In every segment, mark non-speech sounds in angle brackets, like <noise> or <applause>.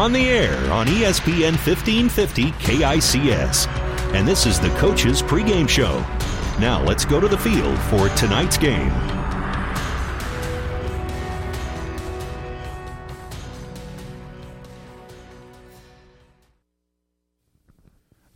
on the air on ESPN 1550 KICS. And this is the coach's pregame show. Now let's go to the field for tonight's game.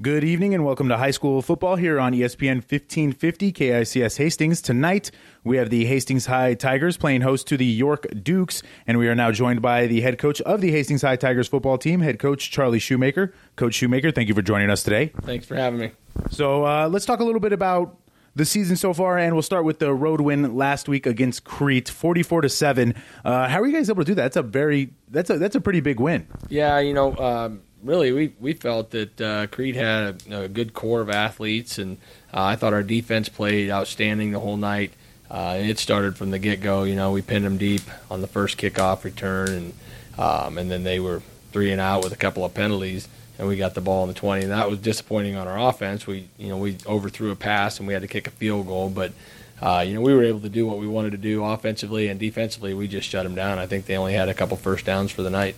Good evening and welcome to high school football here on ESPN 1550 KICS Hastings. Tonight we have the Hastings High Tigers playing host to the York Dukes, and we are now joined by the head coach of the Hastings High Tigers football team, head coach Charlie Shoemaker. Coach Shoemaker, thank you for joining us today. Thanks for having me. So uh, let's talk a little bit about the season so far, and we'll start with the road win last week against Crete, forty-four to seven. Uh, how are you guys able to do that? That's a very that's a that's a pretty big win. Yeah, you know, um, really, we we felt that uh, Crete had a, a good core of athletes, and uh, I thought our defense played outstanding the whole night. Uh, it started from the get go. You know, we pinned them deep on the first kickoff return, and um, and then they were three and out with a couple of penalties, and we got the ball in the twenty, and that was disappointing on our offense. We you know we overthrew a pass, and we had to kick a field goal, but. Uh, you know, we were able to do what we wanted to do offensively and defensively. We just shut them down. I think they only had a couple first downs for the night.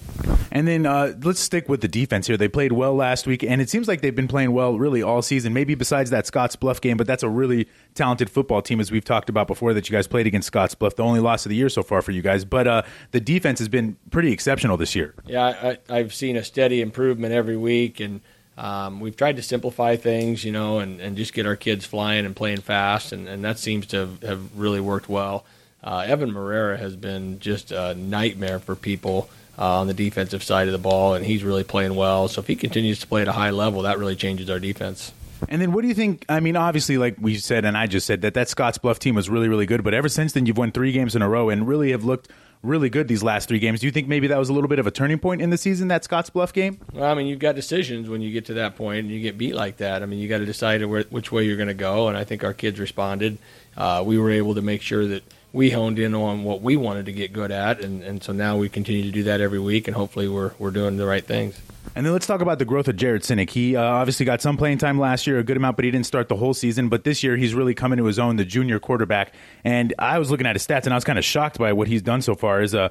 And then uh, let's stick with the defense here. They played well last week, and it seems like they've been playing well really all season. Maybe besides that Scotts Bluff game, but that's a really talented football team, as we've talked about before. That you guys played against Scotts Bluff, the only loss of the year so far for you guys. But uh, the defense has been pretty exceptional this year. Yeah, I, I've seen a steady improvement every week, and um, we've tried to simplify things, you know, and, and just get our kids flying and playing fast, and, and that seems to have, have really worked well. Uh, Evan Marrera has been just a nightmare for people uh, on the defensive side of the ball, and he's really playing well. So if he continues to play at a high level, that really changes our defense. And then what do you think? I mean, obviously, like we said, and I just said that that Scotts Bluff team was really, really good. But ever since then, you've won three games in a row and really have looked really good these last three games. Do you think maybe that was a little bit of a turning point in the season, that Scotts Bluff game? Well, I mean, you've got decisions when you get to that point and you get beat like that. I mean, you got to decide where, which way you're going to go, and I think our kids responded. Uh, we were able to make sure that we honed in on what we wanted to get good at, and, and so now we continue to do that every week, and hopefully we're, we're doing the right things. And then let's talk about the growth of Jared Sinek. He uh, obviously got some playing time last year, a good amount, but he didn't start the whole season. But this year, he's really coming to his own, the junior quarterback. And I was looking at his stats, and I was kind of shocked by what he's done so far. Is uh,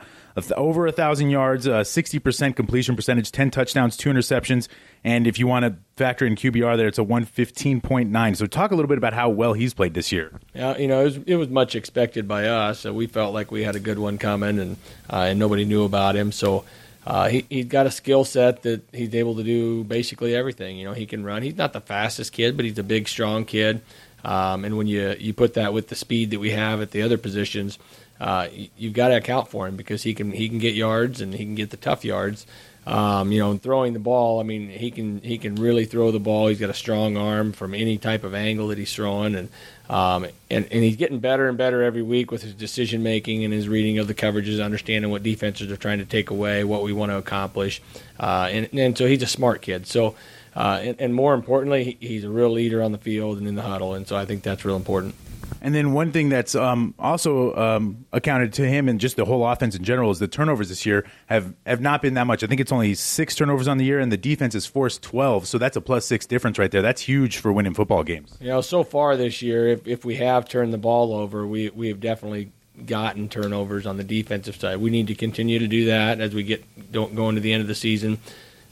over a thousand yards, uh, sixty percent completion percentage, ten touchdowns, two interceptions, and if you want to factor in QBR, there it's a one fifteen point nine. So talk a little bit about how well he's played this year. Yeah, you know, it was, it was much expected by us. So we felt like we had a good one coming, and uh, and nobody knew about him. So uh, he he's got a skill set that he's able to do basically everything. You know, he can run. He's not the fastest kid, but he's a big, strong kid. Um, and when you you put that with the speed that we have at the other positions, uh, you, you've got to account for him because he can he can get yards and he can get the tough yards. Um, you know, and throwing the ball, I mean, he can he can really throw the ball. He's got a strong arm from any type of angle that he's throwing, and um, and and he's getting better and better every week with his decision making and his reading of the coverages, understanding what defenses are trying to take away, what we want to accomplish, uh, and and so he's a smart kid. So. Uh, and, and more importantly, he, he's a real leader on the field and in the huddle, and so I think that's real important. And then one thing that's um, also um, accounted to him and just the whole offense in general is the turnovers this year have, have not been that much. I think it's only six turnovers on the year, and the defense has forced 12. So that's a plus six difference right there. That's huge for winning football games. You know, so far this year, if, if we have turned the ball over, we, we have definitely gotten turnovers on the defensive side. We need to continue to do that as we get don't go into the end of the season.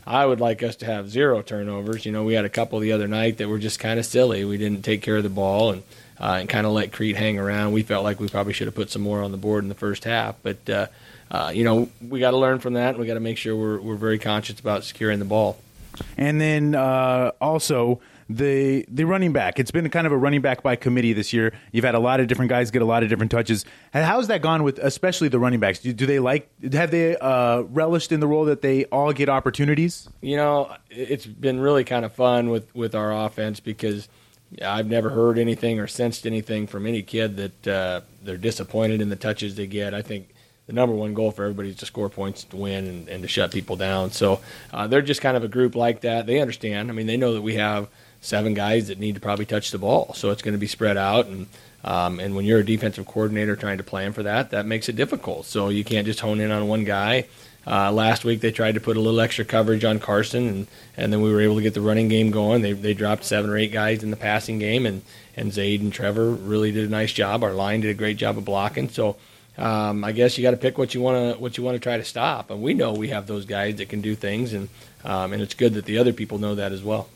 I would like us to have zero turnovers. You know, we had a couple the other night that were just kind of silly. We didn't take care of the ball and uh, and kind of let Crete hang around. We felt like we probably should have put some more on the board in the first half, but uh, uh, you know, we got to learn from that. and We got to make sure we're we're very conscious about securing the ball. And then uh, also the the running back. It's been kind of a running back by committee this year. You've had a lot of different guys get a lot of different touches. And how's that gone with especially the running backs? Do, do they like have they uh, relished in the role that they all get opportunities? You know, it's been really kind of fun with with our offense because I've never heard anything or sensed anything from any kid that uh, they're disappointed in the touches they get. I think the number one goal for everybody is to score points to win and, and to shut people down. So uh, they're just kind of a group like that. They understand. I mean, they know that we have seven guys that need to probably touch the ball, so it's going to be spread out. And um, and when you're a defensive coordinator trying to plan for that, that makes it difficult. So you can't just hone in on one guy. Uh, last week they tried to put a little extra coverage on Carson, and, and then we were able to get the running game going. They, they dropped seven or eight guys in the passing game, and, and Zaid and Trevor really did a nice job. Our line did a great job of blocking. So um, I guess you got to pick what you want to what you want to try to stop. And we know we have those guys that can do things, and um, and it's good that the other people know that as well.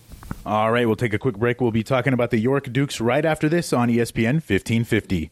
All right, we'll take a quick break. We'll be talking about the York Dukes right after this on ESPN 1550.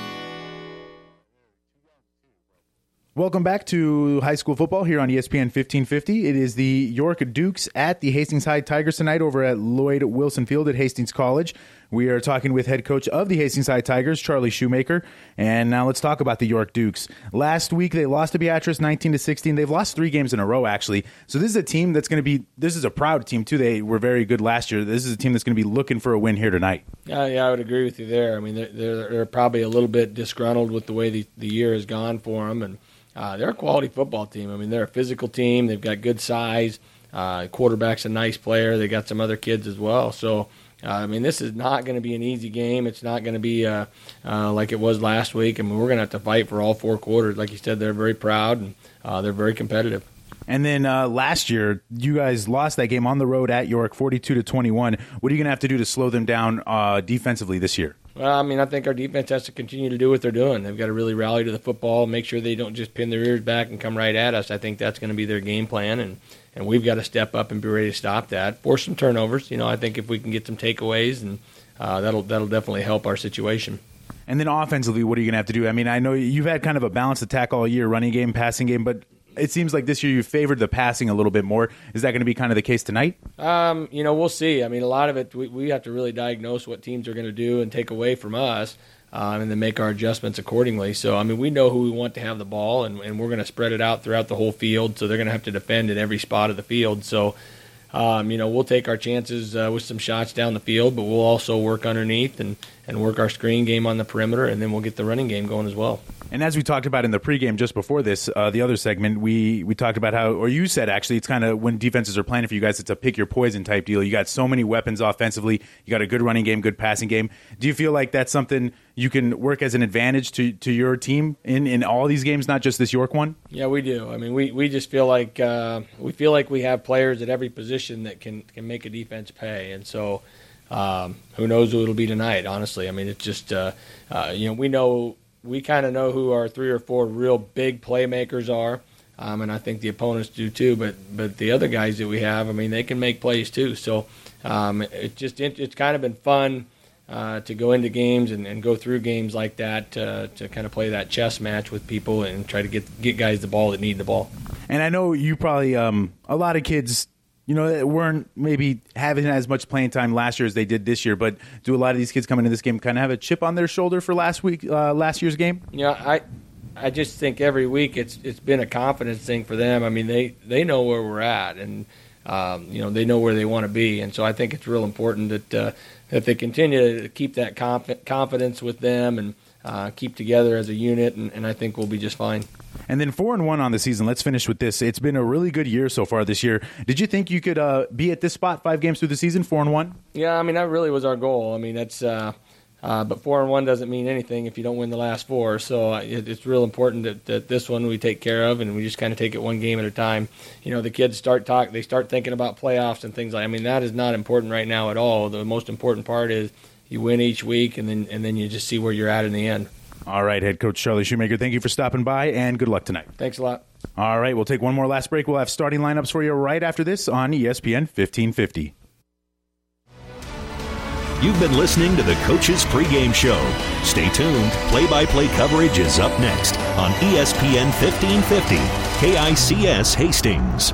Welcome back to high school football here on ESPN 1550. It is the York Dukes at the Hastings High Tigers tonight over at Lloyd Wilson Field at Hastings College. We are talking with head coach of the Hastings High Tigers, Charlie Shoemaker. And now let's talk about the York Dukes. Last week they lost to Beatrice 19 to 16. They've lost three games in a row actually. So this is a team that's going to be this is a proud team too. They were very good last year. This is a team that's going to be looking for a win here tonight. Yeah, yeah, I would agree with you there. I mean, they're they're, they're probably a little bit disgruntled with the way the, the year has gone for them and uh, they're a quality football team. I mean, they're a physical team. They've got good size. Uh, quarterback's a nice player. They got some other kids as well. So, uh, I mean, this is not going to be an easy game. It's not going to be uh, uh, like it was last week. I mean, we're going to have to fight for all four quarters. Like you said, they're very proud and uh, they're very competitive. And then uh, last year, you guys lost that game on the road at York, forty-two to twenty-one. What are you going to have to do to slow them down uh, defensively this year? Well, I mean, I think our defense has to continue to do what they're doing. They've got to really rally to the football, make sure they don't just pin their ears back and come right at us. I think that's going to be their game plan, and and we've got to step up and be ready to stop that. Force some turnovers. You know, I think if we can get some takeaways, and uh, that'll that'll definitely help our situation. And then offensively, what are you going to have to do? I mean, I know you've had kind of a balanced attack all year, running game, passing game, but it seems like this year you favored the passing a little bit more. Is that going to be kind of the case tonight? Um, you know, we'll see. I mean, a lot of it we, we have to really diagnose what teams are going to do and take away from us. Um, and then make our adjustments accordingly. So, I mean, we know who we want to have the ball, and, and we're going to spread it out throughout the whole field. So they're going to have to defend in every spot of the field. So, um, you know, we'll take our chances uh, with some shots down the field, but we'll also work underneath and, and work our screen game on the perimeter, and then we'll get the running game going as well. And as we talked about in the pregame just before this, uh, the other segment, we we talked about how, or you said actually, it's kind of when defenses are playing for you guys, it's a pick your poison type deal. You got so many weapons offensively, you got a good running game, good passing game. Do you feel like that's something you can work as an advantage to, to your team in, in all these games, not just this York one? Yeah, we do. I mean, we, we just feel like uh, we feel like we have players at every position that can can make a defense pay, and so. Um, who knows who it'll be tonight? Honestly, I mean, it's just uh, uh, you know we know we kind of know who our three or four real big playmakers are, um, and I think the opponents do too. But but the other guys that we have, I mean, they can make plays too. So um, it just it, it's kind of been fun uh, to go into games and, and, go through games like that uh, to kind of play that chess match with people and try to get get guys the ball that need the ball. And I know you probably um, a lot of kids you know, weren't maybe having as much playing time last year as they did this year. But do a lot of these kids coming into this game kind of have a chip on their shoulder for last week, uh, last year's game? Yeah, I, I just think every week it's it's been a confidence thing for them. I mean, they they know where we're at, and um, you know they know where they want to be, and so I think it's real important that uh, that they continue to keep that conf- confidence with them and uh, keep together as a unit, and, and I think we'll be just fine. And then four and one on the season. Let's finish with this. It's been a really good year so far this year. Did you think you could uh, be at this spot five games through the season, four and one? Yeah, I mean that really was our goal. I mean that's, uh, uh, but four and one doesn't mean anything if you don't win the last four. So uh, it, it's real important that, that, this one we take care of, and we just kind of take it one game at a time. You know, the kids start talk, they start thinking about playoffs and things like. I mean, that is not important right now at all. The most important part is you win each week, and then and then you just see where you're at in the end. All right, head coach Charlie Shoemaker, thank you for stopping by and good luck tonight. Thanks a lot. All right, we'll take one more last break. We'll have starting lineups for you right after this on ESPN 1550. You've been listening to the Coach's Pregame Show. Stay tuned. Play by play coverage is up next on ESPN 1550, KICS Hastings.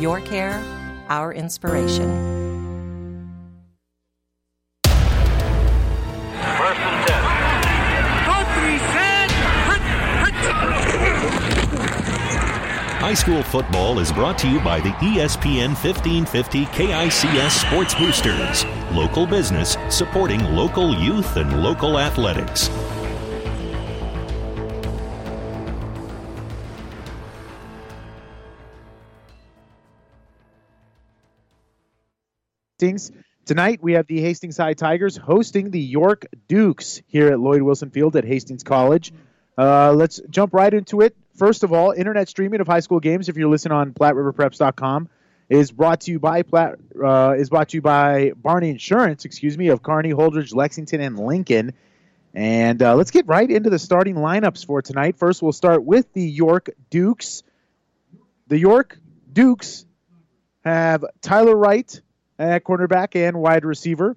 Your care, our inspiration. High school football is brought to you by the ESPN 1550 KICS Sports Boosters. Local business supporting local youth and local athletics. Tonight we have the Hastings High Tigers hosting the York Dukes here at Lloyd Wilson Field at Hastings College. Uh, let's jump right into it. First of all, internet streaming of high school games, if you're listening on PlatteRiverPreps.com, is brought to you by Platte, uh, is brought to you by Barney Insurance, excuse me, of Kearney, Holdrege, Lexington, and Lincoln. And uh, let's get right into the starting lineups for tonight. First, we'll start with the York Dukes. The York Dukes have Tyler Wright at cornerback and wide receiver,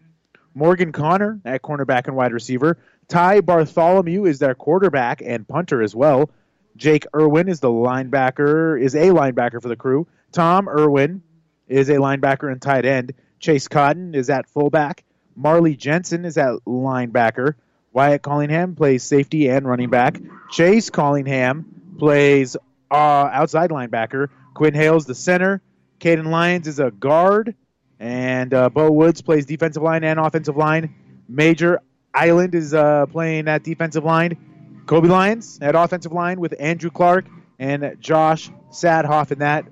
Morgan Connor at cornerback and wide receiver, Ty Bartholomew is their quarterback and punter as well. Jake Irwin is the linebacker, is a linebacker for the crew. Tom Irwin is a linebacker and tight end. Chase Cotton is at fullback. Marley Jensen is at linebacker. Wyatt Collingham plays safety and running back. Chase Collingham plays uh, outside linebacker. Quinn Hales the center. Caden Lyons is a guard. And uh, Bo Woods plays defensive line and offensive line. Major Island is uh, playing at defensive line. Kobe Lyons at offensive line with Andrew Clark and Josh Sadhoff. And that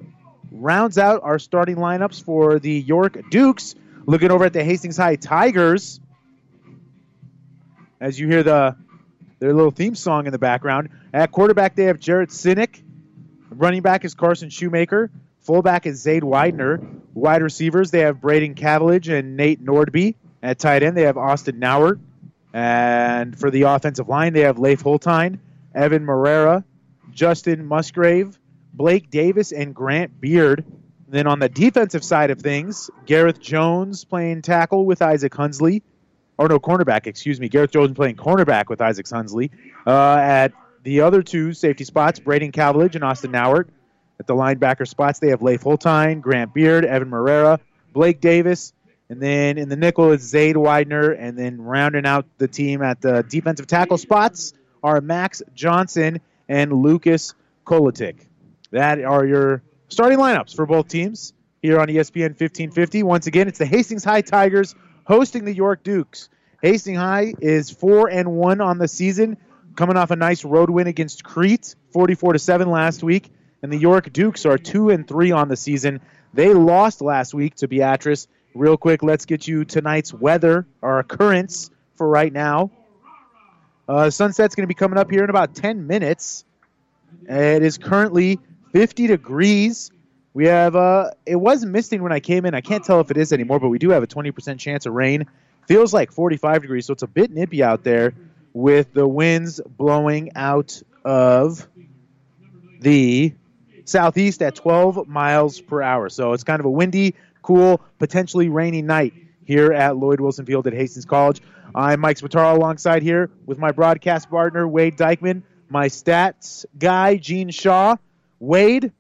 rounds out our starting lineups for the York Dukes. Looking over at the Hastings High Tigers. As you hear the their little theme song in the background. At quarterback, they have Jarrett Sinek. Running back is Carson Shoemaker. Fullback is Zaid Widener. Wide receivers, they have Braden Cavillage and Nate Nordby. At tight end, they have Austin Nauert. And for the offensive line, they have Leif Holtein, Evan Marrera, Justin Musgrave, Blake Davis, and Grant Beard. Then on the defensive side of things, Gareth Jones playing tackle with Isaac Hunsley. Or no, cornerback, excuse me. Gareth Jones playing cornerback with Isaac Hunsley. Uh, at the other two safety spots, Braden Cavillage and Austin Nauert. At the linebacker spots, they have Leif Holtein, Grant Beard, Evan Marrera, Blake Davis, and then in the nickel, is Zaid Widener. And then rounding out the team at the defensive tackle spots are Max Johnson and Lucas Kolotic. That are your starting lineups for both teams here on ESPN 1550. Once again, it's the Hastings High Tigers hosting the York Dukes. Hastings High is 4 and 1 on the season, coming off a nice road win against Crete, 44 to 7 last week. And the York Dukes are 2 and 3 on the season. They lost last week to Beatrice Real quick, let's get you tonight's weather or occurrence for right now. Uh, sunset's going to be coming up here in about 10 minutes. It is currently 50 degrees. We have, uh, it was misting when I came in. I can't tell if it is anymore, but we do have a 20% chance of rain. Feels like 45 degrees, so it's a bit nippy out there with the winds blowing out of the southeast at 12 miles per hour. So it's kind of a windy, cool, potentially rainy night here at Lloyd Wilson Field at Hastings College. I'm Mike Spataro alongside here with my broadcast partner, Wade Dykman, my stats guy, Gene Shaw. Wade,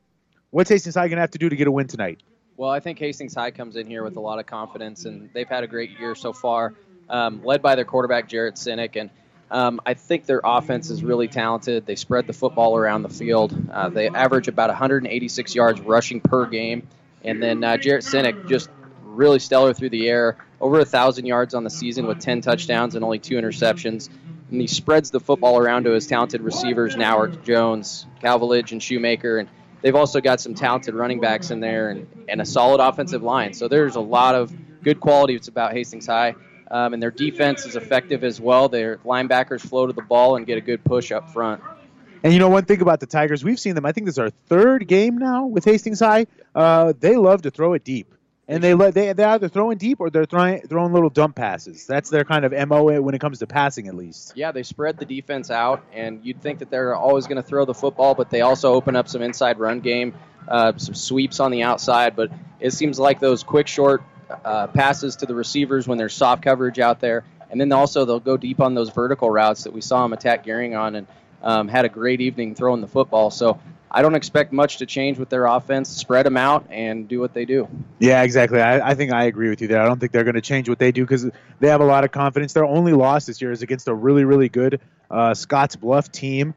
what's Hastings High going to have to do to get a win tonight? Well, I think Hastings High comes in here with a lot of confidence, and they've had a great year so far, um, led by their quarterback, Jarrett Sinek. And um, I think their offense is really talented. They spread the football around the field. Uh, they average about 186 yards rushing per game. And then uh, Jarrett Sinek just really stellar through the air, over a thousand yards on the season with 10 touchdowns and only two interceptions. And he spreads the football around to his talented receivers, Nauert, Jones, Calvillage, and Shoemaker. And they've also got some talented running backs in there and, and a solid offensive line. So there's a lot of good quality. It's about Hastings High. Um, and their defense is effective as well. Their linebackers flow to the ball and get a good push up front. And you know one thing about the Tigers, we've seen them. I think this is our third game now with Hastings High. Uh, they love to throw it deep, and they let they they either throwing deep or they're throwing throwing little dump passes. That's their kind of mo when it comes to passing, at least. Yeah, they spread the defense out, and you'd think that they're always going to throw the football, but they also open up some inside run game, uh, some sweeps on the outside. But it seems like those quick short uh, passes to the receivers when there's soft coverage out there, and then also they'll go deep on those vertical routes that we saw them attack Gering on, and um, had a great evening throwing the football. So I don't expect much to change with their offense. Spread them out and do what they do. Yeah, exactly. I, I think I agree with you there. I don't think they're going to change what they do because they have a lot of confidence. Their only loss this year is against a really, really good uh, Scotts Bluff team,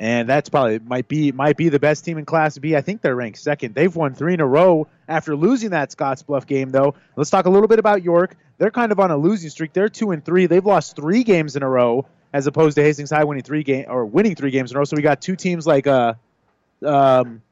and that's probably might be might be the best team in Class B. I think they're ranked second. They've won three in a row after losing that Scotts Bluff game, though. Let's talk a little bit about York. They're kind of on a losing streak. They're two and three. They've lost three games in a row as opposed to Hastings High winning three game or winning three games in a row. So we got two teams like uh, um,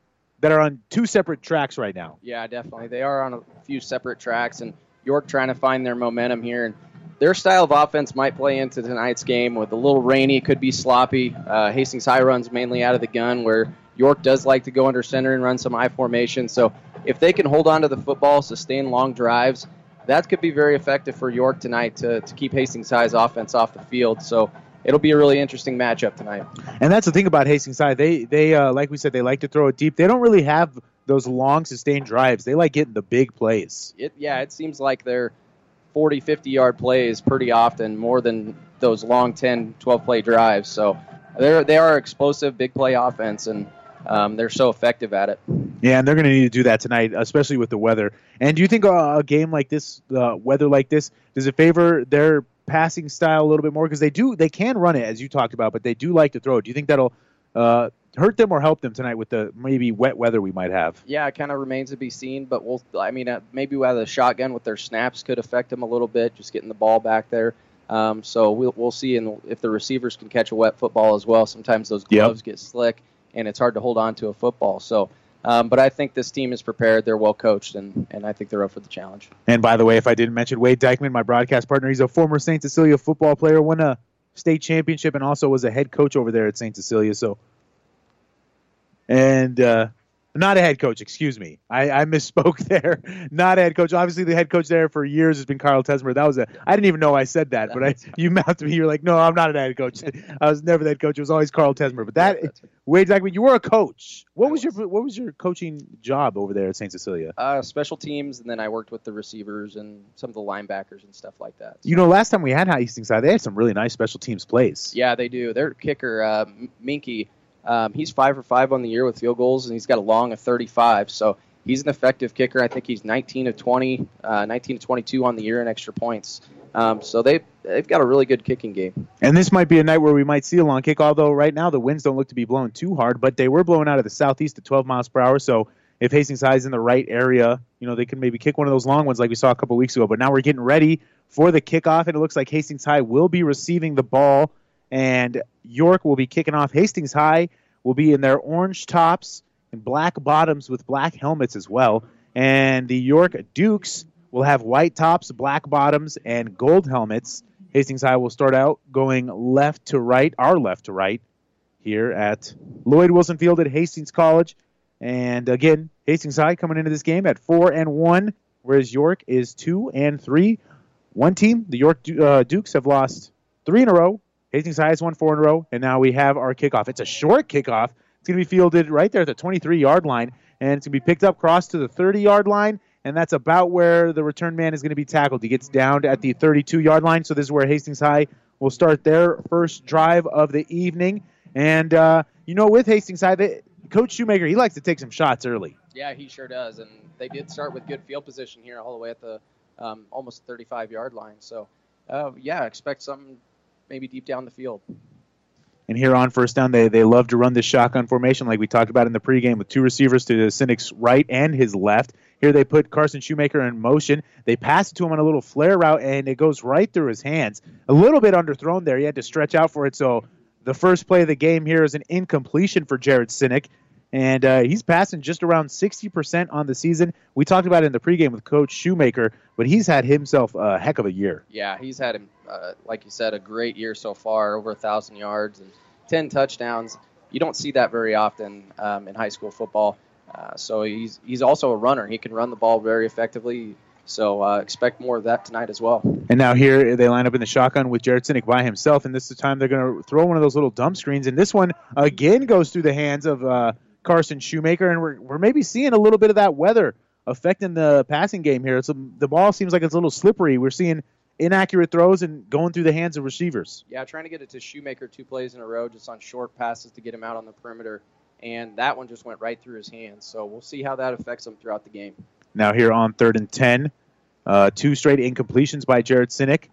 that are on two separate tracks right now. Yeah, definitely. They are on a few separate tracks, and York trying to find their momentum here. And their style of offense might play into tonight's game with a little rainy, It could be sloppy. Uh, Hastings High runs mainly out of the gun, where York does like to go under center and run some I formation. So if they can hold on to the football, sustain long drives, that could be very effective for York tonight to, to keep Hastings High's offense off the field. So it'll be a really interesting matchup tonight. And that's the thing about Hastings High. They they uh, like we said they like to throw it deep. They don't really have those long sustained drives. They like getting the big plays. It, yeah, it seems like they're 40, 50 yard plays pretty often, more than those long 10, 12 play drives. So they're they are explosive, big play offense, and um, they're so effective at it. Yeah, and they're going to need to do that tonight, especially with the weather. And do you think a, a game like this, uh, weather like this, does it favor their passing style a little bit more? Because they do, they can run it as you talked about, but they do like to throw. Do you think that'll uh, hurt them or help them tonight with the maybe wet weather we might have? Yeah, it kind of remains to be seen, but we'll. I mean, uh, maybe with a shotgun with their snaps could affect them a little bit, just getting the ball back there. Um, so we'll we'll see, and if the receivers can catch a wet football as well, sometimes those gloves yep. get slick and it's hard to hold on to a football. So. Um, but I think this team is prepared. They're well coached, and, and I think they're up for the challenge. And by the way, if I didn't mention Wade Dykeman, my broadcast partner, he's a former St. Cecilia football player, won a state championship, and also was a head coach over there at St. Cecilia. So and uh, not a head coach, excuse me. I, I misspoke <laughs> there. not a head coach. Obviously, the head coach there for years has been Carl Tesmer. That was a. I didn't even know I said that, but I, you mouthed me. You're like, no, I'm not a head coach. <laughs> I was never the head coach. It was always Carl Tesmer. But that, yeah, Wade Zachman, you were a coach. What was your What was your coaching job over there at St. Cecilia? Uh, special teams, and then I worked with the receivers and some of the linebackers and stuff like that. So. You know, last time we had High, they had some really nice special teams plays. Yeah, they do. Their kicker, uh, Minky um, he's five for five on the year with field goals, and he's got a long of 35. So he's an effective kicker. I think he's 19 of 20, uh, 19 to 22 on the year in extra points. Um, so they they've got a really good kicking game. And this might be a night where we might see a long kick. Although right now the winds don't look to be blowing too hard, but they were blowing out of the southeast at 12 miles per hour. So if Hastings High is in the right area, you know they can maybe kick one of those long ones like we saw a couple weeks ago. But now we're getting ready for the kickoff, and it looks like Hastings High will be receiving the ball, and York will be kicking off. Hastings High will be in their orange tops and black bottoms with black helmets as well. And the York Dukes will have white tops, black bottoms, and gold helmets. Hastings High will start out going left to right, our left to right, here at Lloyd Wilson Field at Hastings College. And again, Hastings High coming into this game at four and one, whereas York is two and three. One team, the York uh, Dukes, have lost three in a row. Hastings High has won four in a row, and now we have our kickoff. It's a short kickoff. It's going to be fielded right there at the 23 yard line, and it's going to be picked up cross to the 30 yard line, and that's about where the return man is going to be tackled. He gets down at the 32 yard line, so this is where Hastings High will start their first drive of the evening. And, uh, you know, with Hastings High, they, Coach Shoemaker, he likes to take some shots early. Yeah, he sure does. And they did start with good field position here all the way at the um, almost 35 yard line. So, uh, yeah, expect something maybe deep down the field. And here on first down, they, they love to run this shotgun formation like we talked about in the pregame with two receivers to the Sinek's right and his left. Here they put Carson Shoemaker in motion. They pass it to him on a little flare route, and it goes right through his hands. A little bit underthrown there. He had to stretch out for it. So the first play of the game here is an incompletion for Jared Sinek. And uh, he's passing just around 60% on the season. We talked about it in the pregame with Coach Shoemaker, but he's had himself a heck of a year. Yeah, he's had him, uh, like you said, a great year so far, over a thousand yards and 10 touchdowns. You don't see that very often um, in high school football. Uh, so he's he's also a runner. He can run the ball very effectively. So uh, expect more of that tonight as well. And now here they line up in the shotgun with Jared Sinek by himself, and this is the time they're going to throw one of those little dump screens. And this one again goes through the hands of uh, Carson Shoemaker, and we're, we're maybe seeing a little bit of that weather affecting the passing game here. It's a, the ball seems like it's a little slippery. We're seeing inaccurate throws and going through the hands of receivers. Yeah, trying to get it to Shoemaker two plays in a row just on short passes to get him out on the perimeter, and that one just went right through his hands. So we'll see how that affects him throughout the game. Now here on third and ten, uh, two straight incompletions by Jared Sinek.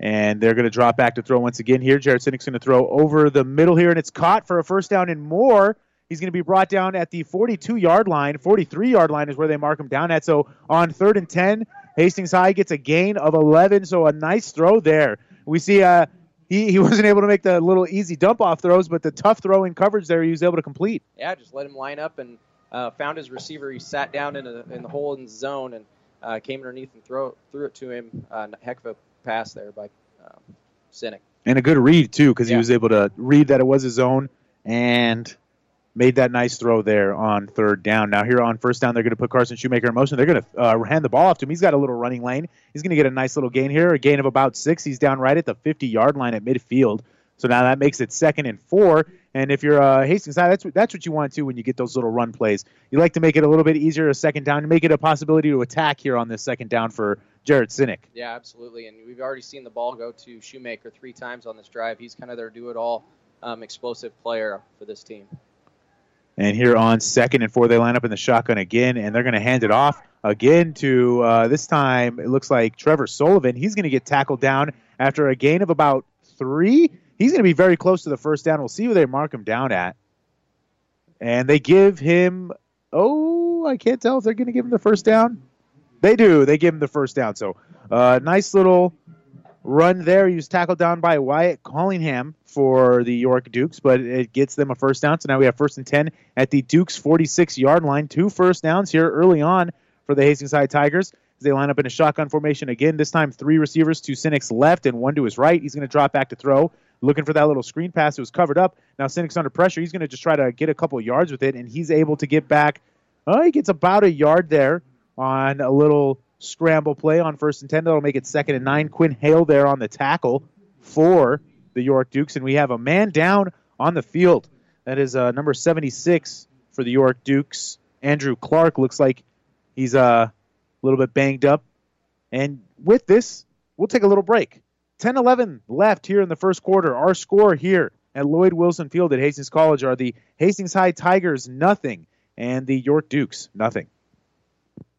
And they're going to drop back to throw once again here. Jared Sinek's going to throw over the middle here, and it's caught for a first down and more. He's going to be brought down at the 42 yard line. 43 yard line is where they mark him down at. So on third and 10, Hastings High gets a gain of 11. So a nice throw there. We see uh, he, he <laughs> wasn't able to make the little easy dump off throws, but the tough throw in coverage there he was able to complete. Yeah, just let him line up and uh, found his receiver. He sat down in, a, in the hole in the zone and uh, came underneath and throw, threw it to him. Uh, heck of a pass there by um, Sinek. And a good read, too, because Yeah. he was able to read that it was his own and made that nice throw there on third down. Now, here on first down, they're going to put Carson Shoemaker in motion. They're going to uh, hand the ball off to him. He's got a little running lane. He's going to get a nice little gain here, a gain of about six. He's down right at the 50 yard line at midfield. So now that makes it second and four. And if you're uh, Hastings that's what, that's what you want to when you get those little run plays. You like to make it a little bit easier a second down, to make it a possibility to attack here on this second down for Jared Sinek. Yeah, absolutely. And we've already seen the ball go to Shoemaker three times on this drive. He's kind of their do-it-all um, explosive player for this team. And here on second and four, they line up in the shotgun again, and they're going to hand it off again to uh, this time. It looks like Trevor Sullivan. He's going to get tackled down after a gain of about three. He's going to be very close to the first down. We'll see who they mark him down at. And they give him. Oh, I can't tell if they're going to give him the first down. They do. They give him the first down. So, uh, nice little run there. He was tackled down by Wyatt Collingham for the York Dukes, but it gets them a first down. So now we have first and 10 at the Dukes 46 yard line. Two first downs here early on for the Hastings High Tigers. As they line up in a shotgun formation again. This time, three receivers to Sinek's left and one to his right. He's going to drop back to throw, looking for that little screen pass. It was covered up. Now Sinek's under pressure. He's going to just try to get a couple yards with it, and he's able to get back. Oh, he gets about a yard there on a little scramble play on first and 10. That'll make it second and nine. Quinn Hale there on the tackle for the York Dukes. And we have a man down on the field. That is uh, number 76 for the York Dukes. Andrew Clark looks like he's uh, a little bit banged up. And with this, we'll take a little break. 10 11 left here in the first quarter. Our score here at Lloyd Wilson Field at Hastings College are the Hastings High Tigers, nothing, and the York Dukes, nothing.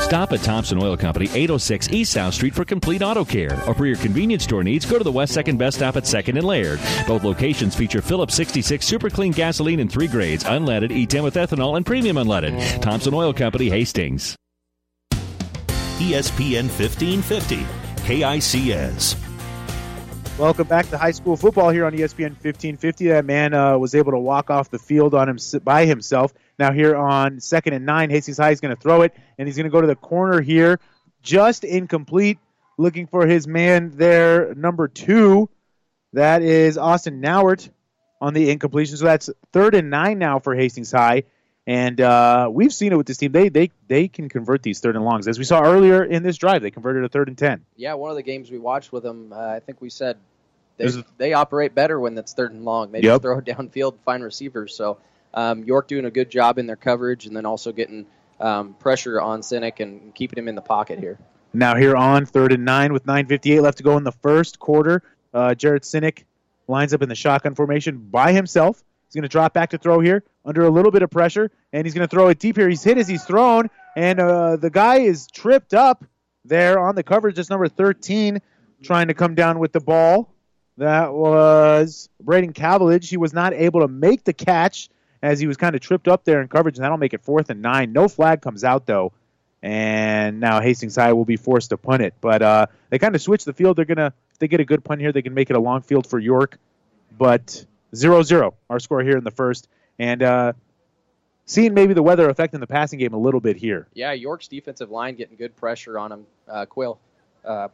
Stop at Thompson Oil Company, 806 East South Street for complete auto care. Or for your convenience store needs, go to the West Second Best Stop at 2nd and Laird. Both locations feature Phillips 66 super clean gasoline in three grades unleaded, E10 with ethanol, and premium unleaded. Thompson Oil Company, Hastings. ESPN 1550, KICS. Welcome back to high school football here on ESPN 1550. That man uh, was able to walk off the field on him by himself. Now here on second and nine, Hastings High is going to throw it, and he's going to go to the corner here, just incomplete. Looking for his man there, number two. That is Austin Nauert on the incompletion. So that's third and nine now for Hastings High. And uh, we've seen it with this team. They they they can convert these third and longs, as we saw earlier in this drive. They converted a third and ten. Yeah, one of the games we watched with them, uh, I think we said they, is- they operate better when it's third and long. They Yep. just throw it downfield find receivers. So um, York doing a good job in their coverage and then also getting um, pressure on Sinek and keeping him in the pocket here. Now here on third and nine with 9:58 left to go in the first quarter, uh, Jared Sinek lines up in the shotgun formation by himself. He's going to drop back to throw here under a little bit of pressure, and he's going to throw it deep here. He's hit as he's thrown, and uh, the guy is tripped up there on the coverage. Just number 13 trying to come down with the ball. That was Braden Cavillage. He was not able to make the catch as he was kind of tripped up there in coverage, and that'll make it fourth and nine. No flag comes out though, and now Hastings High will be forced to punt it. But uh, they kind of switch the field. They're gonna if they get a good punt here, they can make it a long field for York. But 0-0 our score here in the first, and uh, seeing maybe the weather affecting the passing game a little bit here. Yeah, York's defensive line getting good pressure on him. Uh, Quill, uh,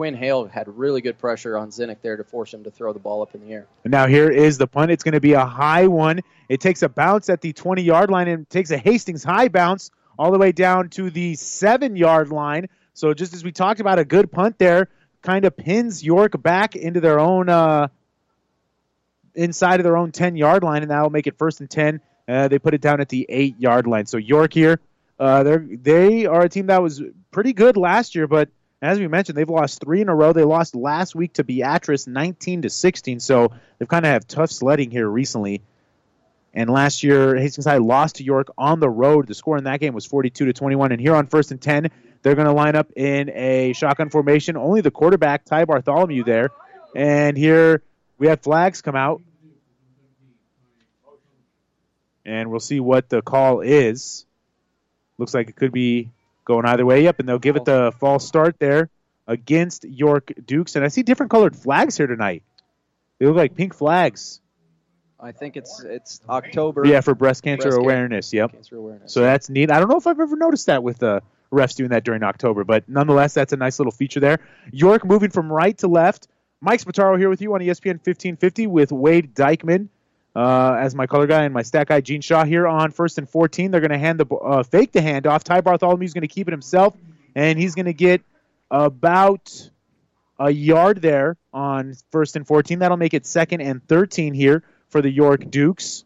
Quinn Hale had really good pressure on Sinek there to force him to throw the ball up in the air. Now here is the punt. It's going to be a high one. It takes a bounce at the 20 yard line and takes a Hastings high bounce all the way down to the seven yard line. So just as we talked about, a good punt there kind of pins York back into their own uh, inside of their own 10 yard line, and that will make it first and 10. Uh, they put it down at the eight yard line. So York here, uh, they're they are a team that was pretty good last year, but as we mentioned, they've lost three in a row. They lost last week to Beatrice, 19 to 16. So they've kind of have tough sledding here recently. And last year, Hastings High lost to York on the road. The score in that game was 42 to 21. And here on first and 10, they're going to line up in a shotgun formation. Only the quarterback, Ty Bartholomew, there. And here we have flags come out. And we'll see what the call is. Looks like it could be going either way. Yep, and they'll give it the false start there against York Dukes. And I see different colored flags here tonight. They look like pink flags. I think it's it's October. Yeah, for breast cancer Breast awareness. Yep. Cancer awareness. So that's neat. I don't know if I've ever noticed that with the refs doing that during October, but nonetheless, that's a nice little feature there. York moving from right to left. Mike Spataro here with you on ESPN 1550 with Wade Dykeman uh, as my color guy and my stat guy Gene Shaw here on first and 14. They're going to hand the uh, fake the handoff. Ty Bartholomew's going to keep it himself, and he's going to get about a yard there on first and 14. That'll make it second and 13 here for the York Dukes.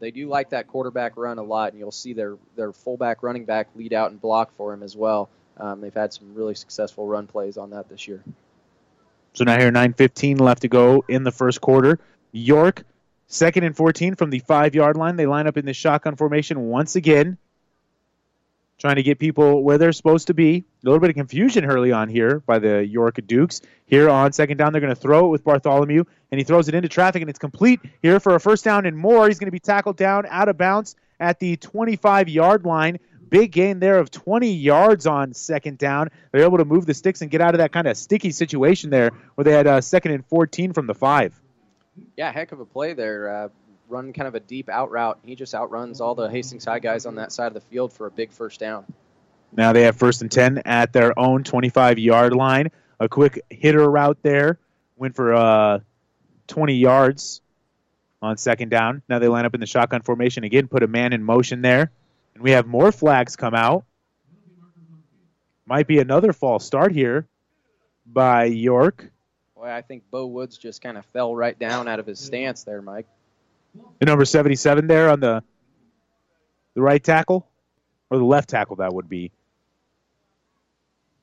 they do like that quarterback run a lot, and you'll see their their fullback running back lead out and block for him as well. Um, they've had some really successful run plays on that this year. So now here, 9.15 left to go in the first quarter. York, second and 14 from the five yard line. They line up in the shotgun formation once again, trying to get people where they're supposed to be. A little bit of confusion early on here by the York Dukes. Here on second down, they're going to throw it with Bartholomew, and he throws it into traffic, and it's complete here for a first down and more. He's going to be tackled down out of bounds at the 25 yard line. Big gain there of 20 yards on second down. They're able to move the sticks and get out of that kind of sticky situation there where they had uh, second and 14 from the five. Yeah, heck of a play there. Uh, running kind of a deep out route. He just outruns all the Hastings High guys on that side of the field for a big first down. Now they have first and 10 at their own 25 yard line. A quick hitter route there. Went for uh, 20 yards on second down. Now they line up in the shotgun formation again, put a man in motion there. And we have more flags come out. Might be another false start here by York. Boy, I think Bo Woods just kind of fell right down out of his stance there, Mike. The number 77 there on the the right tackle or the left tackle that would be.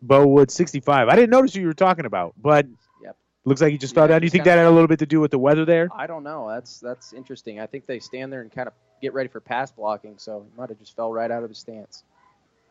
Bo Woods 65. I didn't notice who you were talking about, but Yep. looks like he just fell Yeah, down. Do you think that had a little bit to do with the weather there? I don't know. That's that's interesting. I think they stand there and kind of get ready for pass blocking, so he might have just fell right out of his stance.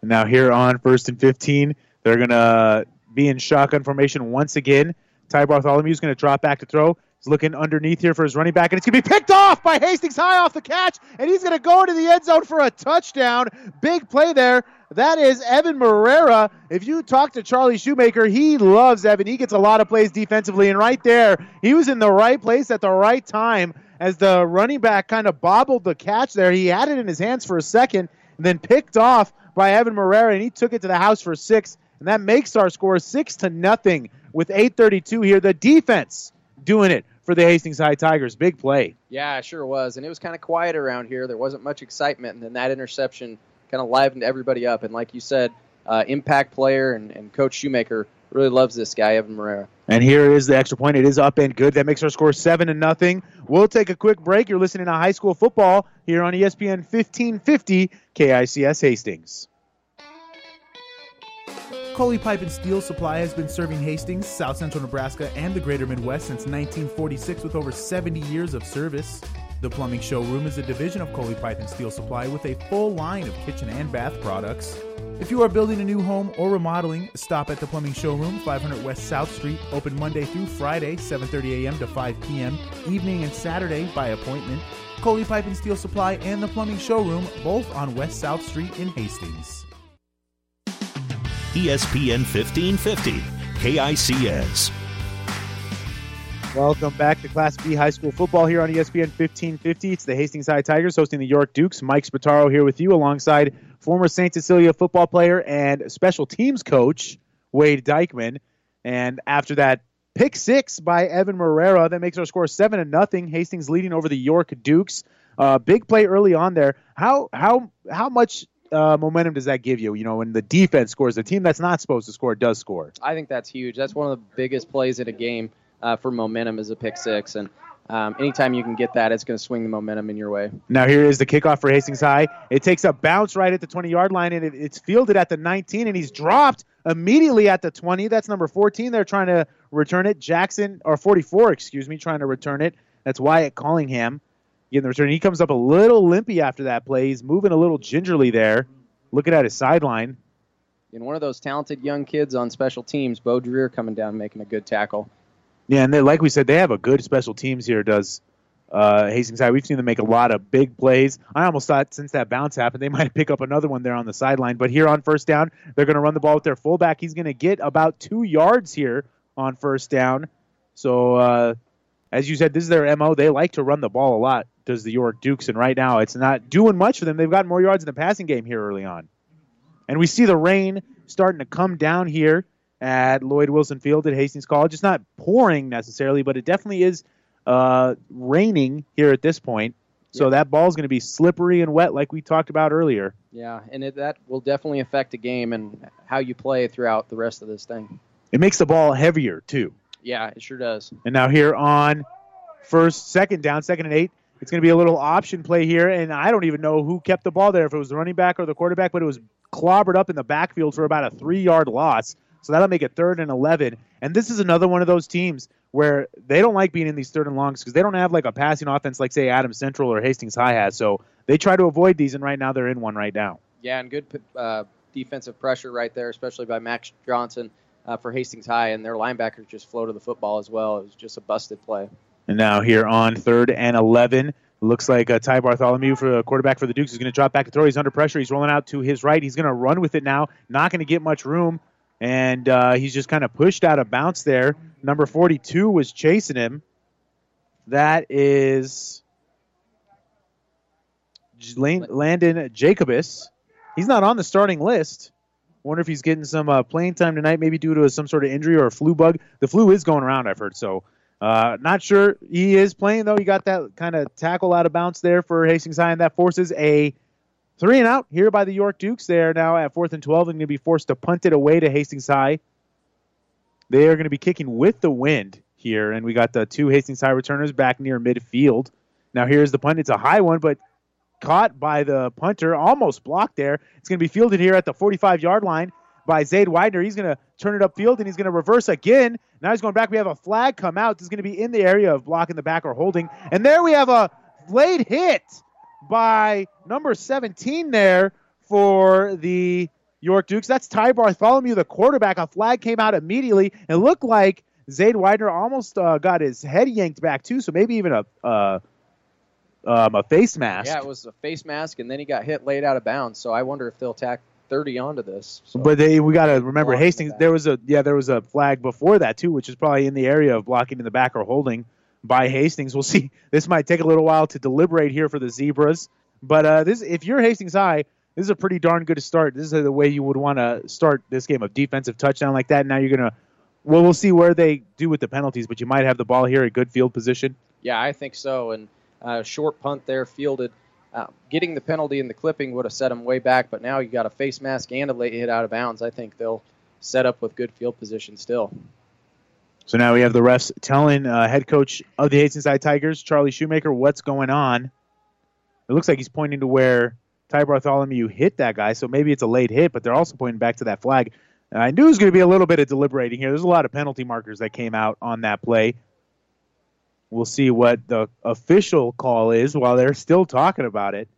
And now here on first and 15, they're going to be in shotgun formation once again. Ty Bartholomew's going to drop back to throw. He's looking underneath here for his running back, and it's going to be picked off by Hastings High off the catch, and he's going to go into the end zone for a touchdown. Big play there. That is Evan Marrera. If you talk to Charlie Shoemaker, he loves Evan. He gets a lot of plays defensively, and right there, he was in the right place at the right time as the running back kind of bobbled the catch there. He had it in his hands for a second, and then picked off by Evan Marrera, and he took it to the house for six, and that makes our score six to nothing with 8:32 here. The defense doing it for the Hastings High Tigers. Big play. Yeah, it sure was, and it was kind of quiet around here. There wasn't much excitement, and then that interception kind of livened everybody up. And like you said, uh, impact player and, and Coach Shoemaker really loves this guy, Evan Marrera. And here is the extra point. It is up and good. That makes our score seven to nothing. We'll take a quick break. You're listening to high school football here on ESPN 1550 KICS Hastings. Coley Pipe and Steel Supply has been serving Hastings, South Central Nebraska, and the greater Midwest since 1946 with over 70 years of service. The Plumbing Showroom is a division of Coley Pipe and Steel Supply with a full line of kitchen and bath products. If you are building a new home or remodeling, stop at the Plumbing Showroom, 500 West South Street, open Monday through Friday, 7:30 a.m. to 5 p.m., evening and Saturday by appointment. Coley Pipe and Steel Supply, and the Plumbing Showroom, both on West South Street in Hastings. ESPN 1550, KICS. Welcome back to Class B high school football here on ESPN 1550. It's the Hastings High Tigers hosting the York Dukes. Mike Spataro here with you alongside former St. Cecilia football player and special teams coach Wade Dykeman. And after that pick six by Evan Marrera, that makes our score seven to nothing. Hastings leading over the York Dukes. Uh, big play early on there. How how how much uh, momentum does that give you? You know, when the defense scores, the team that's not supposed to score does score. I think that's huge. That's one of the biggest plays in a game uh, for momentum is a pick six, and um, anytime you can get that, it's going to swing the momentum in your way. Now here is the kickoff for Hastings High. It takes a bounce right at the 20-yard line, and it, it's fielded at the 19, and he's dropped immediately at the 20. That's number 14. They're trying to return it. Jackson, or 44, excuse me, trying to return it. That's Wyatt Callingham getting the return. He comes up a little limpy after that play. He's moving a little gingerly there, looking at his sideline. And one of those talented young kids on special teams, Bo Dreer, coming down making a good tackle. Yeah, and they, like we said, they have a good special teams here. Does uh, Hastings High? We've seen them make a lot of big plays. I almost thought since that bounce happened, they <laughs> might pick up another one there on the sideline. But here on first down, they're going to run the ball with their fullback. He's going to get about two yards here on first down. So, uh, as you said, this is their mo. They like to run the ball a lot. Does the York Dukes? And right now, it's not doing much for them. They've got more yards in the passing game here early on, and we see the rain starting to come down here at Lloyd Wilson Field at Hastings College. It's not pouring necessarily, but it definitely is uh, raining here at this point. So Yeah. that is going to be slippery and wet, like we talked about earlier. Yeah, and it, that will definitely affect the game and how you play throughout the rest of this thing. It makes the ball heavier too. Yeah, it sure does. And now here on first, second down, second and eight, it's going to be a little option play here. And I don't even know who kept the ball there, if it was the running back or the quarterback, but it was clobbered up in the backfield for about a three yard loss. So that'll make it third and 11. And this is another one of those teams where they don't like being in these third and longs because they don't have like a passing offense like, say, Adams Central or Hastings High has. So they try to avoid these, and right now they're in one right now. Yeah, and good uh, defensive pressure right there, especially by Max Johnson uh, for Hastings High, and their linebackers just floated the football as well. It was just a busted play. And now here on third and 11, looks like uh, Ty Bartholomew for a quarterback for the Dukes is going to drop back to throw. He's under pressure. He's rolling out to his right. He's going to run with it now. Not going to get much room. And uh, he's just kind of pushed out of bounds there. Number 42 was chasing him. That is Landon Jacobus. He's not on the starting list. Wonder if he's getting some uh, playing time tonight, maybe due to some sort of injury or a flu bug. The flu is going around, I've heard. So, uh, not sure he is playing though. You got that kind of tackle out of bounds there for Hastings High, and that forces a three and out here by the York Dukes. They are now at fourth and twelve, and going to be forced to punt it away to Hastings High. They are going to be kicking with the wind here, and we got the two Hastings High returners back near midfield. Now here's the punt. It's a high one, but caught by the punter, almost blocked there. It's going to be fielded here at the 45 yard line by Zaid Widener. He's going to turn it upfield and he's going to reverse again. Now he's going back. We have a flag come out. This is going to be in the area of blocking the back or holding. And there we have a late hit by number 17 there for the York Dukes. That's Ty Bartholomew, the quarterback. A flag came out immediately. It looked like Zaid Widener almost uh, got his head yanked back too, so maybe even a uh, um, a face mask. Yeah, it was a face mask, and then he got hit laid out of bounds. So I wonder if they'll tack 30 onto this. So, But they, we got to remember Blocking Hastings. back. There was a yeah, there was a flag before that too, which is probably in the area of blocking in the back or holding by Hastings. <laughs> We'll see. This might take a little while to deliberate here for the Zebras, but uh, this if you're Hastings High, this is a pretty darn good start. This is the way you would want to start this game of defensive touchdown like that. Now you're gonna. Well, we'll see where they do with the penalties, but you might have the ball here, a good field position. yeah, I think so. And uh, short punt there, fielded. Uh, getting the penalty and the clipping would have set them way back, but now you got a face mask and a late hit out of bounds. I think they'll set up with good field position still. So now we have the refs telling uh, head coach of the Hastings High Tigers, Charlie Shoemaker, what's going on. It looks like he's pointing to where Ty Bartholomew hit that guy, so maybe it's a late hit, but they're also pointing back to that flag. Uh, I knew it was going to be a little bit of deliberating here. There's a lot of penalty markers that came out on that play. We'll see what the official call is while they're still talking about it.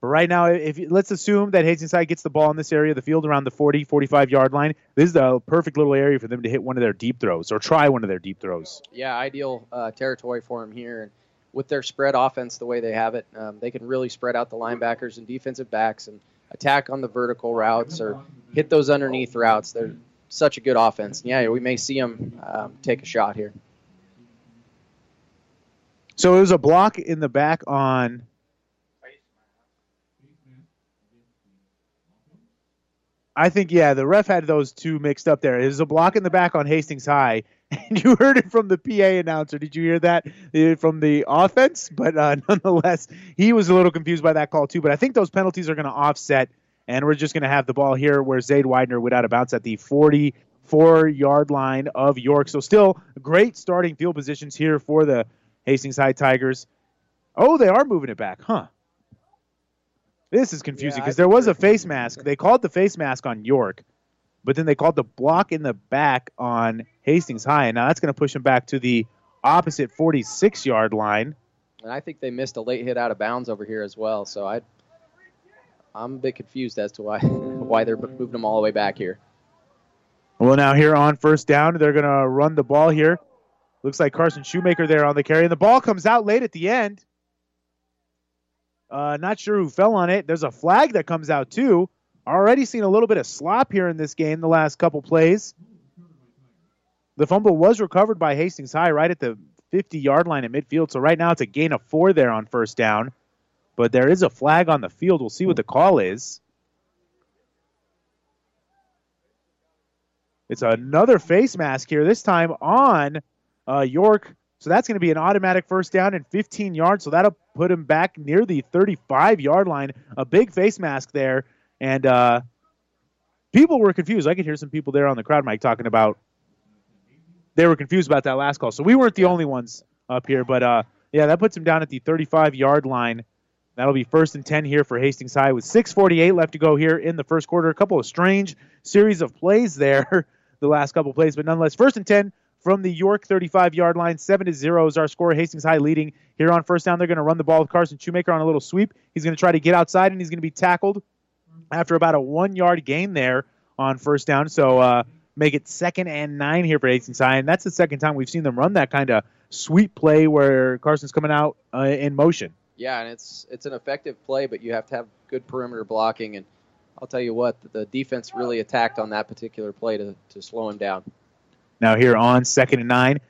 But right now, if let's assume that Hastings High gets the ball in this area of the field around the 40, 45 yard line, this is the perfect little area for them to hit one of their deep throws or try one of their deep throws. Yeah, ideal uh, territory for them here. And with their spread offense the way they have it, um, they can really spread out the linebackers and defensive backs and attack on the vertical routes or hit those underneath routes. They're such a good offense. Yeah, we may see them um, take a shot here. So it was a block in the back on. I think yeah, the ref had those two mixed up there. It was a block in the back on Hastings High, <laughs> and you heard it from the PA announcer. Did you hear that uh, from the offense? But uh, <laughs> nonetheless, he was a little confused by that call too. But I think those penalties are going to offset, and we're just going to have the ball here where Zaid Widener would out of bounds at the 44 yard line of York. So still great starting field positions here for the Hastings High Tigers. Oh, they are moving it back, huh? This is confusing because yeah, there was a face mask. They called the face mask on York, but then they called the block in the back on Hastings High, and now that's going to push them back to the opposite 46 yard line. And I think they missed a late hit out of bounds over here as well. So I, I'm a bit confused as to why <laughs> why they're moving them all the way back here. Well, now here on first down, they're going to run the ball here. Looks like Carson Shoemaker there on the carry, and the ball comes out late at the end. Uh, not sure who fell on it. There's a flag that comes out too. Already seen a little bit of slop here in this game the last couple plays. The fumble was recovered by Hastings High right at the 50 yard line at midfield. So right now it's a gain of four there on first down. But there is a flag on the field. We'll see what the call is. It's another face mask here, this time on uh, York. So that's going to be an automatic first down and 15 yards. So that'll put him back near the 35 yard line. A big face mask there. And uh, people were confused. I could hear some people there on the crowd mic talking about they were confused about that last call. So we weren't the only ones up here. But uh, yeah, that puts him down at the 35 yard line. That'll be first and 10 here for Hastings High with 6.48 left to go here in the first quarter. A couple of strange series of plays there, <laughs> the last couple plays, but nonetheless, first and 10 from the York 35 yard line. 7 to 0 is our score. Hastings High leading here on first down. They're going to run the ball with Carson Shoemaker on a little sweep. He's going to try to get outside and he's going to be tackled after about a one yard gain there on first down. So uh, make it second and nine here for Hastings High. And that's the second time we've seen them run that kind of sweep play where Carson's coming out uh, in motion. Yeah, and it's it's an effective play, but you have to have good perimeter blocking. And I'll tell you what, the defense really attacked on that particular play to, to slow him down. Now here on second and nine,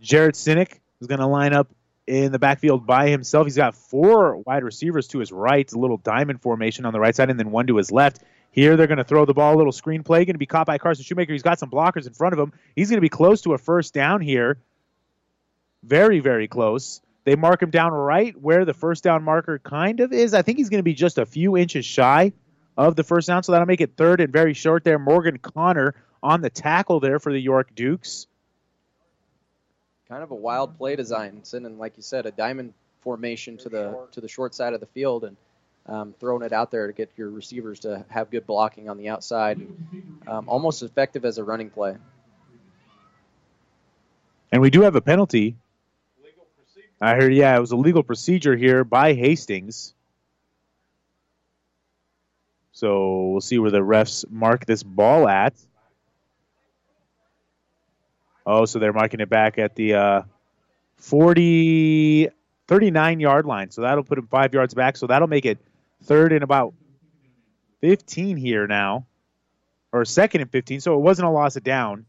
Jared Sinek is going to line up in the backfield by himself. He's got four wide receivers to his right, a little diamond formation on the right side, and then one to his left. Here they're going to throw the ball, a little screen play, going to be caught by Carson Shoemaker. He's got some blockers in front of him. He's going to be close to a first down here. Very, very close. They mark him down right where the first down marker kind of is. I think he's going to be just a few inches shy of the first down, so that'll make it third and very short there. Morgan Connor on the tackle there for the York Dukes. Kind of a wild play design, sending, like you said, a diamond formation to the to the short side of the field and um, throwing it out there to get your receivers to have good blocking on the outside. Um, almost effective as a running play. And we do have a penalty. I heard, yeah, it was a legal procedure here by Hastings. So we'll see where the refs mark this ball at. Oh, so they're marking it back at the uh, 40, 39 yard line. So that'll put him five yards back. So that'll make it third and about 15 here now, or second and 15. So it wasn't a loss of down.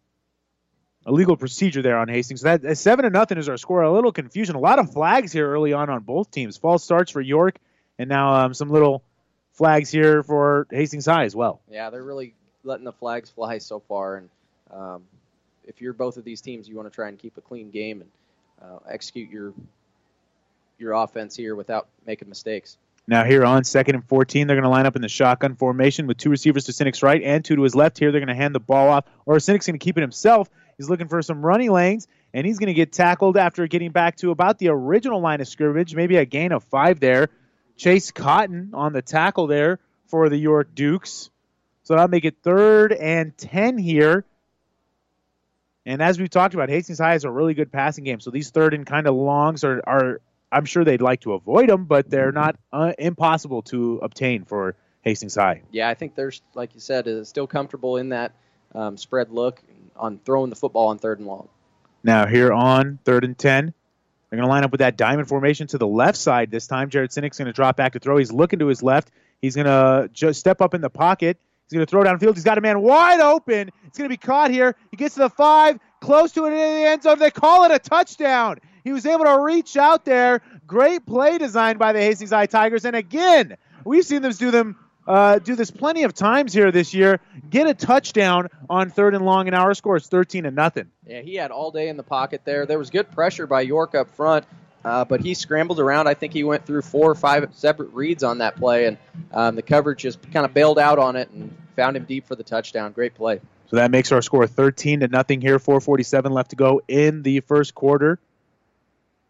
A legal procedure there on Hastings. So that seven to nothing is our score. A little confusion. A lot of flags here early on on both teams. False starts for York, and now um, some little flags here for Hastings High as well. Yeah, they're really letting the flags fly so far, and um, if you're both of these teams, you want to try and keep a clean game and uh, execute your your offense here without making mistakes. Now here on second and 14, they're going to line up in the shotgun formation with two receivers to Sinek's right and two to his left. Here they're going to hand the ball off, or Sinek's going to keep it himself. He's looking for some running lanes, and he's going to get tackled after getting back to about the original line of scrimmage, maybe a gain of five there. Chase Cotton on the tackle there for the York Dukes. So that'll make it third and 10 here. And as we've talked about, Hastings High has a really good passing game. So these third and kind of longs are, are I'm sure they'd like to avoid them, but they're not uh, impossible to obtain for Hastings High. Yeah, I think they're, like you said, is still comfortable in that um, spread look on throwing the football on third and long. Now here on third and ten, They're going to line up with that diamond formation to the left side this time. Jared Sinek's going to drop back to throw. He's looking to his left. He's going to just step up in the pocket. He's going to throw downfield. He's got a man wide open. It's going to be caught here. He gets to the five, close to it in the end zone. They call it a touchdown. He was able to reach out there. Great play designed by the Hastings High Tigers. And again, we've seen them do them uh, do this plenty of times here this year. Get a touchdown on third and long, and our score is 13 and nothing. Yeah, he had all day in the pocket there. There was good pressure by York up front, uh, but he scrambled around. I think he went through four or five separate reads on that play, and um, the coverage just kind of bailed out on it and found him deep for the touchdown. Great play. So that makes our score 13 to nothing here. 4:47 left to go in the first quarter.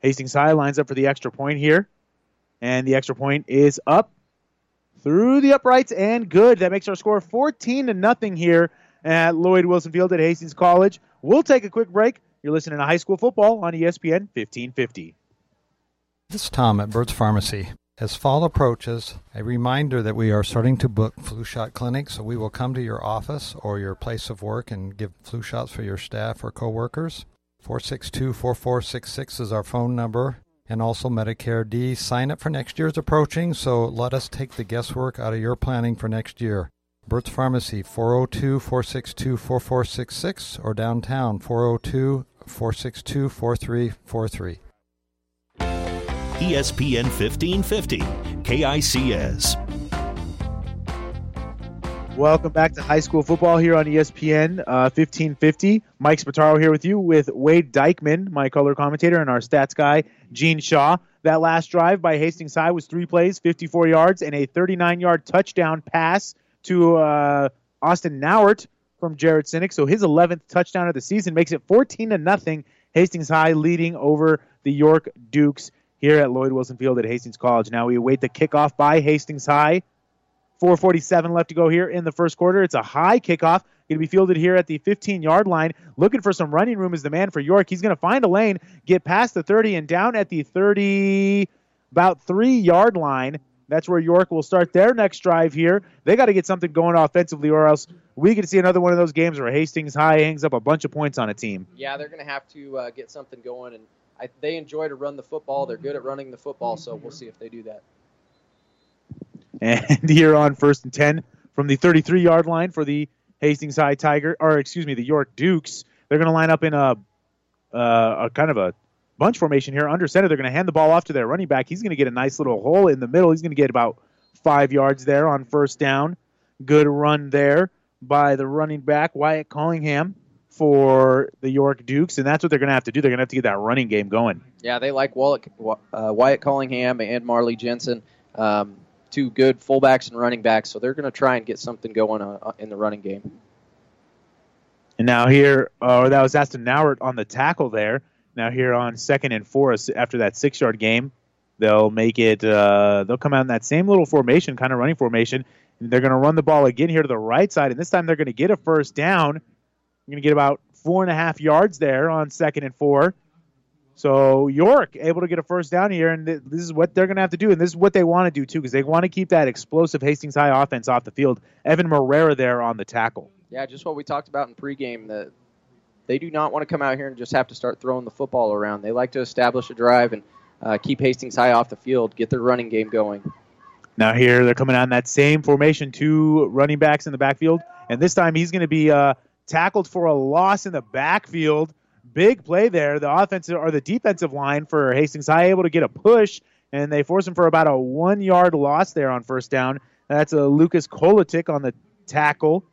Hastings High lines up for the extra point here, and the extra point is up through the uprights and good. That makes our score 14 to nothing here at Lloyd Wilson Field at Hastings College. We'll take a quick break. You're listening to high school football on ESPN 1550. This is Tom at Bird's Pharmacy. As fall approaches, a reminder that we are starting to book flu shot clinics, so we will come to your office or your place of work and give flu shots for your staff or coworkers. 462 4466 is our phone number and also Medicare D. Sign up for next year is approaching, so let us take the guesswork out of your planning for next year. Burt's Pharmacy, 402 462 4466, or downtown, 402 462 4343. ESPN 1550, KICS. Welcome back to high school football here on ESPN uh, 1550. Mike Spataro here with you with Wade Dykeman, my color commentator, and our stats guy, Gene Shaw. That last drive by Hastings High was three plays, 54 yards, and a 39 yard touchdown pass to uh, Austin Nauert from Jared Sinek. So his 11th touchdown of the season makes it 14 to nothing. Hastings High leading over the York Dukes here at Lloyd Wilson Field at Hastings College. Now we await the kickoff by Hastings High. 447 left to go here in the first quarter. It's a high kickoff. Going to be fielded here at the 15 yard line. Looking for some running room is the man for York. He's going to find a lane, get past the 30, and down at the 30, about three yard line. That's where York will start their next drive here. They got to get something going offensively, or else we could see another one of those games where Hastings High hangs up a bunch of points on a team. Yeah, they're going to have to uh, get something going, and I, they enjoy to run the football. They're good at running the football, so we'll see if they do that. And <laughs> here on first and 10 from the 33 yard line for the Hastings High Tiger, or excuse me, the York Dukes. They're going to line up in a, uh, a kind of a bunch formation here under center. They're going to hand the ball off to their running back. He's going to get a nice little hole in the middle. He's going to get about five yards there on first down. Good run there by the running back, Wyatt Callingham, for the York Dukes. And that's what they're going to have to do. They're going to have to get that running game going. Yeah, they like Wyatt, uh, Wyatt Callingham and Marley Jensen. Um, two good fullbacks and running backs, so they're going to try and get something going uh, in the running game. And now here, uh, that was Austin Nauert on the tackle there. Now here on second and four after that six-yard game, they'll make it. Uh, they'll come out in that same little formation, kind of running formation. And they're going to run the ball again here to the right side, and this time they're going to get a first down. They're going to get about four and a half yards there on second and four. So York able to get a first down here, and this is what they're going to have to do, and this is what they want to do too, because they want to keep that explosive Hastings High offense off the field. Evan Morera there on the tackle. Yeah, just what we talked about in pregame. That they do not want to come out here and just have to start throwing the football around. They like to establish a drive and uh, keep Hastings High off the field, get their running game going. Now here they're coming on that same formation, two running backs in the backfield, and this time he's going to be uh, tackled for a loss in the backfield big play there. The offensive or the defensive line for Hastings High able to get a push, and they force him for about a one yard loss there on first down. That's a Lucas Kolatik on the tackle.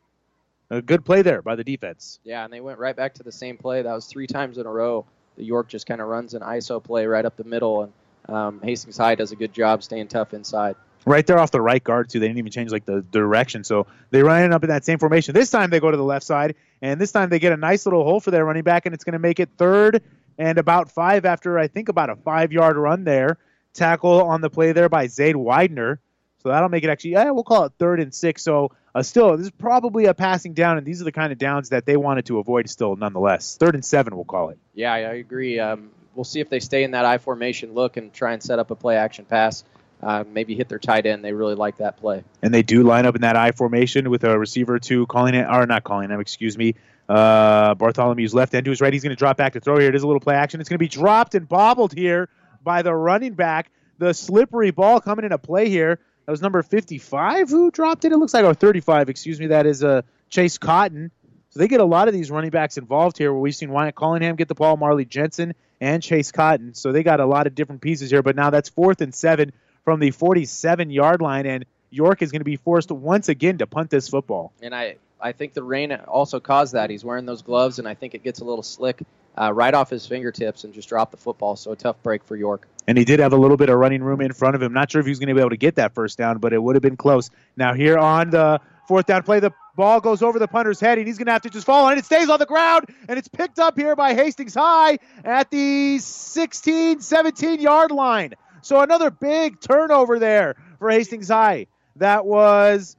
A good play there by the defense. Yeah, and they went right back to the same play. That was three times in a row. The York just kind of runs an ISO play right up the middle, and um, Hastings High does a good job staying tough inside right there off the right guard too. They didn't even change like the direction, so they run up in that same formation. This time they go to the left side, and this time they get a nice little hole for their running back, and it's going to make it third and about five after I think about a five yard run there. Tackle on the play there by Zade Widener. So that'll make it actually, yeah, we'll call it third and six. So uh, still, this is probably a passing down, and these are the kind of downs that they wanted to avoid still, nonetheless. Third and seven, we'll call it. Yeah, I agree. Um, we'll see if they stay in that I formation look and try and set up a play action pass uh, maybe hit their tight end. They really like that play. And they do line up in that I formation with a receiver to calling it, or not calling him, excuse me. Uh, Bartholomew's left end to his right. He's going to drop back to throw here. It is a little play action. It's going to be dropped and bobbled here by the running back. The slippery ball coming into play here. That was number 55 who dropped it. It looks like, oh, 35, excuse me. That is uh, Chase Cotton. So they get a lot of these running backs involved here where we've seen Wyatt Callingham get the ball, Marley Jensen, and Chase Cotton. So they got a lot of different pieces here. But now that's fourth and seven from the 47 yard line. And York is going to be forced once again to punt this football. And I, I think the rain also caused that. He's wearing those gloves, and I think it gets a little slick uh, right off his fingertips and just drop the football. So a tough break for York. And he did have a little bit of running room in front of him. Not sure if he was going to be able to get that first down, but it would have been close. Now here on the fourth down play, the ball goes over the punter's head, and he's going to have to just fall on it. It stays on the ground, and it's picked up here by Hastings High at the 16, 17 yard line. So another big turnover there for Hastings High. That was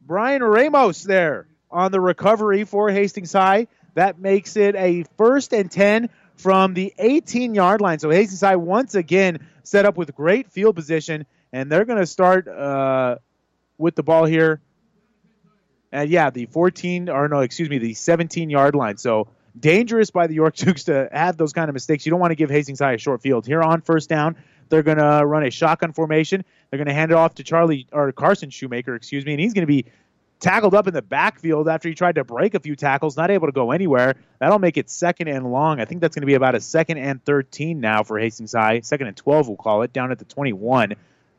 Brian Ramos there on the recovery for Hastings High. That makes it a first and 10 from the 18 yard line. So Hastings High once again set up with great field position, and they're going to start uh, with the ball here. And yeah, the 14 or no, excuse me, the 17 yard line. So dangerous by the York <laughs> Dukes to have those kind of mistakes. You don't want to give Hastings High a short field. Here on first down, they're going to run a shotgun formation. They're going to hand it off to Charlie or Carson Shoemaker, excuse me, and he's going to be tackled up in the backfield after he tried to break a few tackles, not able to go anywhere. That'll make it second and long. I think that's going to be about a second and 13 now for Hastings High. Second and 12, we'll call it, down at the 21.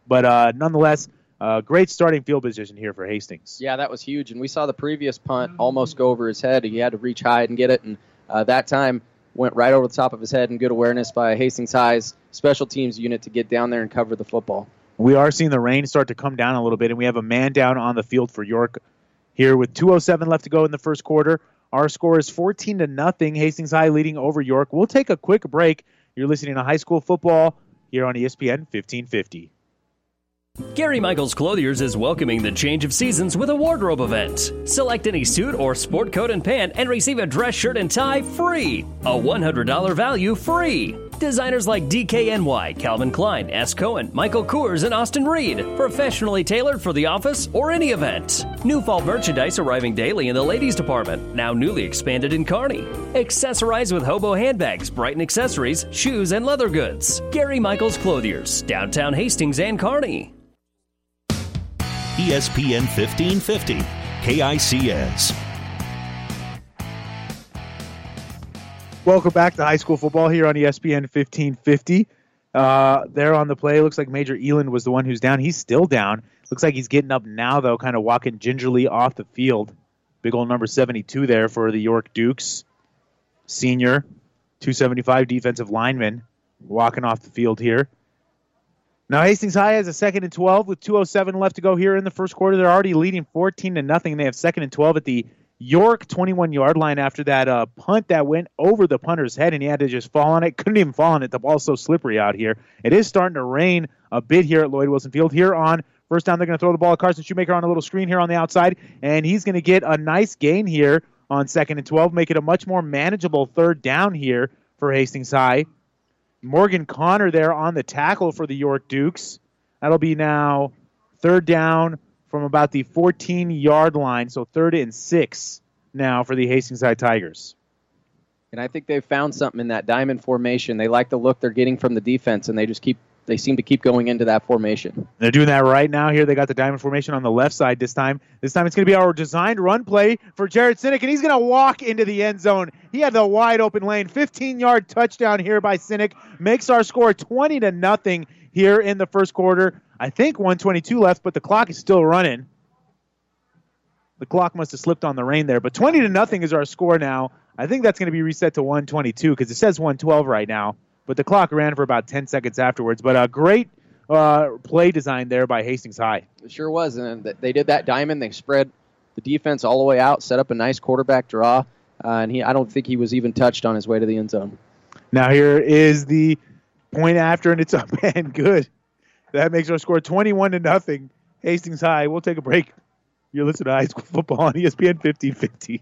But uh, nonetheless, uh, great starting field position here for Hastings. Yeah, that was huge. And we saw the previous punt almost go over his head. He had to reach high and get it. And uh, that time went right over the top of his head and good awareness by Hastings High's special teams unit to get down there and cover the football. We are seeing the rain start to come down a little bit, and we have a man down on the field for York here with 207 left to go in the first quarter. Our score is 14 to nothing. Hastings High leading over York. We'll take a quick break. You're listening to high school football here on ESPN 1550. Gary Michaels Clothiers is welcoming the change of seasons with a wardrobe event. Select any suit or sport coat and pant and receive a dress shirt and tie free. A $100 value free. Designers like DKNY, Calvin Klein, S. Cohen, Michael Kors, and Austin Reed. Professionally tailored for the office or any event. New fall merchandise arriving daily in the ladies department, now newly expanded in Kearney. Accessorize with hobo handbags, Brighton accessories, shoes, and leather goods. Gary Michaels Clothiers, downtown Hastings and Kearney. ESPN 1550, KICS. Welcome back to high school football here on ESPN 1550. Uh, there on the play, looks like Major Eland was the one who's down. He's still down. Looks like he's getting up now, though, kind of walking gingerly off the field. Big old number 72 there for the York Dukes. Senior, 275 defensive lineman, walking off the field here. Now Hastings High has a second and 12 with 207 left to go here in the first quarter. They're already leading 14 to nothing. They have second and 12 at the York 21 yard line after that uh, punt that went over the punter's head and he had to just fall on it. Couldn't even fall on it. The ball's so slippery out here. It is starting to rain a bit here at Lloyd Wilson Field. Here on first down, they're going to throw the ball at Carson Shoemaker on a little screen here on the outside, and he's going to get a nice gain here on second and 12, make it a much more manageable third down here for Hastings High. Morgan Connor there on the tackle for the York Dukes. That'll be now third down from about the 14 yard line, so third and six now for the Hastings High Tigers. And I think they've found something in that diamond formation. They like the look they're getting from the defense, and they just keep they seem to keep going into that formation. They're doing that right now here. They got the diamond formation on the left side this time. This time it's going to be our designed run play for Jared Sinek, and he's going to walk into the end zone. He had the wide open lane. 15 yard touchdown here by Sinek makes our score 20 to nothing here in the first quarter. I think 122 left, but the clock is still running. The clock must have slipped on the rain there, but 20 to nothing is our score now. I think that's going to be reset to 122 because it says 112 right now but the clock ran for about 10 seconds afterwards. But a great uh, play design there by Hastings High. It sure was. And they did that diamond. They spread the defense all the way out, set up a nice quarterback draw. Uh, and he, I don't think he was even touched on his way to the end zone. Now here is the point after, and it's <laughs> up and good. That makes our score 21 to nothing. Hastings High. We'll take a break. You're listening to High School Football on ESPN 1550.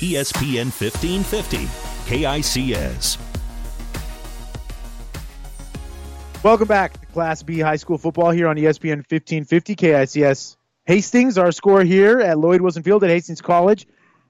ESPN 1550, KICS. Welcome back to Class B high school football here on ESPN 1550 KICS. Hastings, our score here at Lloyd Wilson Field at Hastings College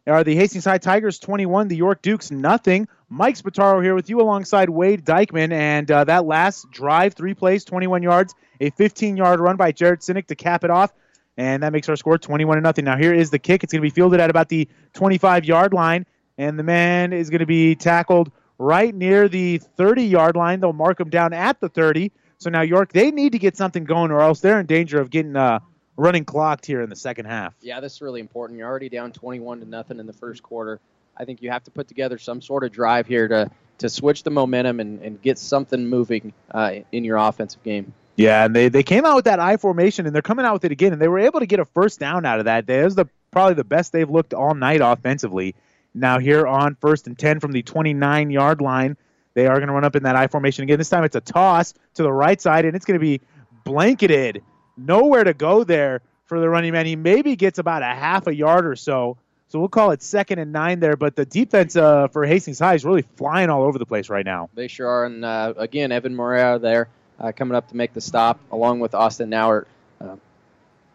are the Hastings High Tigers 21, the York Dukes nothing. Mike Spataro here with you alongside Wade Dykeman, and uh, that last drive, three plays, 21 yards, a 15-yard run by Jared Sinek to cap it off, and that makes our score 21 to nothing. Now here is the kick. It's going to be fielded at about the 25-yard line, and the man is going to be tackled right near the 30 yard line. They'll mark him down at the 30. So now York, they need to get something going, or else they're in danger of getting uh, running clocked here in the second half. Yeah, this is really important. You're already down 21 to nothing in the first quarter. I think you have to put together some sort of drive here to to switch the momentum and, and get something moving uh, in your offensive game. Yeah, and they, they came out with that I formation, and they're coming out with it again, and they were able to get a first down out of that. That was the probably the best they've looked all night offensively. Now here on first and ten from the 29 yard line, they are going to run up in that I formation again. This time it's a toss to the right side, and it's going to be blanketed. Nowhere to go there for the running man. He maybe gets about a half a yard or so. So we'll call it second and nine there. But the defense uh, for Hastings High is really flying all over the place right now. They sure are. And uh, again, Evan Morea there uh, coming up to make the stop, along with Austin Nauert. Uh,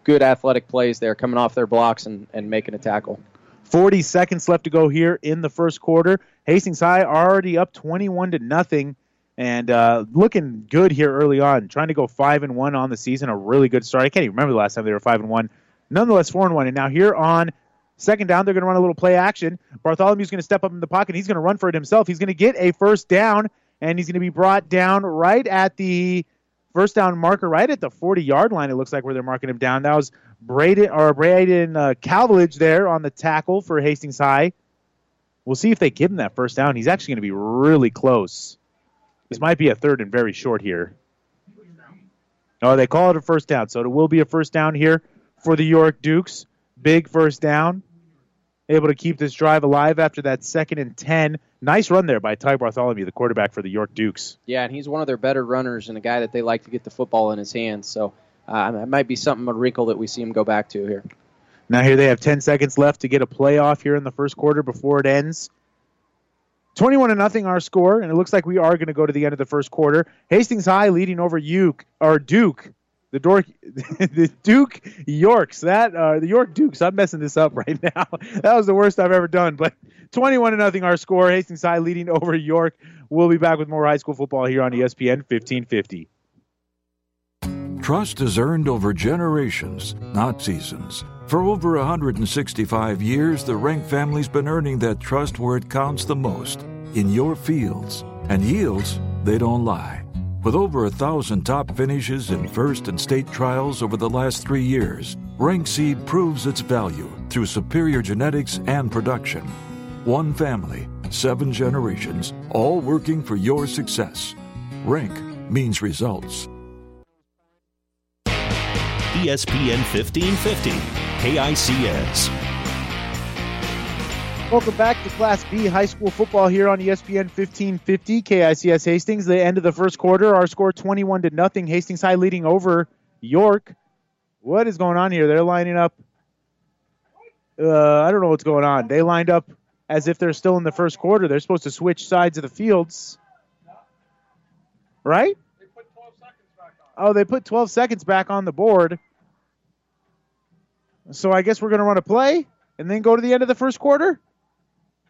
good athletic plays there, coming off their blocks and, and making a tackle. 40 seconds left to go here in the first quarter. Hastings High already up 21 to nothing, and uh, looking good here early on. Trying to go five and one on the season, a really good start. I can't even remember the last time they were five and one. Nonetheless, four and one. And now here on second down, they're going to run a little play action. Bartholomew's going to step up in the pocket. He's going to run for it himself. He's going to get a first down, and he's going to be brought down right at the first down marker, right at the 40 yard line. It looks like where they're marking him down. That was Braden or Braden uh, Calvage there on the tackle for Hastings High. We'll see if they give him that first down. He's actually going to be really close. This might be a third and very short here. Oh, they call it a first down, so it will be a first down here for the York Dukes. Big first down. Able to keep this drive alive after that second and 10. Nice run there by Ty Bartholomew, the quarterback for the York Dukes. Yeah, and he's one of their better runners and a guy that they like to get the football in his hands. So uh, it might be something, a wrinkle that we see him go back to here. Now here they have 10 seconds left to get a playoff here in the first quarter before it ends. 21 to nothing our score, and it looks like we are going to go to the end of the first quarter. Hastings High leading over Uke or Duke. The Dork, <laughs> the Duke Yorks. That uh, the York Dukes. I'm messing this up <laughs> right now. that was the worst I've ever done. But 21 to nothing our score. Hastings High leading over York. We'll be back with more high school football here on ESPN 1550. Trust is earned over generations, not seasons. For over 165 years, the Rank family's been earning that trust where it counts the most in your fields. And yields, they don't lie. With over a thousand top finishes in first and state trials over the last three years, Rank Seed proves its value through superior genetics and production. One family, seven generations, all working for your success. Rank means results. ESPN 1550, KICS. Welcome back to Class B high school football here on ESPN 1550 KICS Hastings. The end of the first quarter, our score 21 to nothing. Hastings High leading over York. What is going on here? They're lining up. Uh, I don't know what's going on. They lined up as if they're still in the first quarter. They're supposed to switch sides of the fields, right? Oh, they put 12 seconds back on the board. So I guess we're going to run a play and then go to the end of the first quarter.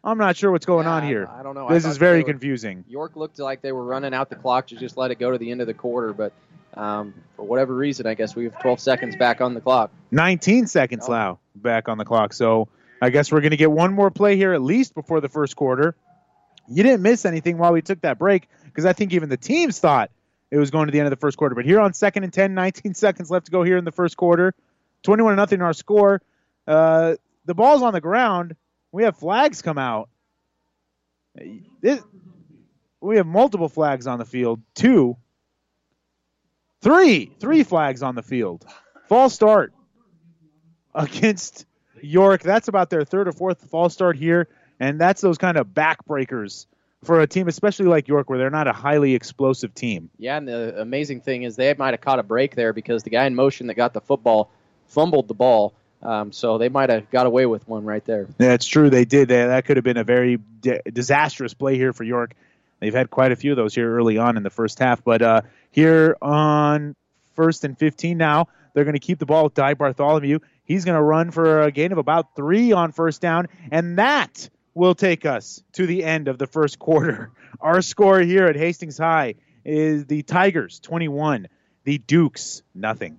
I'm not sure what's going on here. I don't know. This is very were- confusing. York looked like they were running out the clock to just let it go to the end of the quarter, but um, for whatever reason, I guess we have 12 seconds back on the clock. 19 seconds now back on the clock. So I guess we're going to get one more play here at least before the first quarter. You didn't miss anything while we took that break because I think even the teams thought it was going to the end of the first quarter. But here on second and 10, 19 <laughs> seconds left to go here in the first quarter. 21 to nothing in our score. Uh, the ball's on the ground. We have flags come out. This, we have multiple flags on the field. Two, three, three flags on the field. False start against York. That's about their third or fourth false start here, and that's those kind of backbreakers for a team, especially like York, where they're not a highly explosive team. Yeah, and the amazing thing is they might have caught a break there because the guy in motion that got the football fumbled the ball. Um, so they might have got away with one right there. Yeah, true. They did. That could have been a very di- disastrous play here for York. They've had quite a few of those here early on in the first half. But uh, here on first and 15 now, they're going to keep the ball with Ty Bartholomew. He's going to run for a gain of about three on first down, and that will take us to the end of the first quarter. <laughs> Our score here at Hastings High is the Tigers 21, the Dukes nothing.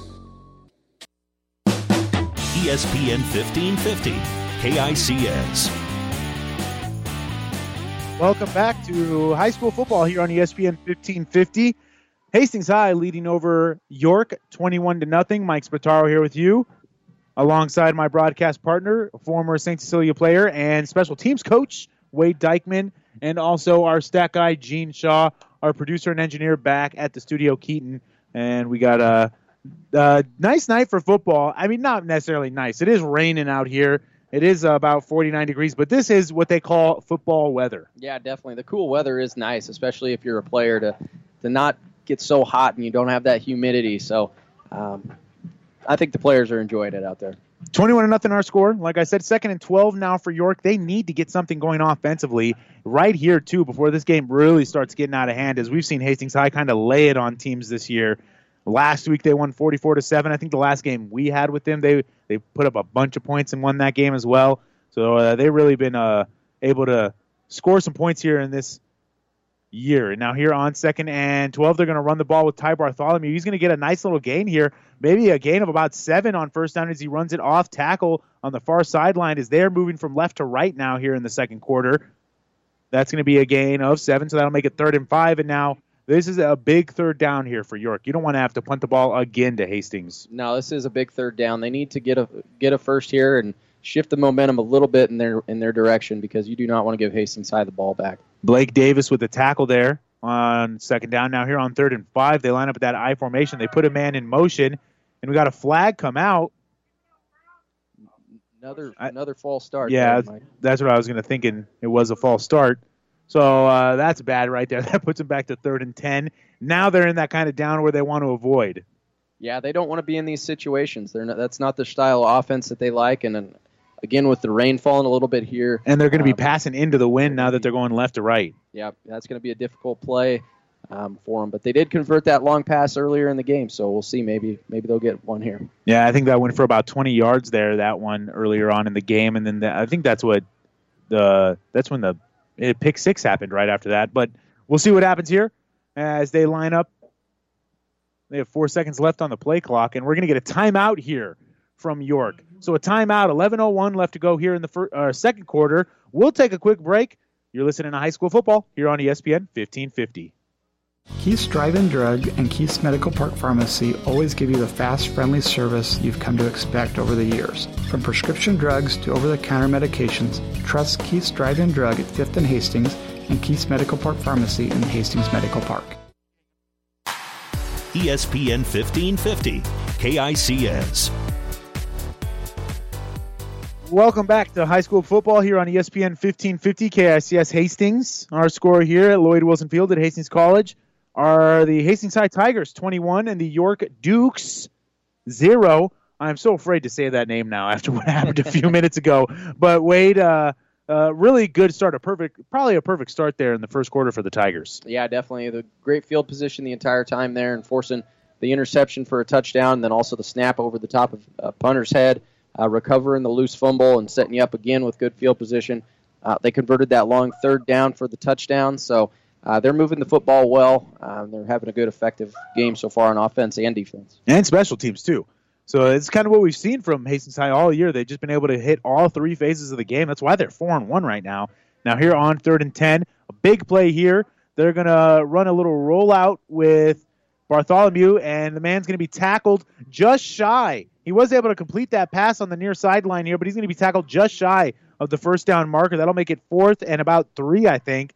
ESPN 1550, KICS. Welcome back to high school football here on ESPN 1550. Hastings High leading over York 21 to nothing. Mike Spataro here with you, alongside my broadcast partner, former St. Cecilia player and special teams coach Wade Dykeman, and also our stat guy Gene Shaw, our producer and engineer back at the studio Keaton. And we got a, a nice night for football. I mean, not necessarily nice. It is raining out here. It is about 49 degrees, but this is what they call football weather. Yeah, definitely. The cool weather is nice, especially if you're a player to to not get so hot and you don't have that humidity. So, um, I think the players are enjoying it out there. 21 to nothing our score. Like I said, second and 12 now for York. They need to get something going offensively right here too before this game really starts getting out of hand. As we've seen Hastings High kind of lay it on teams this year. Last week they won 44 to 7. I think the last game we had with them they they put up a bunch of points and won that game as well. So uh, they've really been uh, able to score some points here in this year. And Now here on second and 12 they're going to run the ball with Ty Bartholomew. He's going to get a nice little gain here. Maybe a gain of about 7 on first down as he runs it off tackle on the far sideline as they're moving from left to right now here in the second quarter. That's going to be a gain of 7 so that'll make it third and 5 and now this is a big third down here for York. You don't want to have to punt the ball again to Hastings. No, this is a big third down. They need to get a get a first here and shift the momentum a little bit in their in their direction because you do not want to give Hastings High the ball back. Blake Davis with the tackle there on second down. Now here on third and five, they line up at that I formation. They put a man in motion, and we got a flag come out. Another another false start. Yeah, there, that's what I was going to thinking. It was a false start. So uh, that's bad right there. <laughs> That puts them back to third and ten. Now they're in that kind of down where they want to avoid. Yeah, they don't want to be in these situations. They're not, that's not the style of offense that they like. And, and again, with the rain falling a little bit here, and they're going to be um, passing into the wind now that they're going left to right. Yeah, that's going to be a difficult play um, for them. But they did convert that long pass earlier in the game, so we'll see. Maybe maybe they'll get one here. Yeah, I think that went for about 20 yards there. That one earlier on in the game, and then the, I think that's what the that's when the pick six happened right after that. But we'll see what happens here as they line up. They have four seconds left on the play clock, and we're going to get a timeout here from York. So a timeout, 11:01 left to go here in the uh, second quarter. We'll take a quick break. You're listening to High School Football here on ESPN 1550. Keith's Drive-In Drug and Keith's Medical Park Pharmacy always give you the fast, friendly service you've come to expect over the years. From prescription drugs to over-the-counter medications, trust Keith's Drive-In Drug at 5th and Hastings and Keith's Medical Park Pharmacy in Hastings Medical Park. ESPN 1550, KICS. Welcome back to high school football here on ESPN 1550 KICS Hastings. Our score here at Lloyd Wilson Field at Hastings College are the Hastings High Tigers 21 and the York Dukes 0. I'm so afraid to say that name now after what <laughs> happened a few <laughs> minutes ago. But Wade, uh, uh, really good start, a perfect, probably a perfect start there in the first quarter for the Tigers. Yeah, definitely. The great field position the entire time there and forcing the interception for a touchdown, and then also the snap over the top of uh, punter's head, uh, recovering the loose fumble and setting you up again with good field position. Uh, they converted that long third down for the touchdown, so uh, they're moving the football well. Um, they're having a good, effective game so far on offense and defense. And special teams, too. So it's kind of what we've seen from Hastings High all year. They've just been able to hit all three phases of the game. That's why they're 4 and 1 right now. Now, here on third and 10, a big play here. They're going to run a little rollout with Bartholomew, and the man's going to be tackled just shy. He was able to complete that pass on the near sideline here, but he's going to be tackled just shy of the first down marker. That'll make it fourth and about three, I think.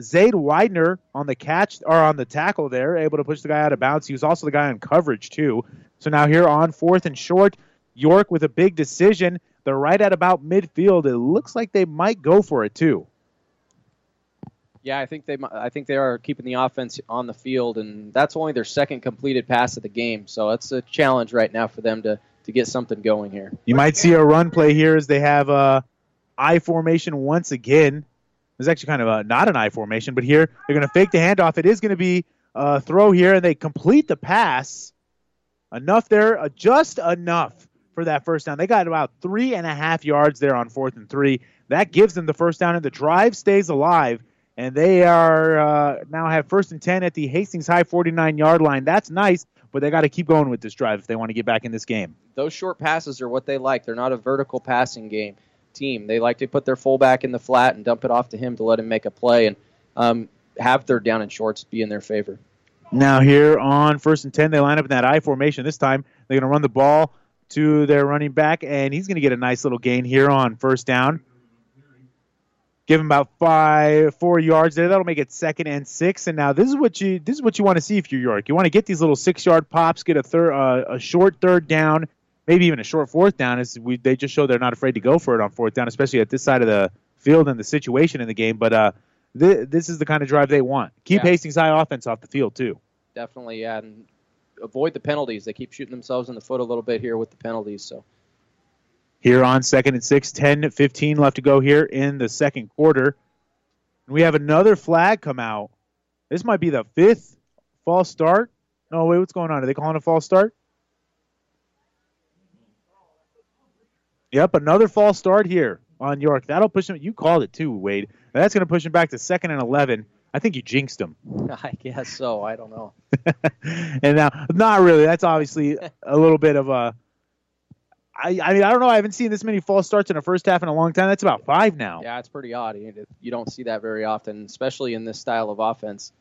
Zade Widener on the catch or on the tackle there, able to push the guy out of bounds. He was also the guy on coverage too. So now here on fourth and short, York with a big decision. They're right at about midfield. It looks like they might go for it too. Yeah, I think they I think they are keeping the offense on the field, and that's only their second completed pass of the game. So it's a challenge right now for them to to get something going here. You might see a run play here as they have a I formation once again. It's actually kind of a, not an I formation, but here they're going to fake the handoff. It is going to be a throw here, and they complete the pass. Enough there, uh, just enough for that first down. They got about three and a half yards there on fourth and three. That gives them the first down, and the drive stays alive and they are uh, now have first and 10 at the Hastings High 49 yard line. That's nice, but they got to keep going with this drive if they want to get back in this game. Those short passes are what they like. They're not a vertical passing game team. They like to put their fullback in the flat and dump it off to him to let him make a play and um, have third down and shorts be in their favor. Now, here on first and 10, they line up in that I formation. This time, they're going to run the ball to their running back, and he's going to get a nice little gain here on first down. Give him about five, four yards there. That'll make it second and six. And now this is what you this is what you want to see if you're York. You want to get these little six yard pops, get a third, uh, a short third down, maybe even a short fourth down. is we they just show they're not afraid to go for it on fourth down, especially at this side of the field and the situation in the game. But uh, th- this is the kind of drive they want. Keep Yeah. Hastings High offense off the field too. Definitely, yeah, and avoid the penalties. They keep shooting themselves in the foot a little bit here with the penalties. So Here on second and six, 10 15 left to go here in the second quarter. We have another flag come out. This might be the fifth false start. No, wait, what's going on? Are they calling a false start? Yep, another false start here on York. That'll push him. You called it too, Wade. That's going to push him back to second and 11. I think you jinxed him. <laughs> I guess so. I don't know. <laughs> and now, not really. That's obviously <laughs> a little bit of a. I, I mean, I don't know. I haven't seen this many false starts in a first half in a long time. That's about five now. Yeah, it's pretty odd. You don't see that very often, especially in this style of offense.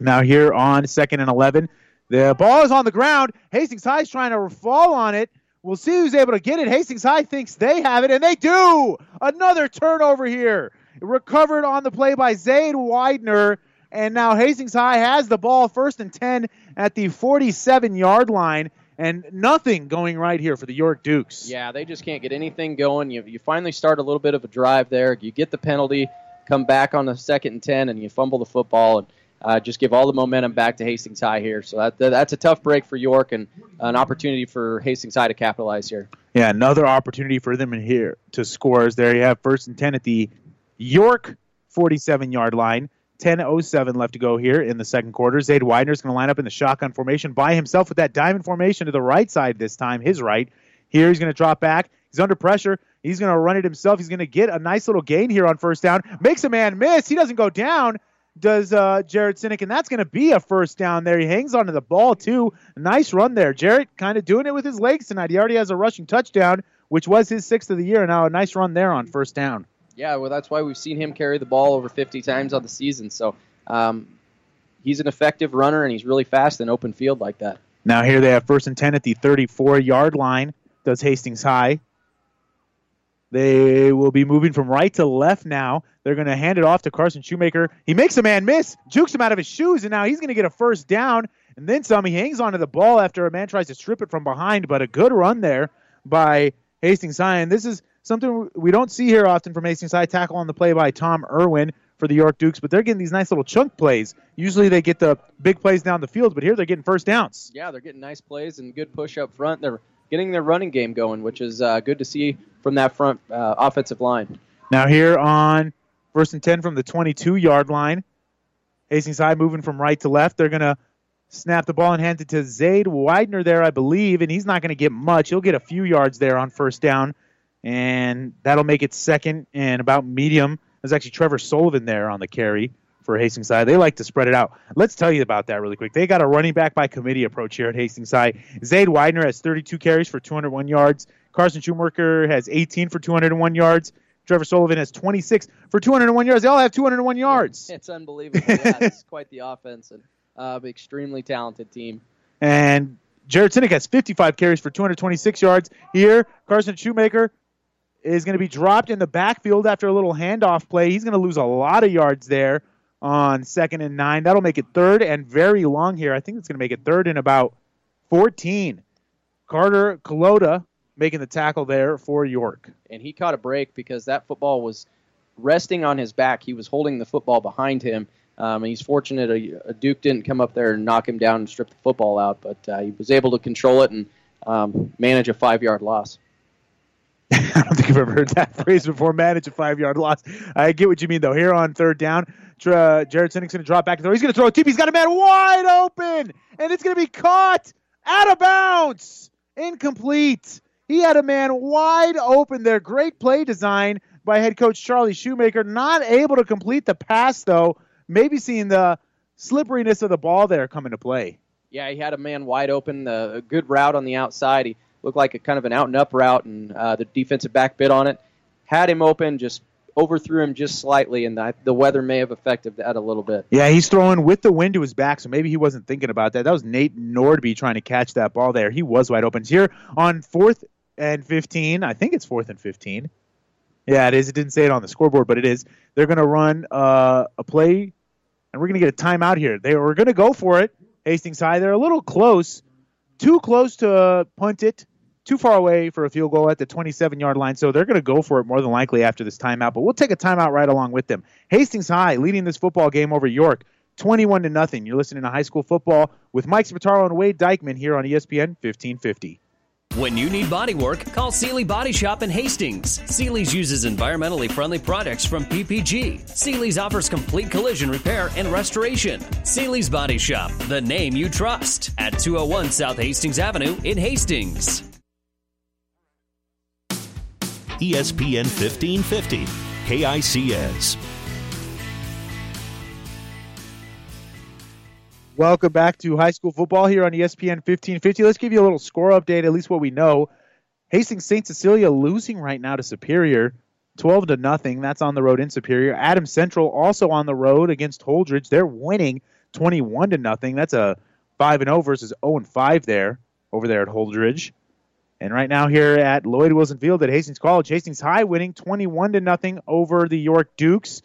Now here on second and eleven, the ball is on the ground. Hastings High is trying to fall on it. We'll see who's able to get it. Hastings High thinks they have it, and they do. Another turnover here. Recovered on the play by Zayd Widener, and now Hastings High has the ball first and ten at the 47 yard line, and nothing going right here for the York Dukes. Yeah, they just can't get anything going. You, you finally start a little bit of a drive there. You get the penalty, come back on the second and 10, and you fumble the football and uh, just give all the momentum back to Hastings High here. So that, that's a tough break for York and an opportunity for Hastings High to capitalize here. Yeah, another opportunity for them in here to score. is there you have first and 10 at the York 47 yard line. 10.07 left to go here in the second quarter. Zayd Widener is going to line up in the shotgun formation by himself with that diamond formation to the right side this time, his right. Here he's going to drop back. He's under pressure. He's going to run it himself. He's going to get a nice little gain here on first down. Makes a man miss. He doesn't go down. Does uh, Jared Sinek, and that's going to be a first down there. He hangs onto the ball, too. Nice run there. Jared. kind of doing it with his legs tonight. He already has a rushing touchdown, which was his sixth of the year. Now a nice run there on first down. Yeah, well, that's why we've seen him carry the ball over 50 times on the season. So um, he's an effective runner, and he's really fast in open field like that. Now here they have first and 10 at the 34 yard line. Does Hastings High. They will be moving from right to left now. They're going to hand it off to Carson Shoemaker. He makes a man miss, jukes him out of his shoes, and now he's going to get a first down. And then some. He hangs onto the ball after a man tries to strip it from behind, but a good run there by Hastings High. And this is something we don't see here often from Hastings High. Tackle on the play by Tom Irwin for the York Dukes, but they're getting these nice little chunk plays. Usually they get the big plays down the field, but here they're getting first downs. Yeah, they're getting nice plays and good push up front. They're getting their running game going, which is uh, good to see from that front uh, offensive line. Now here on first and 10 from the 22 yard line. Hastings High moving from right to left. They're to snap the ball and hand it to Zayd Widener there, I believe, and he's not to get much. He'll get a few yards there on first down. and that'll make it second and about medium. There's actually Trevor Sullivan there on the carry for Hastings High. They like to spread it out. Let's tell you about that really quick. They got a running back by committee approach here at Hastings High. Zade Widener has 32 carries for 201 yards. Carson Shoemaker has 18 for 201 yards. Trevor Sullivan has 26 for 201 yards. They all have 201 yards. <laughs> It's unbelievable. Yeah, it's <laughs> quite the offense and uh, extremely talented team. And Jared Sinek has 55 carries for 226 yards. Here, Carson Shoemaker is going to be dropped in the backfield after a little handoff play. He's going to lose a lot of yards there on second and nine. That'll make it third and very long here. I think it's going to make it third and about 14. Carter Kalota making the tackle there for York. And he caught a break because that football was resting on his back. He was holding the football behind him. Um, and he's fortunate a, a, Duke didn't come up there and knock him down and strip the football out, but uh, he was able to control it and um, manage a five yard loss. <laughs> I don't think I've ever heard that <laughs> phrase before. Manage a five yard loss. I get what you mean, though. Here on third down, uh, Jared Sinek's going to drop back and throw. He's going to throw a tip. He's got a man wide open, and it's going to be caught out of bounds. Incomplete. He had a man wide open there. Great play design by head coach Charlie Shoemaker. Not able to complete the pass, though. Maybe seeing the slipperiness of the ball there come into play. Yeah, he had a man wide open, uh, a good route on the outside. He looked like a kind of an out and up route, and uh, the defensive back bit on it. Had him open, just overthrew him just slightly, and the, the weather may have affected that a little bit. Yeah, he's throwing with the wind to his back, so maybe he wasn't thinking about that. That was Nate Nordby trying to catch that ball there. He was wide open. Here on fourth and 15. I think it's fourth and 15. Yeah, it is. It didn't say it on the scoreboard, but it is. They're going to run uh, a play, and we're going to get a timeout here. They were going to go for it. Hastings High. They're a little close, too close to punt it, too far away for a field goal at the 27 yard line. So they're going to go for it more than likely after this timeout. But we'll take a timeout right along with them. Hastings High leading this football game over York. 21 to nothing. You're listening to high school football with Mike Spataro and Wade Dykeman here on ESPN 1550. When you need body work, call Seely Body Shop in Hastings. Seely's uses environmentally friendly products from PPG. Seely's offers complete collision repair and restoration. Seely's Body Shop, the name you trust, at 201 South Hastings Avenue in Hastings. ESPN 1550, KICS. Welcome back to high school football here on ESPN 1550. Let's give you a little score update, at least what we know. Hastings St. Cecilia losing right now to Superior, 12 to nothing. That's on the road in Superior. Adams Central also on the road against Holdrege. They're winning 21 to nothing. That's a 5 and 0 versus 0 and 5 there over there at Holdrege. And right now here at Lloyd Wilson Field at Hastings College, Hastings High winning 21 to nothing over the York Dukes.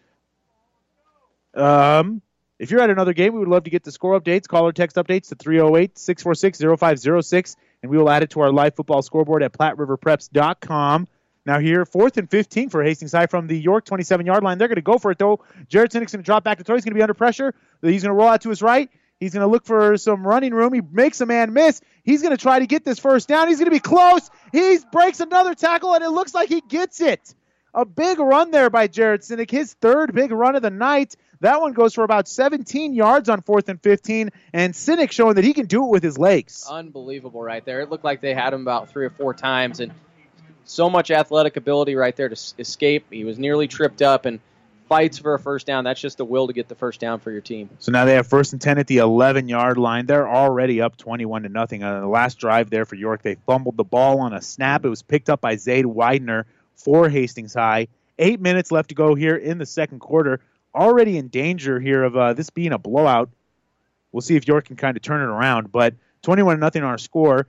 Um, if you're at another game, we would love to get the score updates, call or text updates to 308 646 0506, and we will add it to our live football scoreboard at PlatteRiverPreps.com. Now here, fourth and 15 for Hastings High from the York 27 yard line. They're going to go for it though. Jared Sinek's going to drop back to throw. He's going to be under pressure. He's going to roll out to his right. He's going to look for some running room. He makes a man miss. He's going to try to get this first down. He's going to be close. He breaks another tackle, and it looks like he gets it. A big run there by Jared Sinek, his third big run of the night. That one goes for about 17 yards on fourth and 15, and Sinek showing that he can do it with his legs. Unbelievable right there. It looked like they had him about three or four times, and so much athletic ability right there to escape. He was nearly tripped up and fights for a first down. That's just the will to get the first down for your team. So now they have first and 10 at the 11 yard line. They're already up 21 to nothing. On the last drive there for York, they fumbled the ball on a snap. It was picked up by Zade Widener for Hastings High. Eight minutes left to go here in the second quarter already in danger here of uh, this being a blowout. We'll see if York can kind of turn it around. But 21 nothing on our score.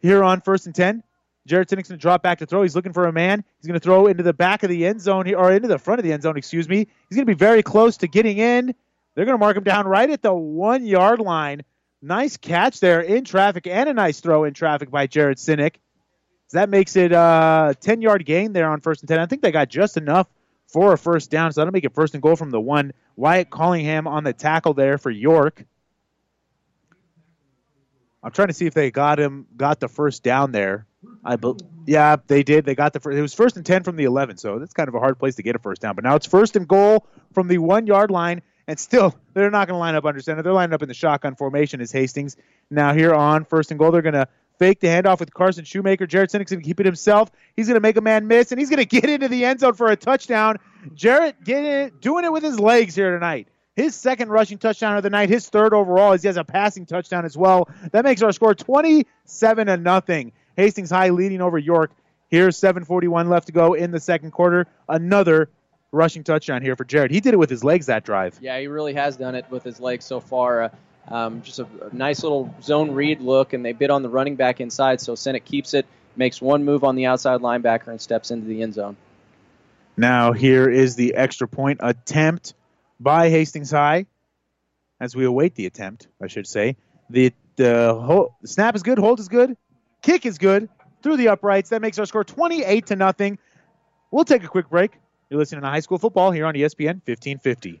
Here on first and 10, Jared Sinek's going to drop back to throw. He's looking for a man. He's going to throw into the back of the end zone, here or into the front of the end zone, excuse me. He's going to be very close to getting in. They're going to mark him down right at the one yard line. Nice catch there in traffic and a nice throw in traffic by Jared Sinek. So that makes it a uh, 10 yard gain there on first and 10. I think they got just enough for a first down. So that'll make it first and goal from the one. Wyatt Callingham on the tackle there for York. I'm trying to see if they got him, got the first down there. I be, yeah, they did. They got the first. It was first and ten from the 11, so that's kind of a hard place to get a first down. But now it's first and goal from the one yard line, and still they're not going to line up under center. They're lining up in the shotgun formation as Hastings. Now here on first and goal, they're going to Fake the handoff with Carson Shoemaker. Jared Sinek's going to keep it himself. He's going to make a man miss, and he's going <laughs> to get into the end zone for a touchdown. Jarrett it, doing it with his legs here tonight. His second rushing touchdown of the night, his third overall, as he has a passing touchdown as well. That makes our score 27 to nothing. Hastings High leading over York. Here's 7:41 left to go in the second quarter. Another rushing touchdown here for Jared. He did it with his legs that drive. Yeah, he really has done it with his legs so far. Uh, um, just a, a, nice little zone read look, and they bid on the running back inside. So Sinek keeps it, makes one move on the outside linebacker, and steps into the end zone. Now here is the extra point attempt by Hastings High. As we await the attempt, I should say. The the, the snap is good, hold is good, kick is good through the uprights. That makes our score 28 to nothing. We'll take a quick break. You're listening to high school football here on ESPN 1550.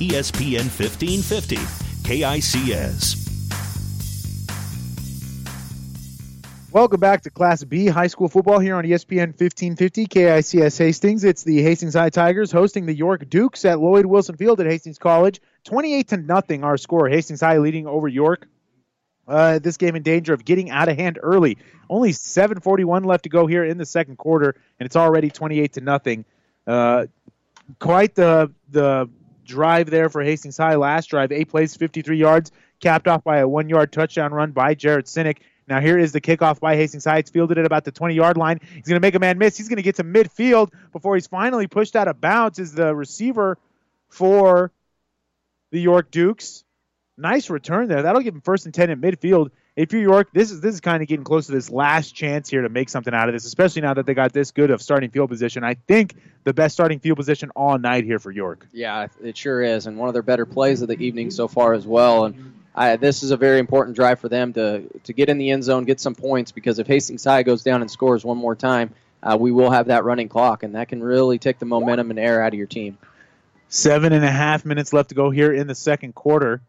ESPN 1550, KICS. Welcome back to Class B high school football here on ESPN 1550 KICS Hastings. It's the Hastings High Tigers hosting the York Dukes at Lloyd Wilson Field at Hastings College. 28 to nothing our score. Hastings High leading over York. Uh, this game in danger of getting out of hand early. Only 7:41 left to go here in the second quarter, and it's already 28 to nothing. Uh, quite the the drive there for Hastings High. Last drive, eight plays, 53 yards, capped off by a one yard touchdown run by Jared Sinek. Now here is the kickoff by Hastings High. It's fielded at about the 20 yard line. He's going to make a man miss. He's going to get to midfield before he's finally pushed out of bounds. Is the receiver for the York Dukes? Nice return there. That'll give him first and 10 at midfield. If you're York, this is this is kind of getting close to this last chance here to make something out of this, especially now that they got this good of starting field position. I think the best starting field position all night here for York. Yeah, it sure is, and one of their better plays of the evening so far as well. And I, this is a very important drive for them to to get in the end zone, get some points, because if Hastings High goes down and scores one more time, uh, we will have that running clock, and that can really take the momentum and air out of your team. Seven and a half minutes left to go here in the second quarter.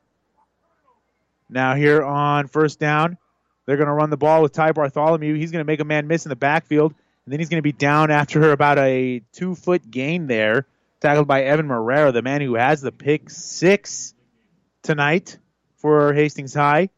Now here on first down, they're going to run the ball with Ty Bartholomew. He's going to make a man miss in the backfield, and then he's going to be down after <laughs> about a two foot gain there, tackled by Evan Marrero, the man who has the pick six tonight for Hastings High.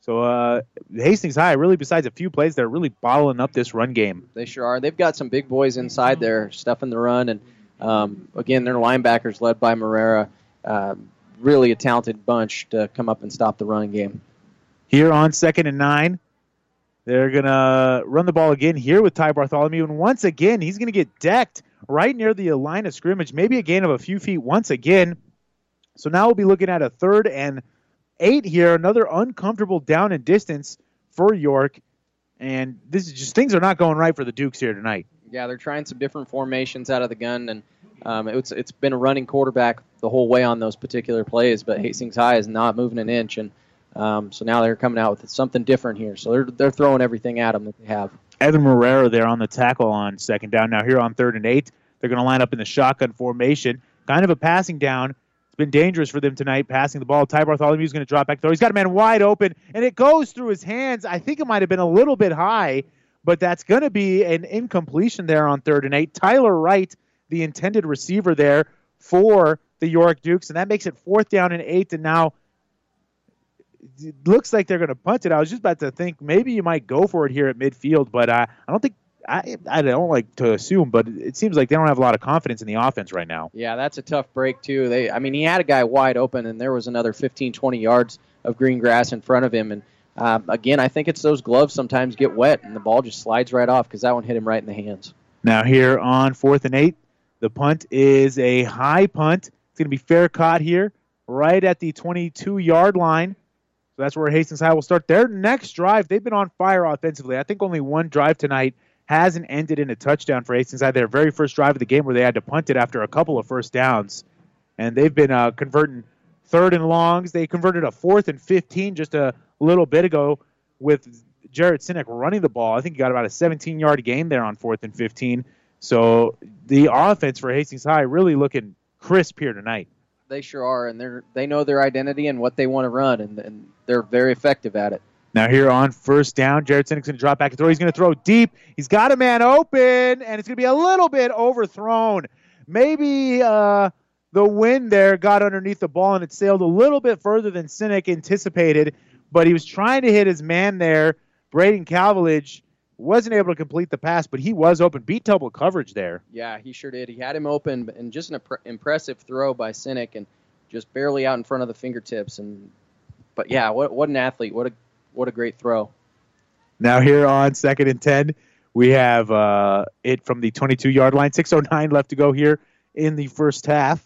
So uh, Hastings High, really, besides a few plays, they're really bottling up this run game. They sure are. They've got some big boys inside there, stuffing the run, and um, again, their linebackers led by Marrero. Um, really a talented bunch to come up and stop the running game. Here on second and nine, they're going to run the ball again here with Ty Bartholomew. And once again, he's going to get decked right near the line of scrimmage, maybe a gain of a few feet once again. So now we'll be looking at a third and eight here, another uncomfortable down and distance for York. And this is just things are not going right for the Dukes here tonight. Yeah, they're trying some different formations out of the gun, and um, it's it's been a running quarterback the whole way on those particular plays. But Hastings High is not moving an inch, and um, so now they're coming out with something different here. So they're they're throwing everything at them that they have. Evan Marrero there on the tackle on second down. Now here on third and eight, they're going to line up in the shotgun formation, kind of a passing down. It's been dangerous for them tonight, passing the ball. Ty Bartholomew is going to drop back throw. He's got a man wide open, and it goes through his hands. I think it might have been a little bit high, but that's going to be an incompletion there on third and eight. Tyler Wright, the intended receiver there for the York Dukes, and that makes it fourth down and eight. And now it looks like they're going to punt it. I was just about to think maybe you might go for it here at midfield, but uh, I don't think I I don't like to assume, but it seems like they don't have a lot of confidence in the offense right now. Yeah, that's a tough break too. They, I mean, he had a guy wide open, and there was another 15, 20 yards of green grass in front of him, and. Um, again, I think it's those gloves sometimes get wet and the ball just slides right off because that one hit him right in the hands. Now here on fourth and eight, the punt is a high punt. It's going to be fair caught here, right at the 22 yard line. So that's where Hastings High will start their next drive. They've been on fire offensively. I think only one drive tonight hasn't ended in a touchdown for Hastings High. Their very first drive of the game where they had to punt it after a couple of first downs. And they've been uh, converting third and longs. They converted a fourth and 15 just a little bit ago with Jared Sinek running the ball. I think he got about a 17 yard gain there on fourth and 15. So the offense for Hastings High really looking crisp here tonight. They sure are, and they're they know their identity and what they want to run, and, and they're very effective at it. Now here on first down, Jared Sinek's going to drop back and throw. He's going to throw deep. He's got a man open, and it's going to be a little bit overthrown. Maybe uh, the wind there got underneath the ball and it sailed a little bit further than Sinek anticipated, but he was trying to hit his man there. Braden Calvilage wasn't able to complete the pass, but he was open. Beat double coverage there. Yeah, he sure did. He had him open, and just an impressive throw by Sinek, and just barely out in front of the fingertips. And but yeah, what what an athlete! What a what a great throw. Now here on second and ten, we have uh, it from the 22 yard line. 6:09 left to go here in the first half.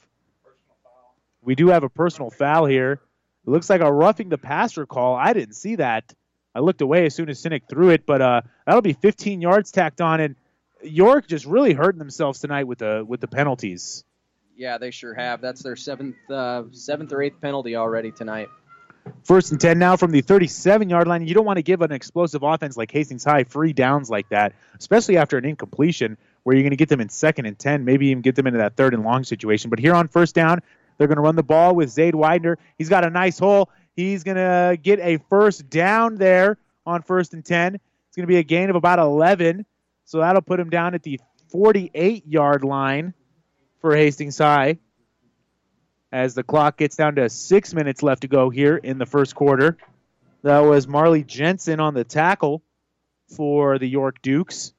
We do have a personal foul here. It looks like a roughing the passer call. I didn't see that. I looked away as soon as Sinek threw it, but uh, that'll be 15 yards tacked on, and York just really hurting themselves tonight with the with the penalties. Yeah, they sure have. That's their seventh uh, seventh or eighth penalty already tonight. First and 10 now from the 37 yard line. You don't want to give an explosive offense like Hastings High free downs like that, especially after an incompletion where you're going to get them in second and 10, maybe even get them into that third and long situation. But here on first down, they're going to run the ball with Zaid Widener. He's got a nice hole. He's going to get a first down there on first and 10. It's going to be a gain of about 11. So that'll put him down at the 48 yard line for Hastings High as the clock gets down to six minutes left to go here in the first quarter. That was Marley Jensen on the tackle for the York Dukes.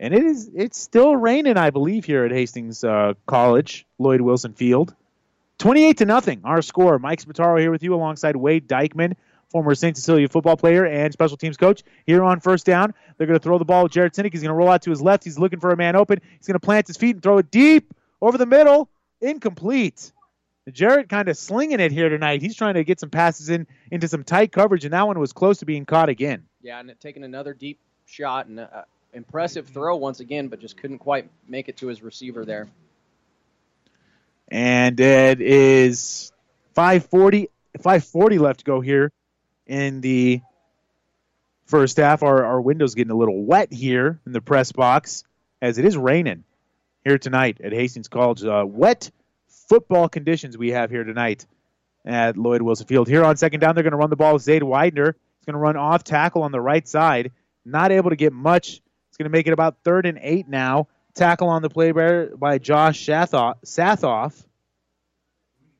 And it is it's still raining, I believe, here at Hastings uh, College, Lloyd Wilson Field. 28 to nothing, our score. Mike Spataro here with you alongside Wade Dykeman, former St. Cecilia football player and special teams coach. Here on first down, they're going to throw the ball Jared Sinek. He's going to roll out to his left. He's looking for a man open. He's going to plant his feet and throw it deep over the middle. Incomplete. Jared kind of slinging it here tonight. He's trying to get some passes in into some tight coverage, and that one was close to being caught again. Yeah, and taking another deep shot and uh, impressive throw once again, but just couldn't quite make it to his receiver there. And it is 540, 540 left to go here in the first half. Our, our window's getting a little wet here in the press box as it is raining here tonight at Hastings College. Uh, wet football conditions we have here tonight at Lloyd Wilson Field. Here on second down, they're going to run the ball with Zaid Widener. He's going to run off tackle on the right side. Not able to get much. It's going to make it about third and eight now. Tackle on the play by Josh Sathoff.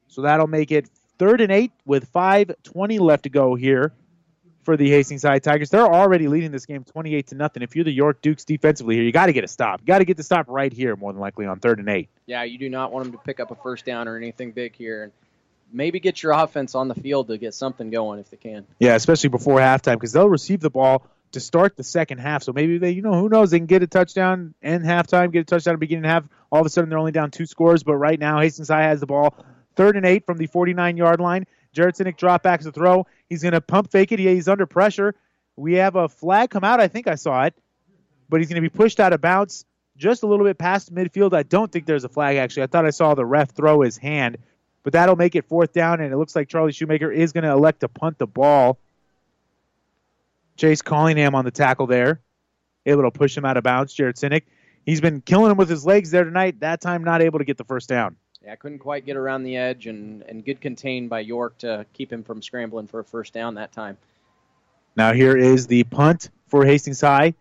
So that'll make it third and eight with 5.20 left to go here for the Hastings High Tigers. They're already leading this game 28 to nothing. If you're the York Dukes defensively here, you got to get a stop. You got to get the stop right here, more than likely on third and eight. Yeah, you do not want them to pick up a first down or anything big here, and maybe get your offense on the field to get something going if they can. Yeah, especially before halftime because they'll receive the ball to start the second half. So maybe they, you know, who knows, they can get a touchdown in halftime, get a touchdown at beginning half. All of a sudden, they're only down two scores. But right now, Hastings High has the ball, third and eight from the 49 yard line. Jared Sinek drop back to throw. He's going to pump fake it. He's under pressure. We have a flag come out. I think I saw it, but he's going to be pushed out of bounds just a little bit past midfield. I don't think there's a flag actually. I thought I saw the ref throw his hand, but that'll make it fourth down, and it looks like Charlie Shoemaker is going to elect to punt the ball. Chase Callingham on the tackle there, able to push him out of bounds. Jared Sinek, he's been killing him with his legs there tonight. That time, not able to get the first down. Yeah, couldn't quite get around the edge, and, and good contained by York to keep him from scrambling for a first down that time. Now here is the punt for Hastings High.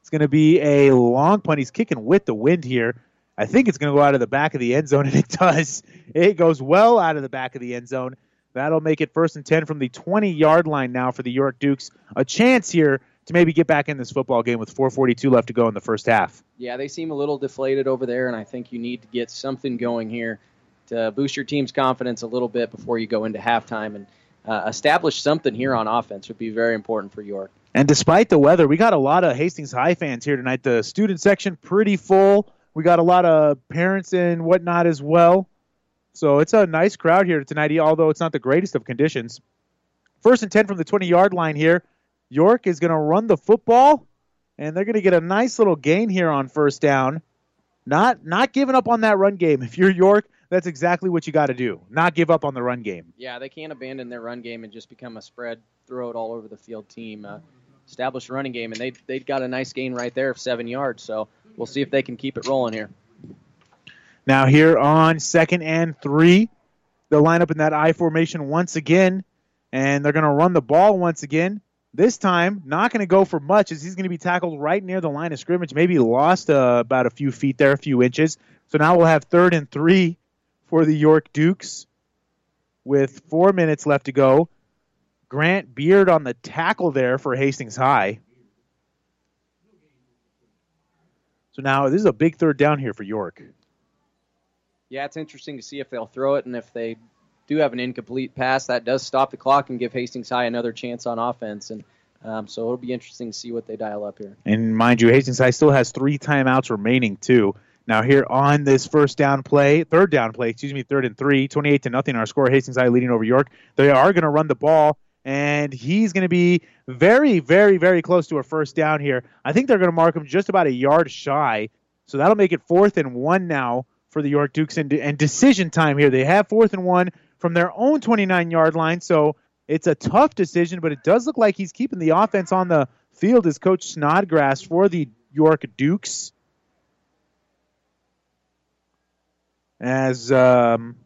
It's going to be a long punt. He's kicking with the wind here. I think it's going to go out of the back of the end zone, and it <laughs> does. It goes well out of the back of the end zone. That'll make it first and 10 from the 20 yard line now for the York Dukes. A chance here to maybe get back in this football game with 4.42 left to go in the first half. Yeah, they seem a little deflated over there, and I think you need to get something going here to boost your team's confidence a little bit before you go into halftime. And uh, establish something here on offense would be very important for York. And despite the weather, we got a lot of Hastings High fans here tonight. The student section pretty full. We got a lot of parents and whatnot as well. So it's a nice crowd here tonight, although it's not the greatest of conditions. First and 10 from the 20 yard line here. York is going to run the football, and they're going to get a nice little gain here on first down. Not not giving up on that run game. If you're York, that's exactly what you got to do. Not give up on the run game. Yeah, they can't abandon their run game and just become a spread throw it all over the field team. Uh, established running game, and they they got a nice gain right there of seven yards. So we'll see if they can keep it rolling here. Now here on second and three, they'll line up in that I formation once again, and they're going to run the ball once again. This time, not going to go for much as he's going to be tackled right near the line of scrimmage. Maybe lost uh, about a few feet there, a few inches. So now we'll have third and three for the York Dukes with four minutes left to go. Grant Beard on the tackle there for Hastings High. So now this is a big third down here for York. Yeah, it's interesting to see if they'll throw it, and if they do have an incomplete pass, that does stop the clock and give Hastings High another chance on offense. And um, so it'll be interesting to see what they dial up here. And mind you, Hastings High still has three timeouts remaining too. Now here on this first down play, third down play, excuse me, third and three, 28 to nothing. Our score, Hastings High leading over York. They are going to run the ball, and he's going to be very, very, very close to a first down here. I think they're going to mark him just about a yard shy. So that'll make it fourth and one now for the York Dukes and, and decision time here. They have fourth and one from their own 29 yard line. So it's a tough decision, but it does look like he's keeping the offense on the field as Coach Snodgrass for the York Dukes. As um,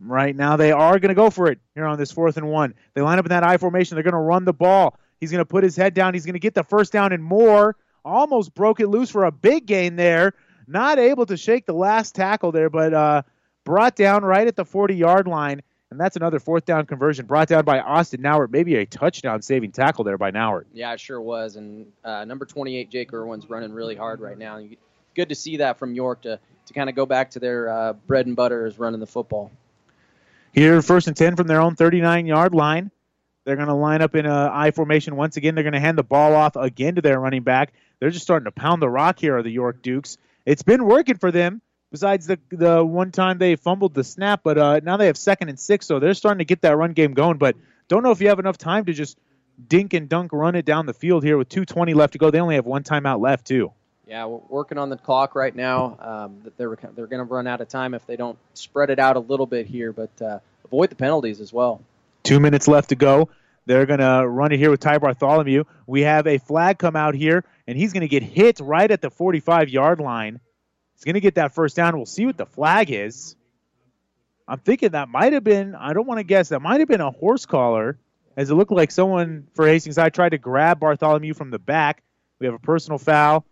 right now they are going to go for it here on this fourth and one. They line up in that I formation. They're going to run the ball. He's going to put his head down. He's going to get the first down and more. Almost broke it loose for a big gain there. Not able to shake the last tackle there, but uh, brought down right at the 40 yard line. And that's another fourth down conversion brought down by Austin Nauert. Maybe a touchdown saving tackle there by Nauert. Yeah, it sure was. And uh, number 28, Jake Irwin's running really hard right now. Good to see that from York to, to kind of go back to their uh, bread and butter is running the football. Here, first and 10 from their own 39 yard line. They're going to line up in a I formation once again. They're going to hand the ball off again to their running back. They're just starting to pound the rock here, are the York Dukes. It's been working for them besides the the one time they fumbled the snap. But uh, now they have second and six, so they're starting to get that run game going. But don't know if you have enough time to just dink and dunk run it down the field here with 2:20 left to go. They only have one timeout left too. Yeah, we're working on the clock right now. Um, they're they're going to run out of time if they don't spread it out a little bit here, but uh, avoid the penalties as well. Two minutes left to go. They're going to run it here with Ty Bartholomew. We have a flag come out here, and he's going to get hit right at the 45 yard line. He's going to get that first down. We'll see what the flag is. I'm thinking that might have been, I don't want to guess, that might have been a horse collar, as it looked like someone for Hastings I tried to grab Bartholomew from the back. We have a personal foul.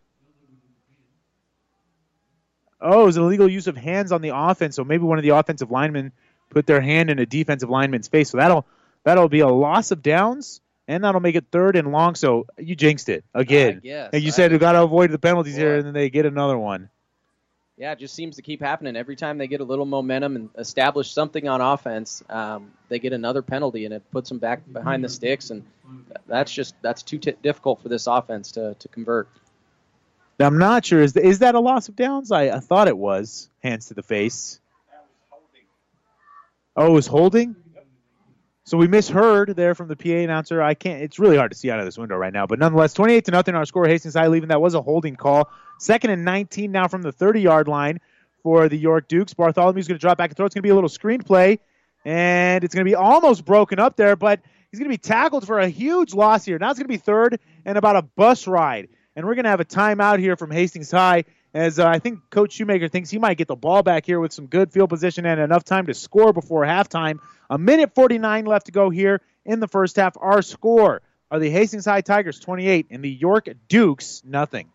Oh, it was illegal use of hands on the offense, so maybe one of the offensive linemen put their hand in a defensive lineman's face. So that'll that'll be a loss of downs, and that'll make it third and long. So you jinxed it again. Yes, and you said we got to avoid the penalties here, and then they get another one yeah, it just seems to keep happening. Every time they get a little momentum and establish something on offense, um, they get another penalty, and it puts them back behind the sticks, and that's just that's too t- difficult for this offense to, to convert. Now, I'm not sure. Is is that a loss of downs? I, I thought it was hands to the face. Oh, it was holding. So we misheard there from the PA announcer. I can't. It's really hard to see out of this window right now, but nonetheless, 28 to nothing. Our score. Hastings High leaving. That was a holding call. Second and 19 now from the 30 yard line for the York Dukes. Bartholomew's going to drop back and throw. It's going to be a little screenplay, and it's going to be almost broken up there, but he's going to be tackled for a huge loss here. Now it's going to be third and about a bus ride, and we're going to have a timeout here from Hastings High as uh, I think Coach Shoemaker thinks he might get the ball back here with some good field position and enough time to score before halftime. A minute 49 left to go here in the first half. Our score are the Hastings High Tigers 28 and the York Dukes nothing.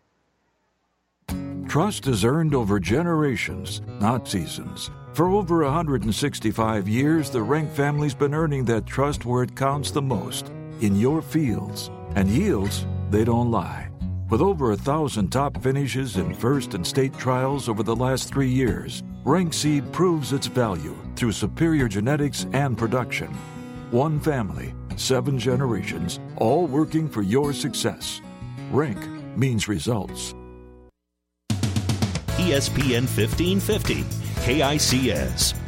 Trust is earned over generations, not seasons. For over 165 years, the Rank family's been earning that trust where it counts the most in your fields. And yields, they don't lie. With over a thousand top finishes in first and state trials over the last three years, Rank Seed proves its value through superior genetics and production. One family, seven generations, all working for your success. Rank means results. ESPN 1550, KICS.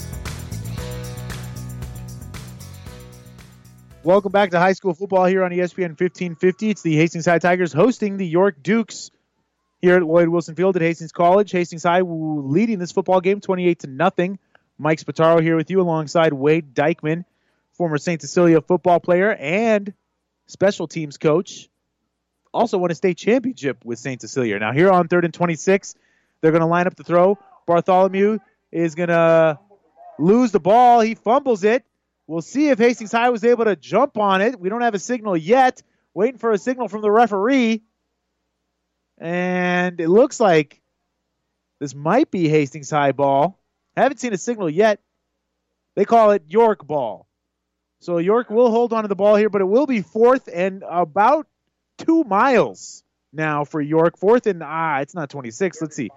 Welcome back to high school football here on ESPN 1550. It's the Hastings High Tigers hosting the York Dukes here at Lloyd Wilson Field at Hastings College. Hastings High leading this football game 28 to nothing. Mike Spataro here with you alongside Wade Dykeman former St. Cecilia football player and special teams coach. Also won a state championship with St. Cecilia. Now, here on third and 26, they're going to line up to throw. Bartholomew is going to lose the ball. He fumbles it. We'll see if Hastings High was able to jump on it. We don't have a signal yet. Waiting for a signal from the referee. And it looks like this might be Hastings High ball. Haven't seen a signal yet. They call it York ball. So York will hold on to the ball here, but it will be fourth and about two miles now for York. Fourth and ah, it's not 26. Let's see.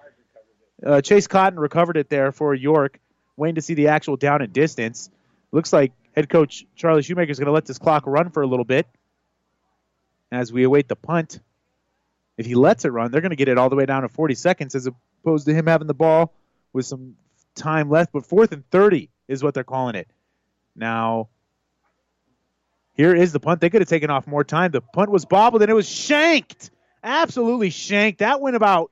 Uh, Chase Cotton recovered it there for York. Waiting to see the actual down and distance. Looks like head coach Charlie Shoemaker is going to let this clock run for a little bit as we await the punt. If he lets it run, they're going to get it all the way down to 40 seconds as opposed to him having the ball with some time left. But fourth and 30 is what they're calling it. Now, here is the punt. They could have taken off more time. The punt was bobbled and it was shanked. Absolutely shanked. That went about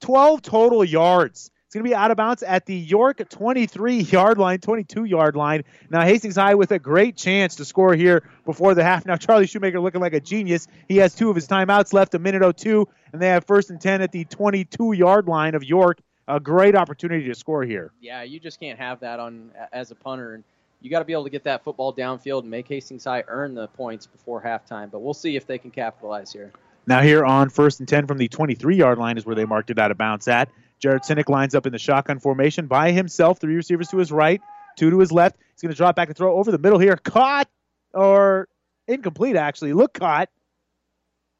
12 total yards. It's going to be out of bounds at the York 23 yard line, 22 yard line. Now, Hastings High with a great chance to score here before the half. Now, Charlie Shoemaker looking like a genius. He has two of his timeouts left, a minute 02, and they have first and 10 at the 22 yard line of York. A great opportunity to score here. Yeah, you just can't have that on as a punter. And you got to be able to get that football downfield and make Hastings High earn the points before halftime. But we'll see if they can capitalize here. Now, here on first and 10 from the 23 yard line is where they marked it out of bounds at. Jared Sinek lines up in the shotgun formation by himself. Three receivers to his right, two to his left. He's going to drop back and throw over the middle here. Caught or incomplete, actually. Look caught,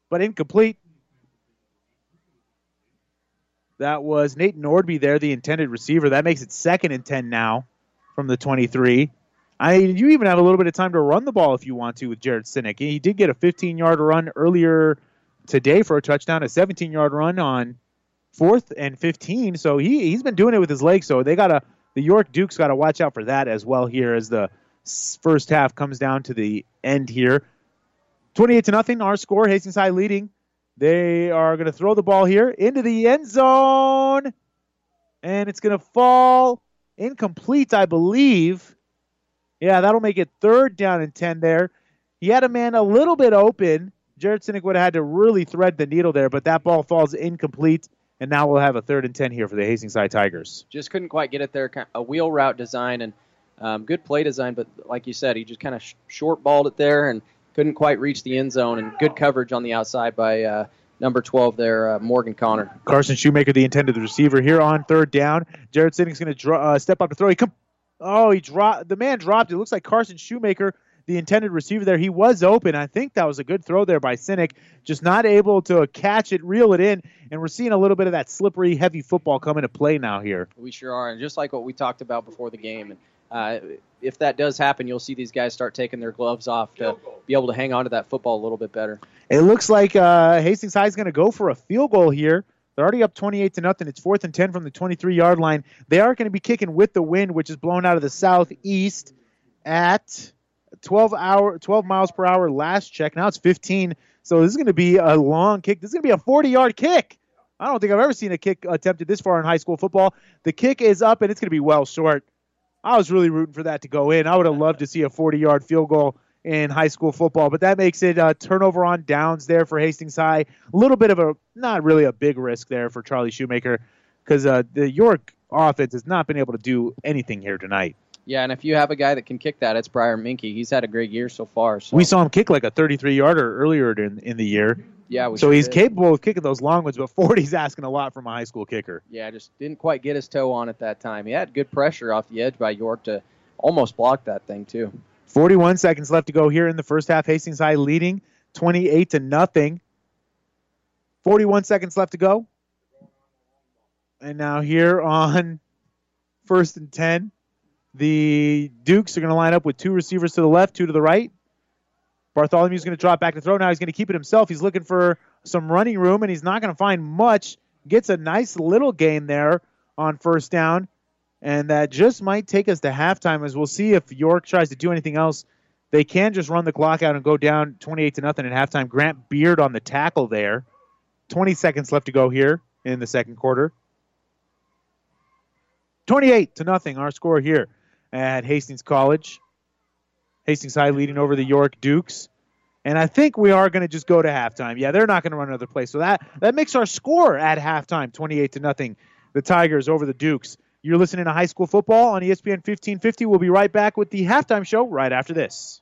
but incomplete. That was Nate Nordby there, the intended receiver. That makes it second and 10 now from the 23. I you even have a little bit of time to run the ball if you want to with Jared Sinek. He did get a 15 yard run earlier today for a touchdown, a 17 yard run on fourth and 15. So he he's been doing it with his legs. So they got to the York Dukes got to watch out for that as well here as the first half comes down to the end here. 28 to nothing, our score. Hastings High leading. They are going to throw the ball here into the end zone, and it's going to fall incomplete, I believe. Yeah, that'll make it third down and 10 there. He had a man a little bit open. Jared Sinek would have had to really thread the needle there, but that ball falls incomplete. And now we'll have a third and 10 here for the Hastings High Tigers. Just couldn't quite get it there. A wheel route design and um, good play design, but like you said, he just kind of sh- short balled it there and couldn't quite reach the end zone. And good coverage on the outside by uh, number 12 there, uh, Morgan Connor. Carson Shoemaker, the intended receiver, here on third down. Jared Sinek's going to uh, step up to throw. He come. Oh, he dropped. The man dropped. It looks like Carson Shoemaker the intended receiver there. He was open. I think that was a good throw there by Sinek, just not able to catch it, reel it in, and we're seeing a little bit of that slippery, heavy football come into play now here. We sure are, and just like what we talked about before the game. And uh, if that does happen, you'll see these guys start taking their gloves off to be able to hang on to that football a little bit better. It looks like uh, Hastings High is going to go for a field goal here. They're already up 28 to nothing. It's fourth and 10 from the 23 yard line. They are going to be kicking with the wind, which is blown out of the southeast at 12 hour 12 miles per hour last check. Now it's 15. So this is going to be a long kick. This is going to be a 40 yard kick. I don't think I've ever seen a kick attempted this far in high school football. The kick is up and it's going to be well short. I was really rooting for that to go in. I would have loved to see a 40 yard field goal in high school football, but that makes it a turnover on downs there for Hastings High. A little bit of a, not really a big risk there for Charlie Shoemaker because uh, the York offense has not been able to do anything here tonight. Yeah, and if you have a guy that can kick that, it's Briar Minky. He's had a great year so far. So. We saw him kick like a 33 yarder earlier in, in the year. Yeah, so sure he's did. capable of kicking those long ones, but <laughs> 40's asking a lot from a high school kicker. Yeah, just didn't quite get his toe on at that time. He had good pressure off the edge by York to almost block that thing too. 41 seconds left to go here in the first half. Hastings High leading 28 to nothing. 41 seconds left to go. And now here on first and 10, the Dukes are going to line up with two receivers to the left, two to the right. Bartholomew's going to drop back to throw. Now he's going to keep it himself. He's looking for some running room, and he's not going to find much. Gets a nice little gain there on first down, and that just might take us to halftime. As we'll see if York tries to do anything else. They can just run the clock out and go down 28 to nothing at halftime. Grant Beard on the tackle there. 20 seconds left to go here in the second quarter. 28 to nothing, our score here at Hastings College. Hastings High leading over the York Dukes. And I think we are going to just go to halftime. Yeah, they're not going to run another play. So that that makes our score at halftime 28 to nothing. The Tigers over the Dukes. You're listening to high school football on ESPN 1550. We'll be right back with the halftime show right after this.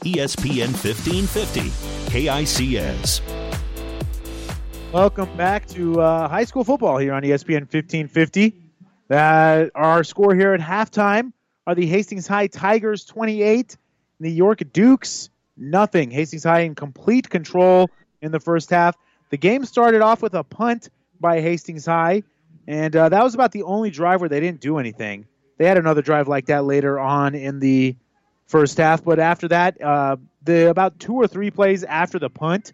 ESPN 1550, KICS. Welcome back to uh, high school football here on ESPN 1550. That our score here at halftime are the Hastings High Tigers 28, the York Dukes nothing. Hastings High in complete control in the first half. The game started off with a punt by Hastings High, and uh, that was about the only drive where they didn't do anything. They had another drive like that later on in the first half, but after that, uh, the about two or three plays after the punt,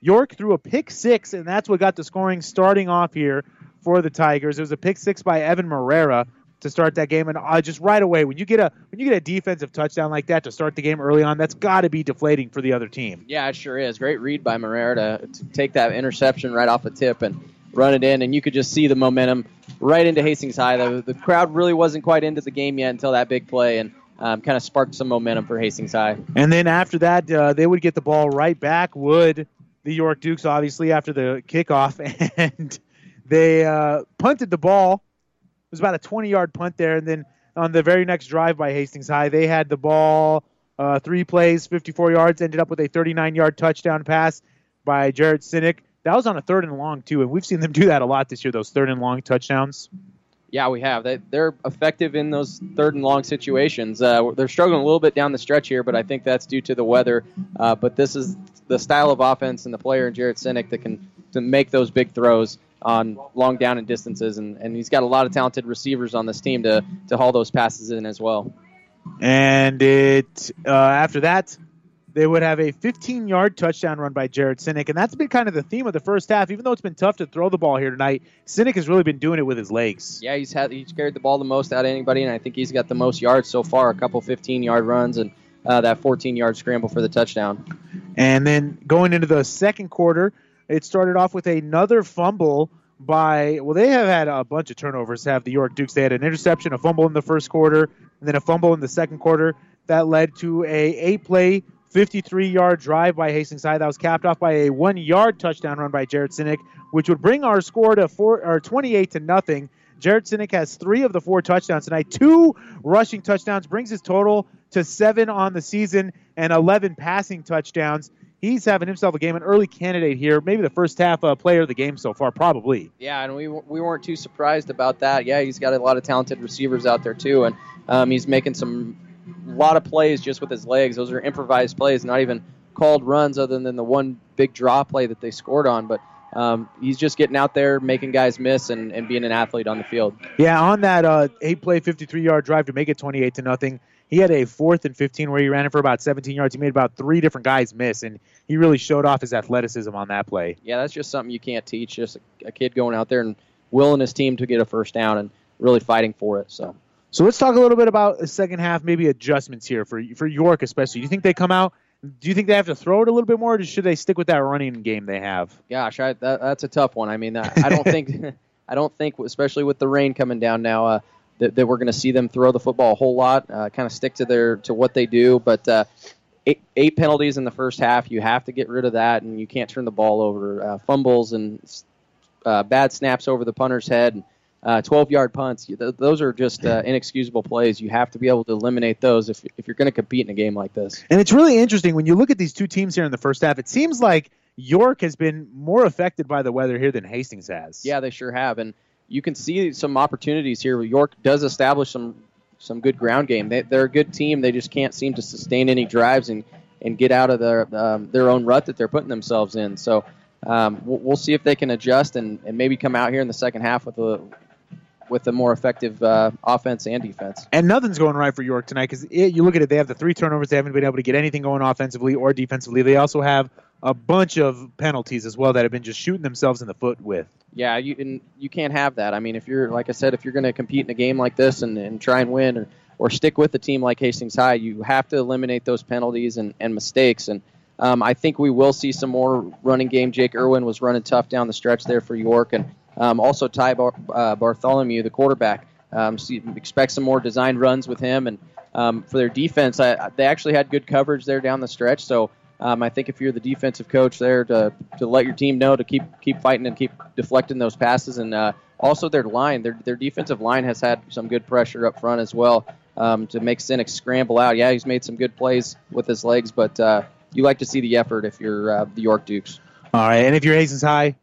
York threw a pick six, and that's what got the scoring starting off here for the Tigers. It was a pick six by Evan Marrero to start that game, and uh, just right away when you get a when you get a defensive touchdown like that to start the game early on, that's got to be deflating for the other team. Yeah, it sure is. Great read by Marrero to, to take that interception right off a tip and run it in, and you could just see the momentum right into Hastings High. The, the crowd really wasn't quite into the game yet until that big play, and um, kind of sparked some momentum for Hastings High. And then after that, uh, they would get the ball right back. Would the York Dukes obviously after the kickoff, <laughs> and they uh, punted the ball. It was about a 20-yard punt there, and then on the very next drive by Hastings High, they had the ball uh, three plays, 54 yards, ended up with a 39-yard touchdown pass by Jared Sinek. That was on a third and long too, and we've seen them do that a lot this year. Those third and long touchdowns. Yeah, we have. They, they're effective in those third and long situations. Uh, they're struggling a little bit down the stretch here, but I think that's due to the weather. Uh, but this is the style of offense and the player in Jared Sinek that can to make those big throws on long down and distances, and, and he's got a lot of talented receivers on this team to to haul those passes in as well. And it uh, after that, they would have a 15 yard touchdown run by Jared Sinek. And that's been kind of the theme of the first half. Even though it's been tough to throw the ball here tonight, Sinek has really been doing it with his legs. Yeah, he's had he's carried the ball the most out of anybody, and I think he's got the most yards so far. A couple 15 yard runs and uh, that 14 yard scramble for the touchdown. And then going into the second quarter, it started off with another fumble by well, they have had a bunch of turnovers. Have the York Dukes? They had an interception, a fumble in the first quarter, and then a fumble in the second quarter. That led to a eight play 53 yard drive by Hastings High. That was capped off by a one yard touchdown run by Jared Sinek, which would bring our score to four or 28 to nothing. Jared Sinek has three of the four touchdowns tonight. Two rushing touchdowns brings his total to seven on the season and 11 passing touchdowns. He's having himself a game, an early candidate here, maybe the first half uh, player of the game so far, probably. Yeah, and we, we weren't too surprised about that. Yeah, he's got a lot of talented receivers out there too, and um, he's making some a lot of plays just with his legs. Those are improvised plays, not even called runs, other than the one big draw play that they scored on. But um, he's just getting out there, making guys miss, and, and being an athlete on the field. Yeah, on that uh, eight play, 53 yard drive to make it 28 to nothing. He had a fourth and 15 where he ran it for about 17 yards. He made about three different guys miss, and he really showed off his athleticism on that play. Yeah, that's just something you can't teach. Just a, a kid going out there and willing his team to get a first down and really fighting for it. So. So let's talk a little bit about the second half, maybe adjustments here for for York especially. Do you think they come out? Do you think they have to throw it a little bit more, or should they stick with that running game they have? Gosh, I, that, that's a tough one. I mean, I, I don't think, <laughs> <laughs> I don't think, especially with the rain coming down now, uh, that, that we're going to see them throw the football a whole lot. Uh, kind of stick to their to what they do, but. Uh, Eight, eight penalties in the first half. You have to get rid of that, and you can't turn the ball over. Uh, fumbles and uh, bad snaps over the punter's head. Uh, 12 yard punts. Th- those are just uh, inexcusable plays. You have to be able to eliminate those if, if you're going to compete in a game like this. And it's really interesting when you look at these two teams here in the first half. It seems like York has been more affected by the weather here than Hastings has. Yeah, they sure have, and you can see some opportunities here. York does establish some some good ground game. They, are a good team. They just can't seem to sustain any drives and, and get out of their um, their own rut that they're putting themselves in. So um, we'll, we'll, see if they can adjust and, and maybe come out here in the second half with a with a more effective uh, offense and defense. And nothing's going right for York tonight because you look at it; they have the three turnovers. They haven't been able to get anything going offensively or defensively. They also have a bunch of penalties as well that have been just shooting themselves in the foot with. Yeah, you and you can't have that. I mean, if you're like I said, if you're going to compete in a game like this and, and try and win or, or stick with a team like Hastings High, you have to eliminate those penalties and, and mistakes. And um, I think we will see some more running game. Jake Irwin was running tough down the stretch there for York, and um, also Ty Bar- uh, Bartholomew, the quarterback. Um, so expect some more design runs with him. And um, for their defense, I, they actually had good coverage there down the stretch. So um, I think if you're the defensive coach there to, to let your team know to keep keep fighting and keep deflecting those passes, and uh, also their line, their their defensive line has had some good pressure up front as well um, to make Sinek scramble out. Yeah, he's made some good plays with his legs, but uh, you like to see the effort if you're uh, the York Dukes. All right, and if you're Hastings High,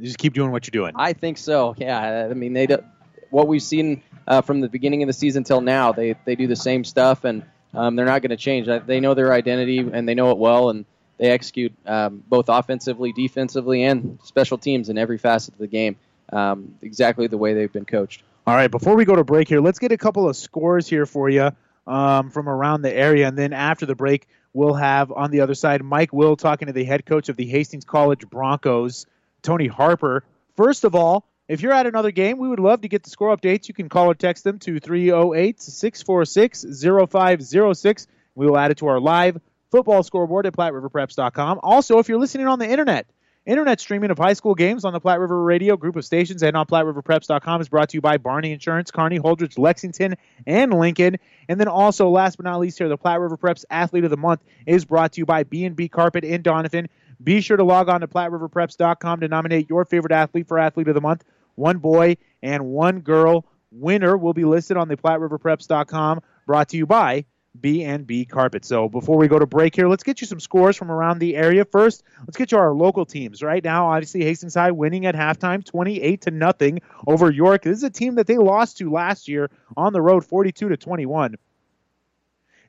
just keep doing what you're doing. I think so. Yeah, I mean they do, what we've seen uh, from the beginning of the season till now, they they do the same stuff and um, they're not going to change. They know their identity and they know it well, and they execute um, both offensively, defensively, and special teams in every facet of the game um, exactly the way they've been coached. All right, before we go to break here, let's get a couple of scores here for you um, from around the area, and then after the break, we'll have on the other side Mike Will talking to the head coach of the Hastings College Broncos, Tony Harper. First of all, if you're at another game, we would love to get the score updates. You can call or text them to 308 646 0506. We will add it to our live football scoreboard at PlatteRiverPreps.com. Also, if you're listening on the internet, internet streaming of high school games on the Platte River Radio group of stations and on PlatteRiverPreps.com is brought to you by Barney Insurance, Kearney, Holdrege, Lexington, and Lincoln. And then also, last but not least, here, the Platte River Preps Athlete of the Month is brought to you by B&B Carpet in Doniphan. Be sure to log on to PlatteRiverPreps.com to nominate your favorite athlete for Athlete of the Month one boy and one girl winner will be listed on the PlatteRiverPreps.com. Brought to you by B&B Carpet. So before we go to break here, let's get you some scores from around the area. First, let's get you our local teams. Right now, obviously Hastings High winning at halftime, 28 to nothing over York. This is a team that they lost to last year on the road, 42 to 21.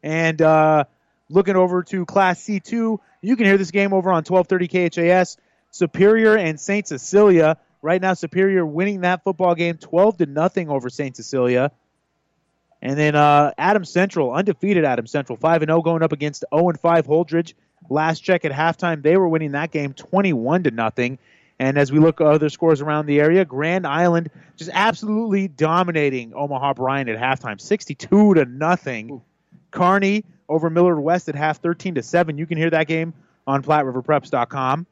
And uh, looking over to Class C2, you can hear this game over on 1230 KHAS. Superior and St. Cecilia Right now, Superior winning that football game 12 to nothing over St. Cecilia. And then uh, Adams Central, undefeated Adams Central, 5 0 going up against 0 5 Holdrege. Last check at halftime, they were winning that game 21 to nothing. And as we look at other scores around the area, Grand Island just absolutely dominating Omaha Bryan at halftime, 62 to nothing. Kearney over Millard West at half, 13 to 7. You can hear that game on PlatteRiverPreps.com.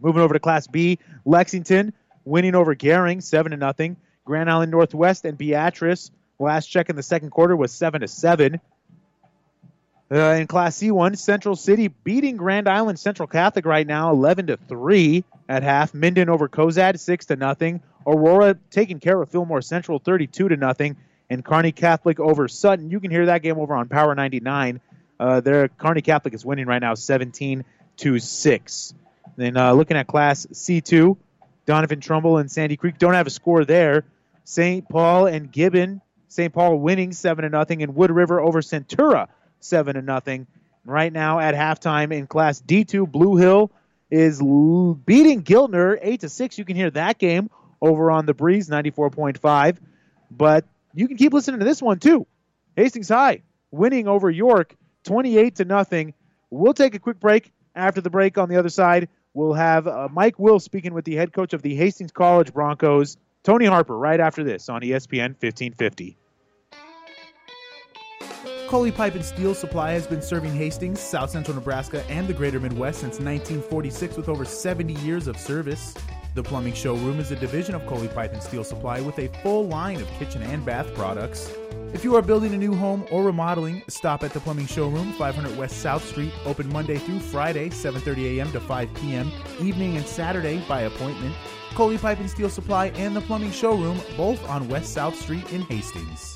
Moving over to Class B, Lexington winning over Gering, seven to nothing. Grand Island Northwest and Beatrice. Last check in the second quarter was seven to seven. Uh, in Class C1, Central City beating Grand Island Central Catholic right now, eleven to three at half. Minden over Cozad, six to nothing. Aurora taking care of Fillmore Central, thirty-two to nothing. And Kearney Catholic over Sutton. You can hear that game over on Power 99. Uh, Kearney Catholic is winning right now, seventeen to six. Then uh, looking at Class C2, Doniphan Trumbull and Sandy Creek don't have a score there. St. Paul and Gibbon, St. Paul winning seven to nothing, and Wood River over Centura seven to nothing. Right now at halftime in Class D2, Blue Hill is beating Giltner eight to six. You can hear that game over on the Breeze ninety four point five, but you can keep listening to this one too. Hastings High winning over York twenty eight to nothing. We'll take a quick break. After the break, on the other side, We'll have uh, Mike Will speaking with the head coach of the Hastings College Broncos, Tony Harper, right after this on ESPN 1550. Coley Pipe and Steel Supply has been serving Hastings, South Central Nebraska, and the greater Midwest since 1946 with over 70 years of service. The Plumbing Showroom is a division of Coley Pipe and Steel Supply with a full line of kitchen and bath products. If you are building a new home or remodeling, stop at the Plumbing Showroom, 500 West South Street, open Monday through Friday, 7:30 a.m. to 5 p.m., evening and Saturday by appointment. Coley Pipe and Steel Supply and the Plumbing Showroom, both on West South Street in Hastings.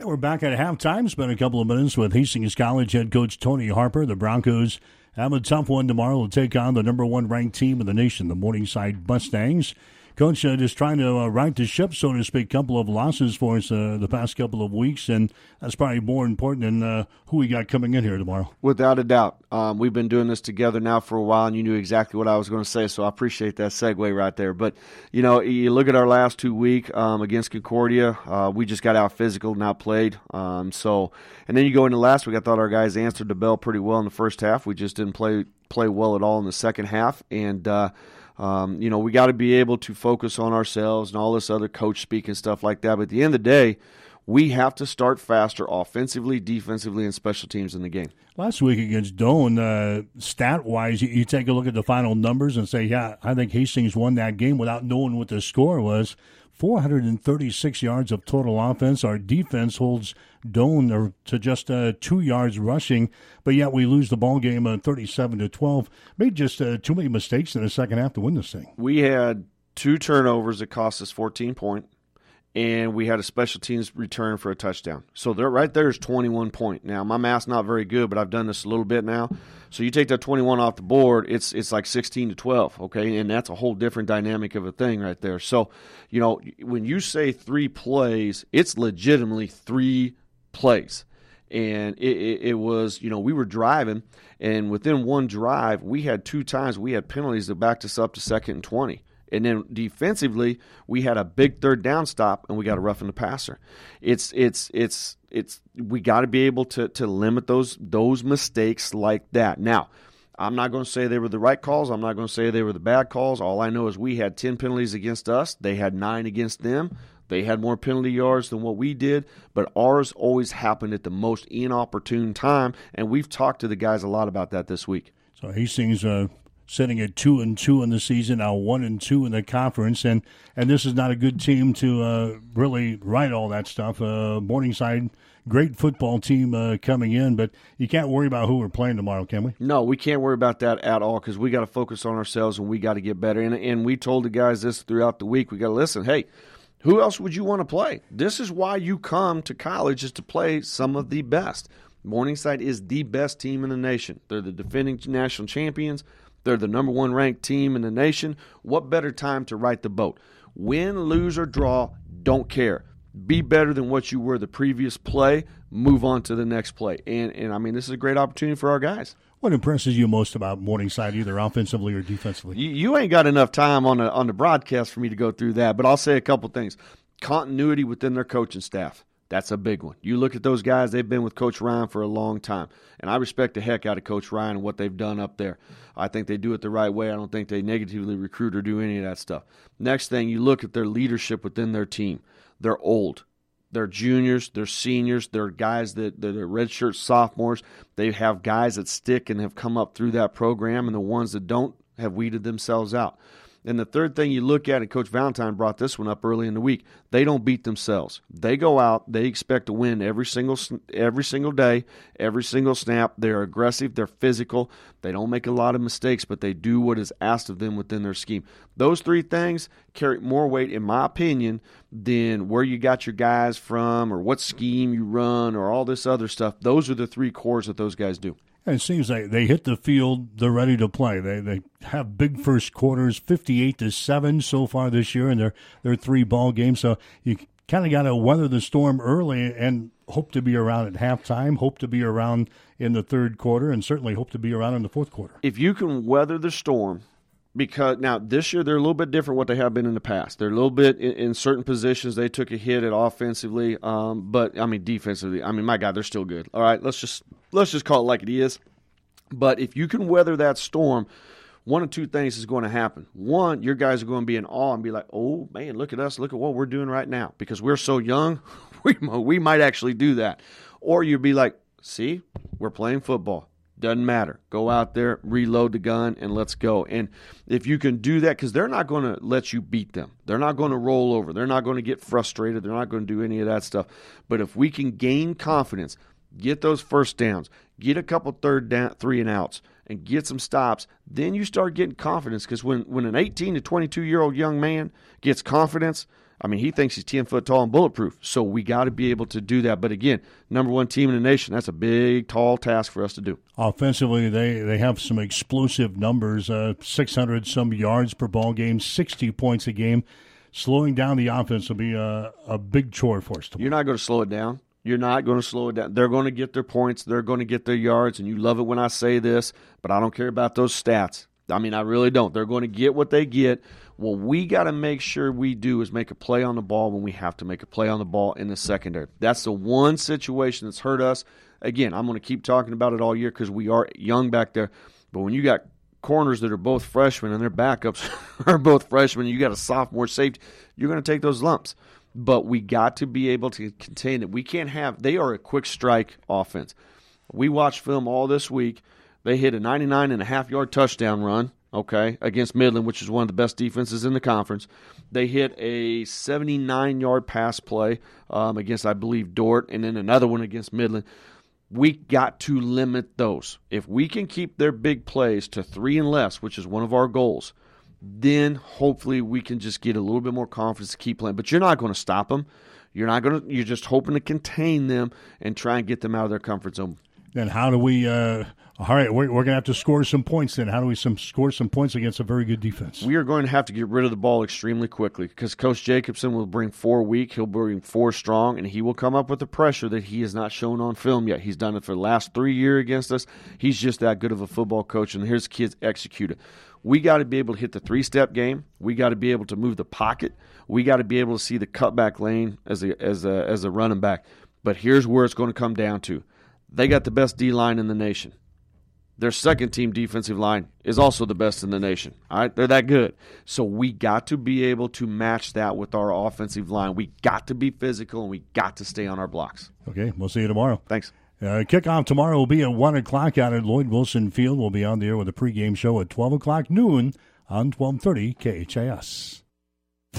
And we're back at halftime. Spent a couple of minutes with Hastings College head coach Tony Harper. The Broncos have a tough one tomorrow to take on the number one ranked team in the nation, the Morningside Mustangs. Coach uh, just trying to uh, right the ship, so to speak. Couple of losses for us uh, the past couple of weeks, and that's probably more important than uh, who we got coming in here tomorrow. Without a doubt, um, we've been doing this together now for a while, and you knew exactly what I was going to say, so I appreciate that segue right there. But you know, you look at our last two week um, against Concordia, uh, we just got out physical, not played. Um, so, and then you go into last week, I thought our guys answered the bell pretty well in the first half. We just didn't play play well at all in the second half, and uh, um, you know, we got to be able to focus on ourselves and all this other coach speak and stuff like that. But at the end of the day, we have to start faster offensively, defensively, and special teams in the game. Last week against Doane, uh, stat wise, you, you, take a look at the final numbers and say, yeah, I think Hastings won that game without knowing what the score was. 436 yards of total offense. Our defense holds Doane to just uh, two yards rushing, but yet we lose the ball game uh, 37 to 12. Made just uh, too many mistakes in the second half to win this thing. We had two turnovers that cost us 14 points and we had a special teams return for a touchdown. So there, right there is 21 point. Now my math's not very good, but I've done this a little bit now. So you take that 21 off the board, it's it's like 16 to 12, okay, and that's a whole different dynamic of a thing right there. So, you know, when you say three plays, it's legitimately three plays. And it, it, it was, you know, we were driving, and within one drive, we had two times we had penalties that backed us up to second and 20 and then defensively, we had a big third down stop, and we got to roughen the passer. It's it's it's it's we got to be able to to limit those those mistakes like that. Now, I'm not going to say they were the right calls. I'm not going to say they were the bad calls. All I know is we had 10 penalties against us. They had nine against them. They had more penalty yards than what we did, but ours always happened at the most inopportune time. And we've talked to the guys a lot about that this week. So Hastings uh, sitting at two and two in the season, now one and two in the conference, and and this is not a good team to uh, really write all that stuff. Uh, Morningside, great football team uh, coming in, but you can't worry about who we're playing tomorrow, can we? No, we can't worry about that at all because we got to focus on ourselves and we got to get better. And and we told the guys this throughout the week. We got to listen. Hey. Who else would you want to play? This is why you come to college is to play some of the best. Morningside is the best team in the nation. They're the defending national champions. They're the number one ranked team in the nation. What better time to right the boat? Win, lose, or draw, don't care. Be better than what you were the previous play. Move on to the next play. And, and I mean, this is a great opportunity for our guys. What impresses you most about Morningside, either offensively or defensively? You, you ain't got enough time on the on the broadcast for me to go through that, but I'll say a couple things. Continuity within their coaching staff. That's a big one. You look at those guys, they've been with Coach Ryan for a long time. And I respect the heck out of Coach Ryan and what they've done up there. I think they do it the right way. I don't think they negatively recruit or do any of that stuff. Next thing, you look at their leadership within their team. They're old. They're juniors, they're seniors, they're guys that, are redshirt sophomores. They have guys that stick and have come up through that program, and the ones that don't have weeded themselves out. And the third thing you look at, and Coach Valentine brought this one up early in the week, they don't beat themselves. They go out, they expect to win every single every single day, every single snap. They're aggressive, they're physical. They don't make a lot of mistakes, but they do what is asked of them within their scheme. Those three things carry more weight, in my opinion, than where you got your guys from or what scheme you run or all this other stuff. Those are the three cores that those guys do. It seems like they hit the field, they're ready to play. They they have big first quarters, fifty eight to seven so far this year in their their three ball games. So you kind of got to weather the storm early and hope to be around at halftime, hope to be around in the third quarter, and certainly hope to be around in the fourth quarter. If you can weather the storm because now this year they're a little bit different what they have been in the past. They're a little bit in, in certain positions they took a hit at offensively, um, but I mean defensively. I mean my God, they're still good. All right, let's just let's just call it like it is. But if you can weather that storm, one of two things is going to happen. One, your guys are going to be in awe and be like, "Oh man, look at us! Look at what we're doing right now." Because we're so young, <laughs> we we might actually do that. Or you'd be like, "See, we're playing football. Doesn't matter. Go out there, reload the gun, and let's go." And if you can do that, because they're not going to let you beat them. They're not going to roll over. They're not going to get frustrated. They're not going to do any of that stuff. But if we can gain confidence, get those first downs, get a couple third down, three and outs, and get some stops, then you start getting confidence. Because when, when an 18 to 22 year old young man gets confidence, I mean, he thinks he's 10 foot tall and bulletproof. So we got to be able to do that. But again, number one team in the nation, that's a big, tall task for us to do. Offensively, they, they have some explosive numbers uh, 600 some yards per ball game, 60 points a game. Slowing down the offense will be a, a big chore for us tomorrow. You're not going to slow it down. You're not going to slow it down. They're going to get their points. They're going to get their yards. And you love it when I say this, but I don't care about those stats. I mean, I really don't. They're going to get what they get. What we got to make sure we do is make a play on the ball when we have to make a play on the ball in the secondary. That's the one situation that's hurt us. Again, I'm going to keep talking about it all year because we are young back there. But when you got corners that are both freshmen and their backups <laughs> are both freshmen, you got a sophomore safety, you're going to take those lumps but we got to be able to contain it. We can't have they are a quick strike offense. We watched film all this week. They hit a 99 and a half yard touchdown run, okay, against Midland, which is one of the best defenses in the conference. They hit a 79 yard pass play um, against, I believe, Dordt, and then another one against Midland. We got to limit those. If we can keep their big plays to three and less, which is one of our goals, then hopefully we can just get a little bit more confidence to keep playing. But you're not going to stop them. You're not going to. You're just hoping to contain them and try and get them out of their comfort zone. Then how do we? Uh, all right, we're, we're going to have to score some points. Then how do we some score some points against a very good defense? We are going to have to get rid of the ball extremely quickly because Coach Jacobson will bring four weak. He'll bring four strong, and he will come up with the pressure that he has not shown on film yet. He's done it for the last three years against us. He's just that good of a football coach, and his kids execute it. We got to be able to hit the three step game. We got to be able to move the pocket. We got to be able to see the cutback lane as a as a as a running back. But here's where it's going to come down to: they got the best D line in the nation. Their second team defensive line is also the best in the nation. All right, they're that good. So we got to be able to match that with our offensive line. We got to be physical and we got to stay on our blocks. Okay, we'll see you tomorrow. Thanks. Uh, kickoff tomorrow will be at 1 o'clock out at Lloyd Wilson Field. We'll be on the air with a pregame show at 12 o'clock noon on 1230 KHAS.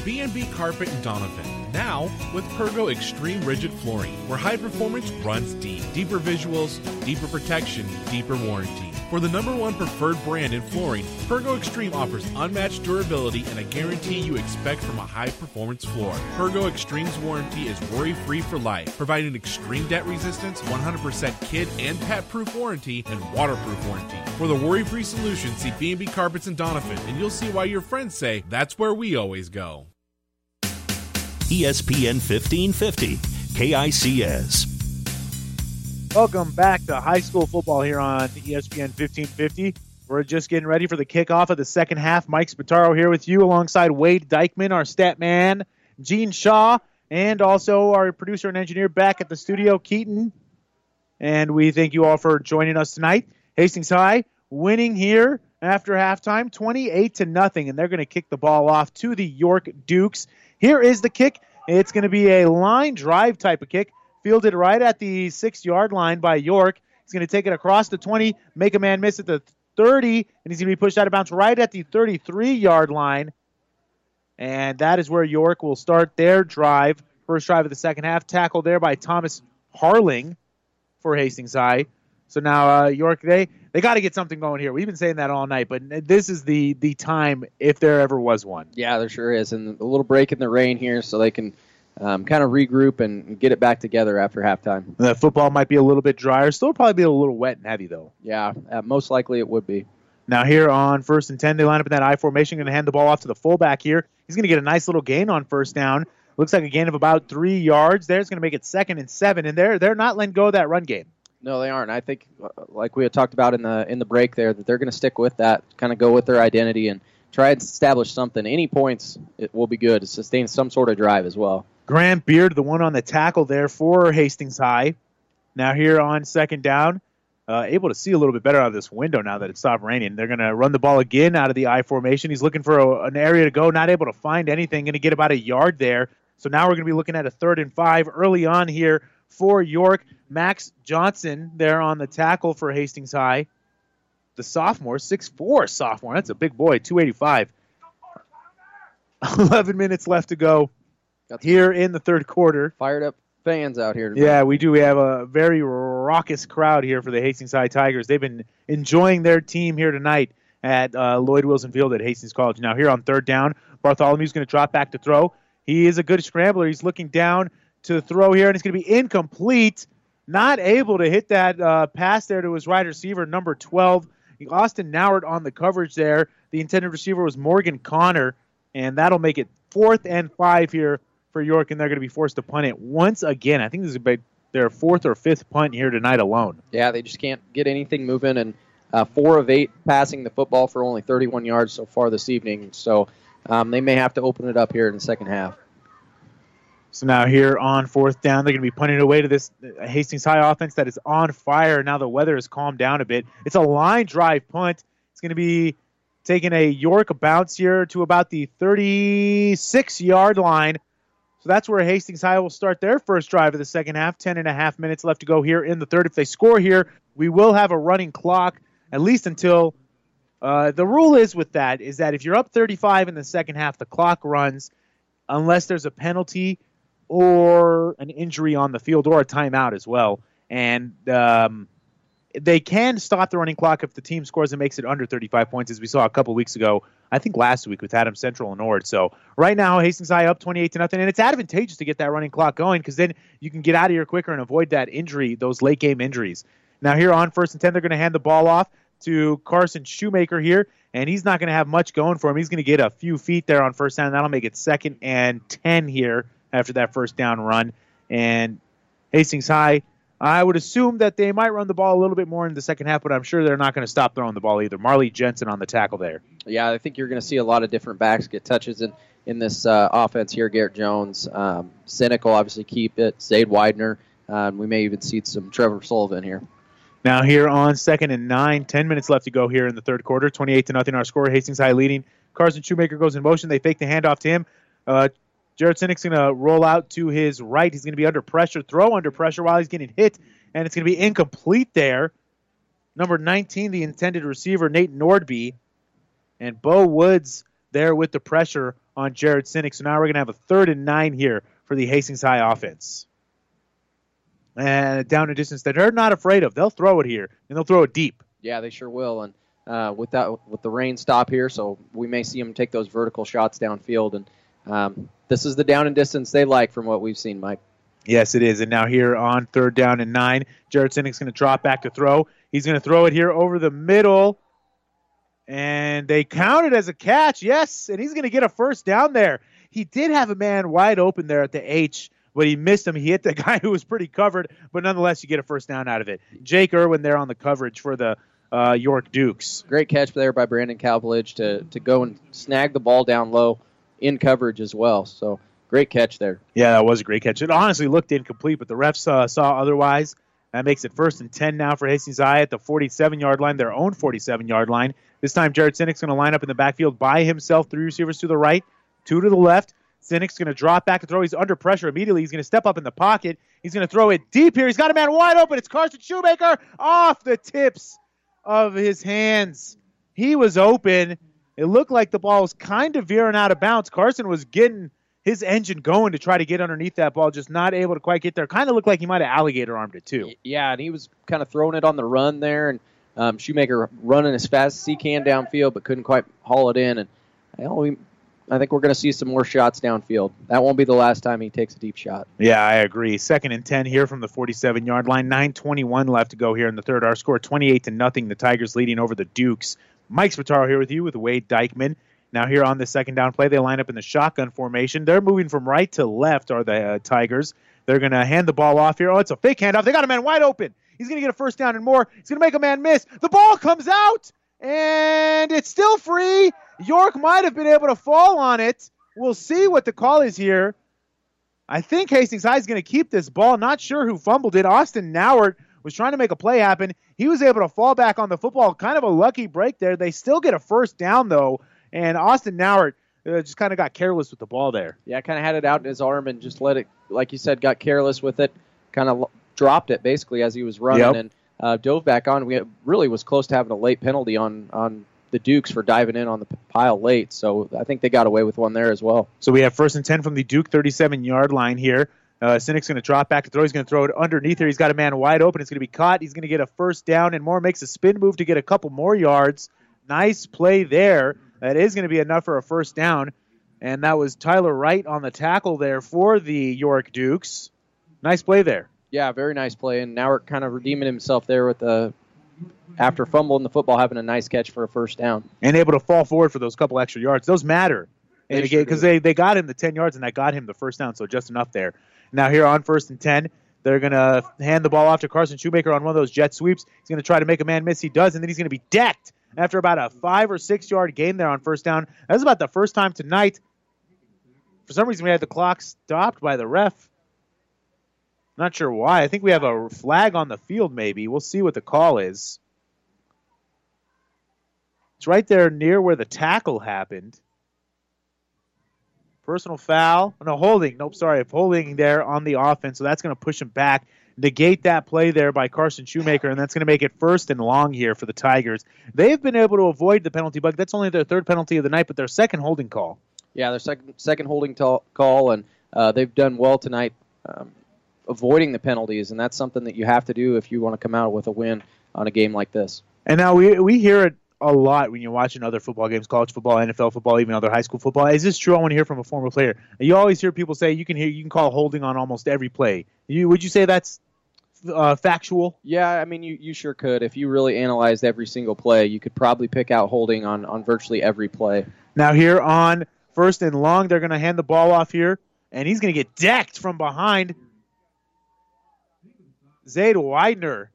B&B Carpet and Doniphan, now with Pergo Extreme Rigid Flooring, where high performance runs deep. Deeper visuals, deeper protection, deeper warranty. For the number one preferred brand in flooring, Pergo Extreme offers unmatched durability and a guarantee you expect from a high performance floor. Pergo Extreme's warranty is worry free for life, providing extreme debt resistance, 100% kid and pet proof warranty, and waterproof warranty. For the worry free solution, see B&B Carpets and Doniphan, and you'll see why your friends say that's where we always go. ESPN 1550, KICS. Welcome back to high school football here on ESPN 1550. We're just getting ready for the kickoff of the second half. Mike Spataro here with you alongside Wade Dykeman, our stat man, Gene Shaw, and also our producer and engineer back at the studio, Keaton. And we thank you all for joining us tonight. Hastings High winning here after halftime, 28 to nothing, and they're going to kick the ball off to the York Dukes. Here is the kick. It's going to be a line drive type of kick fielded right at the six yard line by York. He's going to take it across the 20, make a man miss at the 30, and he's going to be pushed out of bounds right at the 33 yard line. And that is where York will start their drive. First drive of the second half, tackled there by Thomas Harling for Hastings High. So now uh, York, they they got to get something going here. We've been saying that all night, but this is the the time if there ever was one. Yeah, there sure is, and a little break in the rain here, so they can um, kind of regroup and get it back together after halftime. The football might be a little bit drier. Still probably be a little wet and heavy, though. Yeah, uh, most likely it would be. Now, here on first and 10, they line up in that I formation, going to hand the ball off to the fullback here. He's going to get a nice little gain on first down. Looks like a gain of about three yards there. It's going to make it second and seven, and they're, they're not letting go of that run game. No, they aren't. I think, uh, like we had talked about in the in the break there, that they're going to stick with that, kind of go with their identity and try and establish something. Any points it will be good to sustain some sort of drive as well. Grant Beard, the one on the tackle there for Hastings High. Now here on second down, uh, able to see a little bit better out of this window now that it stopped raining. They're going to run the ball again out of the I formation. He's looking for a, an area to go, not able to find anything. Going to get about a yard there. So now we're going to be looking at a third and five early on here for York. Max Johnson there on the tackle for Hastings High. The sophomore, six four sophomore. That's a big boy, 285. <laughs> 11 minutes left to go here in the third quarter. Fired up fans out here. Tonight. Yeah, we do. We have a very raucous crowd here for the Hastings High Tigers. They've been enjoying their team here tonight at uh, Lloyd Wilson Field at Hastings College. Now here on third down, Bartholomew's going to drop back to throw. He is a good scrambler. He's looking down to throw here, and it's going to be incomplete. Not able to hit that uh, pass there to his wide receiver, number 12. Austin Nauert on the coverage there. The intended receiver was Morgan Connor, and that'll make it fourth and five here for York, and they're going to be forced to punt it once again. I think this is about their fourth or fifth punt here tonight alone. Yeah, they just can't get anything moving, and uh, four of eight passing the football for only 31 yards so far this evening. So um, they may have to open it up here in the second half. So now here on fourth down, they're going to be punting away to this Hastings High offense that is on fire. Now the weather has calmed down a bit. It's a line drive punt. It's going to be taking a York bounce here to about the 36 yard line. So that's where Hastings High will start their first drive of the second half. Ten and a half minutes left to go here in the third. If they score here, we will have a running clock at least until uh, the rule is with that is that if you're up 35 in the second half, the clock runs unless there's a penalty or an injury on the field or a timeout as well. And um, they can stop the running clock if the team scores and makes it under 35 points, as we saw a couple weeks ago. I think last week with Adams Central and Ord. So right now, Hastings High up 28 to nothing, and it's advantageous to get that running clock going because then you can get out of here quicker and avoid that injury, those late game injuries. Now here on first and ten, they're going to hand the ball off to Carson Shoemaker here, and he's not going to have much going for him. He's going to get a few feet there on first down. That'll make it second and ten here after that first down run. And Hastings High, I would assume that they might run the ball a little bit more in the second half, but I'm sure they're not going to stop throwing the ball either. Marley Jensen on the tackle there. Yeah, I think you're going to see a lot of different backs get touches in, in this uh, offense here. Garrett Jones, um, Sinek'll obviously keep it, Zade Widener. Um, we may even see some Trevor Sullivan here. Now here on second and nine, ten minutes left to go here in the third quarter. 28 to nothing our score. Hastings High leading. Carson Shoemaker goes in motion. They fake the handoff to him. Uh, Jared Sinek's going to roll out to his right. He's going to be under pressure, throw under pressure while he's getting hit, and it's going to be incomplete there. Number 19, the intended receiver, Nate Nordby, and Bo Woods there with the pressure on Jared Sinek. So now we're going to have a third and nine here for the Hastings High offense. And down a distance that they're not afraid of. They'll throw it here, and they'll throw it deep. Yeah, they sure will. And uh, with that, with the rain stop here, so we may see them take those vertical shots downfield. And um, this is the down and distance they like from what we've seen, Mike. Yes, it is. And now here on third down and nine, Jared Sinek's going to drop back to throw. He's going to throw it here over the middle. And they count it as a catch. Yes, and he's going to get a first down there. He did have a man wide open there at the H, but he missed him. He hit the <laughs> guy who was pretty covered, but nonetheless, you get a first down out of it. Jake Irwin there on the coverage for the uh, York Dukes. Great catch there by Brandon Cowbridge to, to go and snag the ball down low in coverage as well. So great catch there. Yeah, that was a great catch. It honestly looked incomplete, but the refs uh, saw otherwise. That makes it first and 10 now for Hastings Eye at the 47 yard line, their own 47 yard line. This time, Jared Sinek's going to line up in the backfield by himself, three receivers to the right, two to the left. Sinek's going to drop back and throw. He's under pressure immediately. He's going to step up in the pocket. He's going to throw it deep here. He's got a man wide open. It's Carson Shoemaker off the tips of his hands. He was open. It looked like the ball was kind of veering out of bounds. Carson was getting his engine going to try to get underneath that ball, just not able to quite get there. Kind of looked like he might have alligator armed it too. Yeah, and he was kind of throwing it on the run there, and um, Shoemaker running as fast as he can downfield, but couldn't quite haul it in. And we, I think we're going to see some more shots downfield. That won't be the last time he takes a deep shot. Yeah, I agree. Second and ten here from the 47 yard line. 9:21 left to go here in the third. Our score 28 to nothing. The Tigers leading over the Dukes. Mike Spataro here with you with Wade Dykeman. Now here on the second down play, they line up in the shotgun formation. They're moving from right to left. Are the uh, Tigers? They're going to hand the ball off here. Oh, it's a fake handoff. They got a man wide open. He's going to get a first down and more. He's going to make a man miss. The ball comes out, and it's still free. York might have been able to fall on it. We'll see what the call is here. I think Hastings High is going to keep this ball. Not sure who fumbled it. Austin Nauert was trying to make a play happen. He was able to fall back on the football. Kind of a lucky break there. They still get a first down, though. And Austin Nauert uh, just kind of got careless with the ball there. Yeah, kind of had it out in his arm and just let it, like you said, got careless with it. Kind of dropped it basically as he was running Yep. and uh, dove back on. We really was close to having a late penalty on on the Dukes for diving in on the pile late. So I think they got away with one there as well. So we have first and 10 from the Duke 37 yard line here. Uh, Sinek's going to drop back to throw. He's going to throw it underneath here. He's got a man wide open. It's going to be caught. He's going to get a first down, and Moore makes a spin move to get a couple more yards. Nice play there. That is going to be enough for a first down. And that was Tyler Wright on the tackle there for the York Dukes. Nice play there. Yeah, very nice play. And now we're kind of redeeming himself there with the after fumbling the football, having a nice catch for a first down. and able to fall forward for those couple extra yards. Those matter. They And sure because they, they got him the 10 yards and that got him the first down, so just enough there. Now, here on first and 10, they're going to hand the ball off to Carson Shoemaker on one of those jet sweeps. He's going to try to make a man miss. He does, and then he's going to be decked after about a five or six yard gain there on first down. That's about the first time tonight. For some reason, we had the clock stopped by the ref. Not sure why. I think we have a flag on the field, maybe. We'll see what the call is. It's right there near where the tackle happened. Personal foul. No, holding. Nope, sorry. Holding there on the offense. So that's going to push him back. Negate that play there by Carson Shoemaker, and that's going to make it first and long here for the Tigers. They've been able to avoid the penalty bug. That's only their third penalty of the night, but their second holding call. Yeah, their second second holding to- call, and uh, they've done well tonight, um, avoiding the penalties, and that's something that you have to do if you want to come out with a win on a game like this. And now we we hear it a lot when you're watching other football games, college football, NFL football, even other high school football. Is this true? I want to hear from a former player. You always hear people say you can hear you can call holding on almost every play. You would you say that's uh, factual? Yeah, I mean, you, you sure could. If you really analyzed every single play, you could probably pick out holding on, on virtually every play. Now here on first and long, they're going to hand the ball off here, and he's going to get decked from behind. Zayd Widener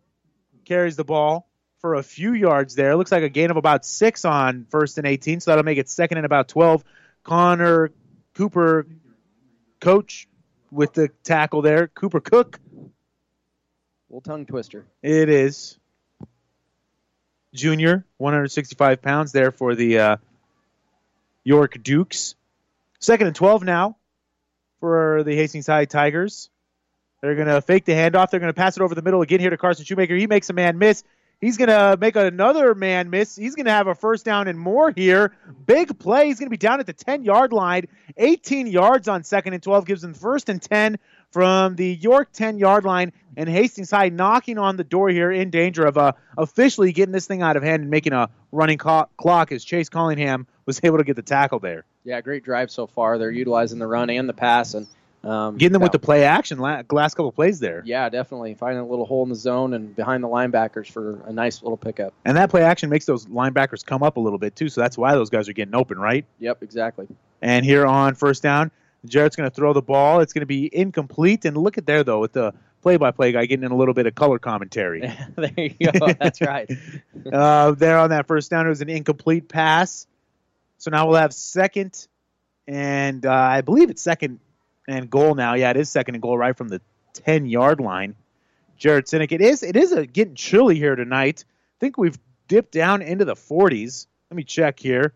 carries the ball for a few yards there. It Looks like a gain of about six on first and 18, so that'll make it second and about 12. Connor Cooper, coach with the tackle there. Cooper Cook, Little tongue twister. it is. Junior, 165 pounds there for the uh, York Dukes. Second and 12 now for the Hastings High Tigers. They're going to fake the handoff. They're going to pass it over the middle again here to Carson Shoemaker. He makes a man miss. He's going to make another man miss. He's going to have a first down and more here. Big play. He's going to be down at the 10 yard line. 18 yards on second and 12 gives them first and 10 from the York 10 yard line. And Hastings High knocking on the door here in danger of uh, officially getting this thing out of hand and making a running clock as Chase Collingham was <laughs> able to get the tackle there. Yeah, great drive so far. They're utilizing the run and the pass, and um, Getting them with the play action last couple plays there. yeah, definitely finding a little hole in the zone and behind the linebackers for a nice little pickup. And that play action makes those linebackers come up a little bit too, so that's why those guys are getting open, right? Yep, exactly. And here on first down, Jared's going to throw the ball. It's going to be incomplete. And look at there though, with the play-by-play guy getting in a little bit of color commentary. <laughs> there you go. That's right. <laughs> uh, there on that first down, it was an incomplete pass. So now we'll have second, and uh, I believe it's second and goal now. Yeah, it is second and goal right from the ten yard line. Jared Sinek. It is. It is a, getting chilly here tonight. I think we've dipped down into the 40s. Let me check here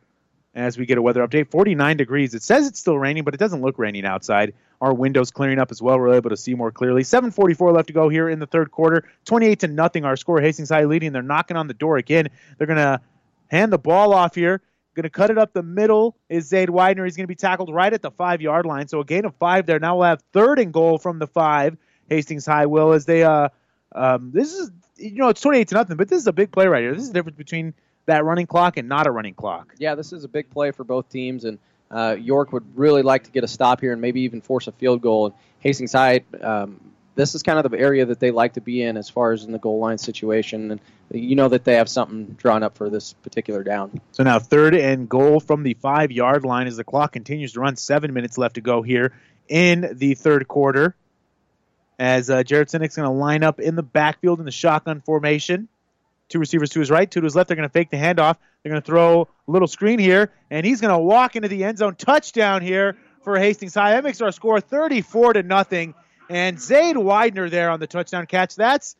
as we get a weather update. 49 degrees. It says it's still raining, but it doesn't look raining outside. Our windows clearing up as well. We're able to see more clearly. 7:44 left to go here in the third quarter. 28 to nothing. Our score. Hastings High leading. They're knocking on the door again. They're gonna hand the ball off here. Going to cut it up the middle is Zayd Widener. He's going to be tackled right at the five yard line. So a gain of five there. Now we'll have third and goal from the five. Hastings High will as they uh um this is you know it's 28 to nothing, but this is a big play right here. This is the difference between that running clock and not a running clock. Yeah, this is a big play for both teams, and uh, York would really like to get a stop here and maybe even force a field goal. And Hastings High, um, this is kind of the area that they like to be in as far as in the goal line situation, and you know that they have something drawn up for this particular down. So now third and goal from the five yard line as the clock continues to run. Seven minutes left to go here in the third quarter. As uh, Jared Sinek's going to line up in the backfield in the shotgun formation. Two receivers to his right, two to his left. They're going to fake the handoff. They're going to throw a little screen here, and he's going to walk into the end zone. Touchdown here for Hastings High. That makes our score 34 to nothing. And Zade Widener there on the touchdown catch. That's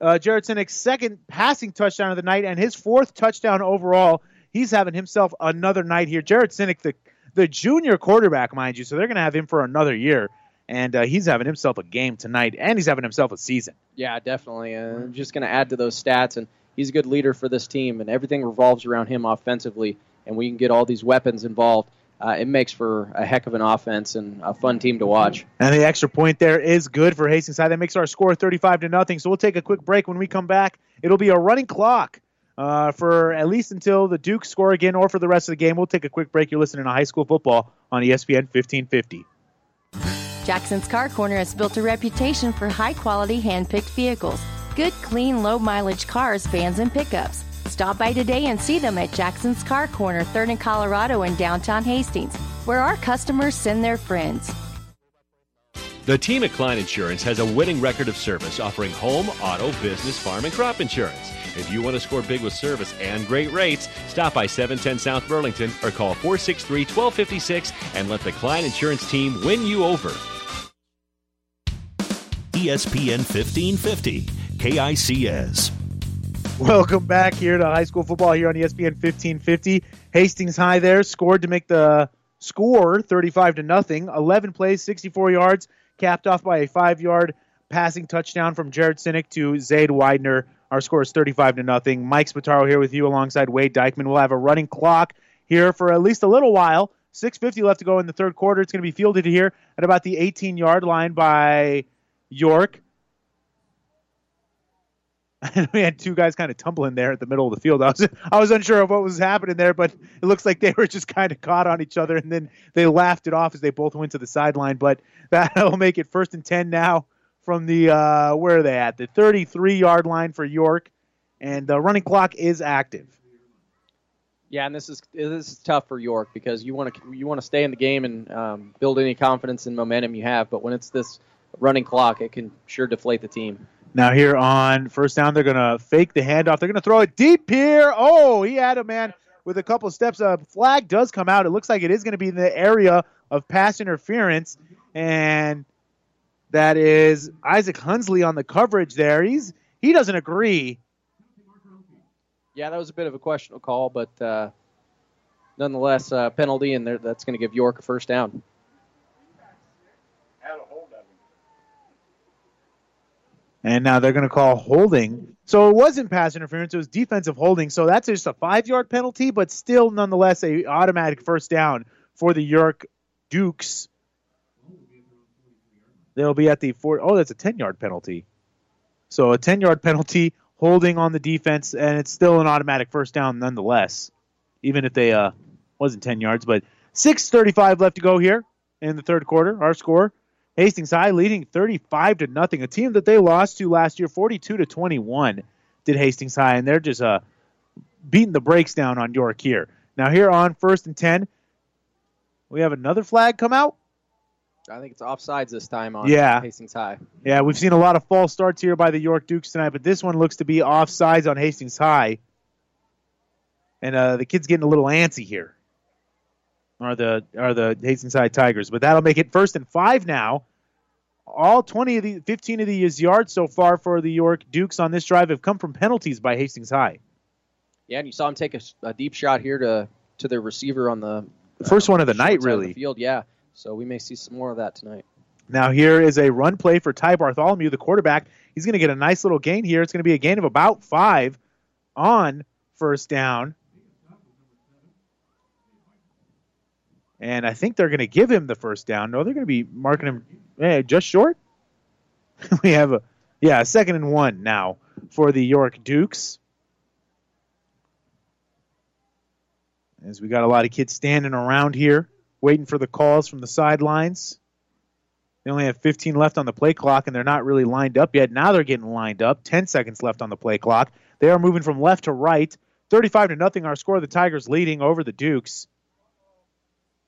uh, Jared Sinek's second passing touchdown of the night and his fourth touchdown overall. He's having himself another night here. Jared Sinek, the the junior quarterback, mind you, so they're going to have him for another year. And uh, he's having himself a game tonight, and he's having himself a season. Yeah, definitely. Uh, just going to add to those stats, and he's a good leader for this team, and everything revolves around him offensively. And we can get all these weapons involved uh, it makes for a heck of an offense and a fun team to watch. And the extra point there is good for Hastings High. That makes our score 35 to nothing. So we'll take a quick break. When we come back, it'll be a running clock uh, for at least until the Dukes score again or for the rest of the game. We'll take a quick break. You're listening to high school football on ESPN 1550. Jackson's Car Corner has built a reputation for high quality hand picked vehicles, good, clean, low mileage cars, vans, and pickups. Stop by today and see them at Jackson's Car Corner, 3rd and Colorado in downtown Hastings, where our customers send their friends. The team at Klein Insurance has a winning record of service offering home, auto, business, farm, and crop insurance. If you want to score big with service and great rates, stop by 710 South Burlington or call 463 1256 and let the Klein Insurance team win you over. ESPN 1550, KICS. Welcome back here to high school football here on ESPN 1550. Hastings High there scored to make the score 35 to nothing. 11 plays, 64 yards, capped off by a five yard passing touchdown from Jared Sinek to Zade Widener. Our score is 35 to nothing. Mike Spataro here with you alongside Wade Dykeman. We'll have a running clock here for at least a little while. 6.50 left to go in the third quarter. It's going to be fielded here at about the 18 yard line by York. <laughs> we had two guys kind of tumbling there at the middle of the field. I was <laughs> I was unsure of what was happening there, but it looks like they <laughs> were just kind of caught on each other, and then they laughed it off as they both went to the sideline. But that'll make it first and ten now from the uh, where are they at the 33 yard line for York, and the running clock is active. Yeah, and this is this is tough for York because you want to you want to stay in the game and um, build any confidence and momentum you have, but when it's this running clock, it can sure deflate the team. Now here on first down, they're going to fake the handoff. They're going to throw it deep here. Oh, he had a man with a couple steps. A flag does come out. It looks like it is going to be in the area of pass interference, and that is Isaac Hunsley on the coverage there. He's he doesn't agree. Yeah, that was a bit of a questionable call, but uh, nonetheless, uh, penalty, and that's going to give York a first down. And now they're going to call holding. So it wasn't pass interference; it was defensive holding. So that's just a five-yard penalty, but still, nonetheless, a automatic first down for the York Dukes. They'll be at the four. Oh, that's a ten-yard penalty. So a ten-yard penalty, holding on the defense, and it's still an automatic first down nonetheless, even if they uh wasn't ten yards. But six thirty-five left to go here in the third quarter. Our score Hastings High leading 35 to nothing. A team that they lost to last year, 42 to 21, did Hastings High, and they're just uh, beating the brakes down on York here. Now here on first and 10, we have another flag come out. I think it's offsides this time on yeah. Hastings High. Yeah, we've seen a lot of false starts here by the York Dukes tonight, but this one looks to be offsides on Hastings High. And uh, the kid's getting a little antsy here are the are the Hastings High Tigers. But that'll make it first and five now. All 20 of the 15 of these yards so far for the York Dukes on this drive have come from penalties by Hastings High. Yeah, and you saw him take a, a deep shot here to to the receiver on the, the first uh, one of the night, really. The field, yeah. So we may see some more of that tonight. Now here is a run play for Ty Bartholomew, the quarterback. He's going to get a nice little gain here. It's going to be a gain of about five on first down. And I think they're going to give him the first down. No, they're going to be marking him just short. <laughs> we have a yeah, second and one now for the York Dukes. As we got a lot of kids standing around here waiting for the calls from the sidelines. They only have 15 left on the play clock, and they're not really lined up yet. Now they're getting lined up. 10 seconds left on the play clock. They are moving from left to right. 35 to nothing. Our score. The Tigers leading over the Dukes.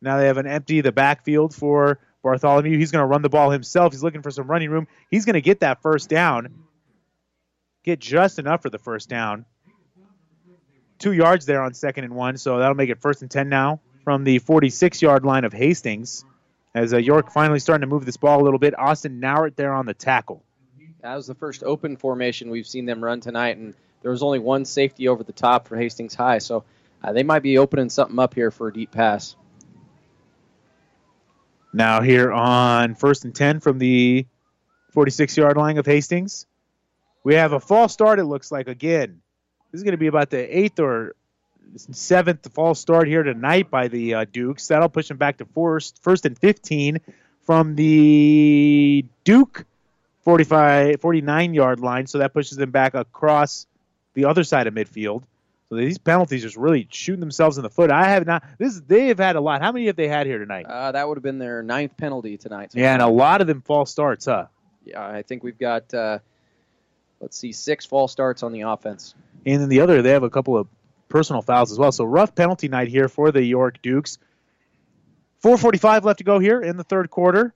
Now they have an empty the backfield for Bartholomew. He's going to run the ball himself. He's looking for some running room. He's going to get that first down. get just enough for the first down. Two yards there on second and one, so that'll make it first and 10 now from the 46 yard line of Hastings. As uh, York finally starting to move this ball a little bit, Austin Nauert there on the tackle. That was the first open formation we've seen them run tonight, and there was only one safety over the top for Hastings High, so uh, they might be opening something up here for a deep pass. Now here on first and 10 from the 46 yard line of Hastings. We have a false start, it looks like, again. This is going to be about the eighth or seventh false start here tonight by the uh, Dukes. That'll push them back to first, first and 15 from the Duke 45, 49 yard line. So that pushes them back across the other side of midfield. So these penalties just really shooting themselves in the foot. I have not. This they have had a lot. How many have they had here tonight? Uh, that would have been their ninth penalty tonight. yeah, and a lot of them false starts, huh? Yeah, I think we've got. Uh, let's see, six false starts on the offense. And then the other, they have a couple of personal fouls as well. So rough penalty night here for the York Dukes. 4:45 left to go here in the third quarter.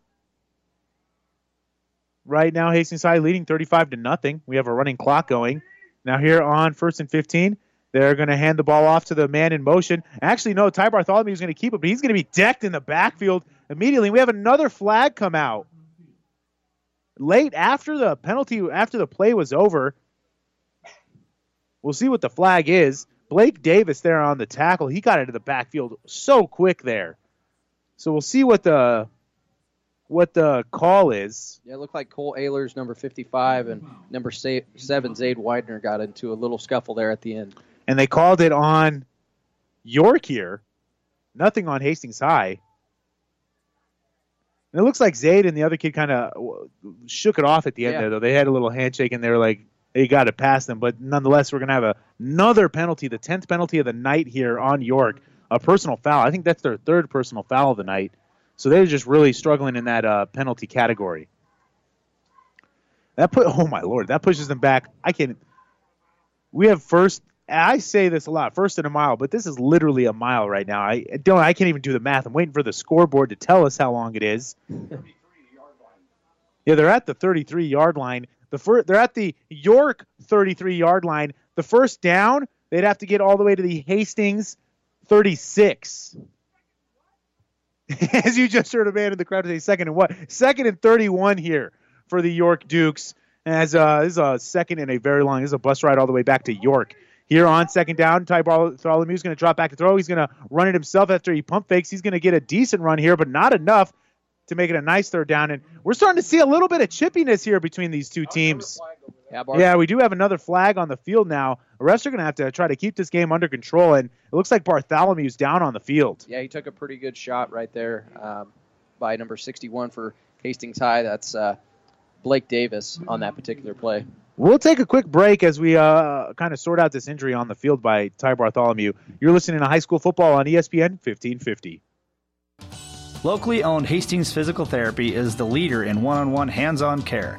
Right now, Hastings High leading 35 to nothing. We have a running clock going. Now here on first and 15, they're going to hand the ball off to the man in motion. Actually, no, Ty Bartholomew is going to keep it, but he's going to be decked in the backfield immediately. We have another flag come out late after the penalty, after the play was over. We'll see what the flag is. Blake Davis there on the tackle. He got into the backfield so quick there. So we'll see what the what the call is. Yeah, it looked like Cole Ayler's number 55, and number seven, Zade Widener, got into a little scuffle there at the end. And they called it on York here. Nothing on Hastings High. And it looks like Zade and the other kid kind of shook it off at the end Yeah. there, though. They had a little handshake and they were like, they got to pass them. But nonetheless, we're going to have a, another penalty, the 10th penalty of the night here on York, a personal foul. I think that's their third personal foul of the night. So they're just really struggling in that uh, penalty category. That put, oh my lord, that pushes them back. I can't. We have first. I say this a lot, first in a mile, but this is literally a mile right now. I don't. I can't even do the math. I'm waiting for the scoreboard to tell us how long it is. Yeah, they're at the 33 yard line. The first, they're at the York 33 yard line. The first down, they'd have to get all the way to the Hastings 36. <laughs> As you just heard a man in the crowd say, second and what? Second and 31 here for the York Dukes. As uh, this is a second and a very long. This is a bus ride all the way back to York. Here on second down, Ty Bartholomew is going to drop back to throw. He's going to run it himself after he pump fakes. He's going to get a decent run here, but not enough to make it a nice third down. And we're starting to see a little bit of chippiness here between these two teams. Yeah, Yeah, we do have another flag on the field now. The refs are going to have to try to keep this game under control, and it looks like Bartholomew's down on the field. Yeah, he took a pretty good shot right there um, by number 61 for Hastings High. That's uh, Blake Davis on that particular play. We'll take a quick break as we uh, kind of sort out this injury on the field by Ty Bartholomew. You're listening to High School Football on ESPN 1550. Locally owned Hastings Physical Therapy is the leader in one on one hands on care.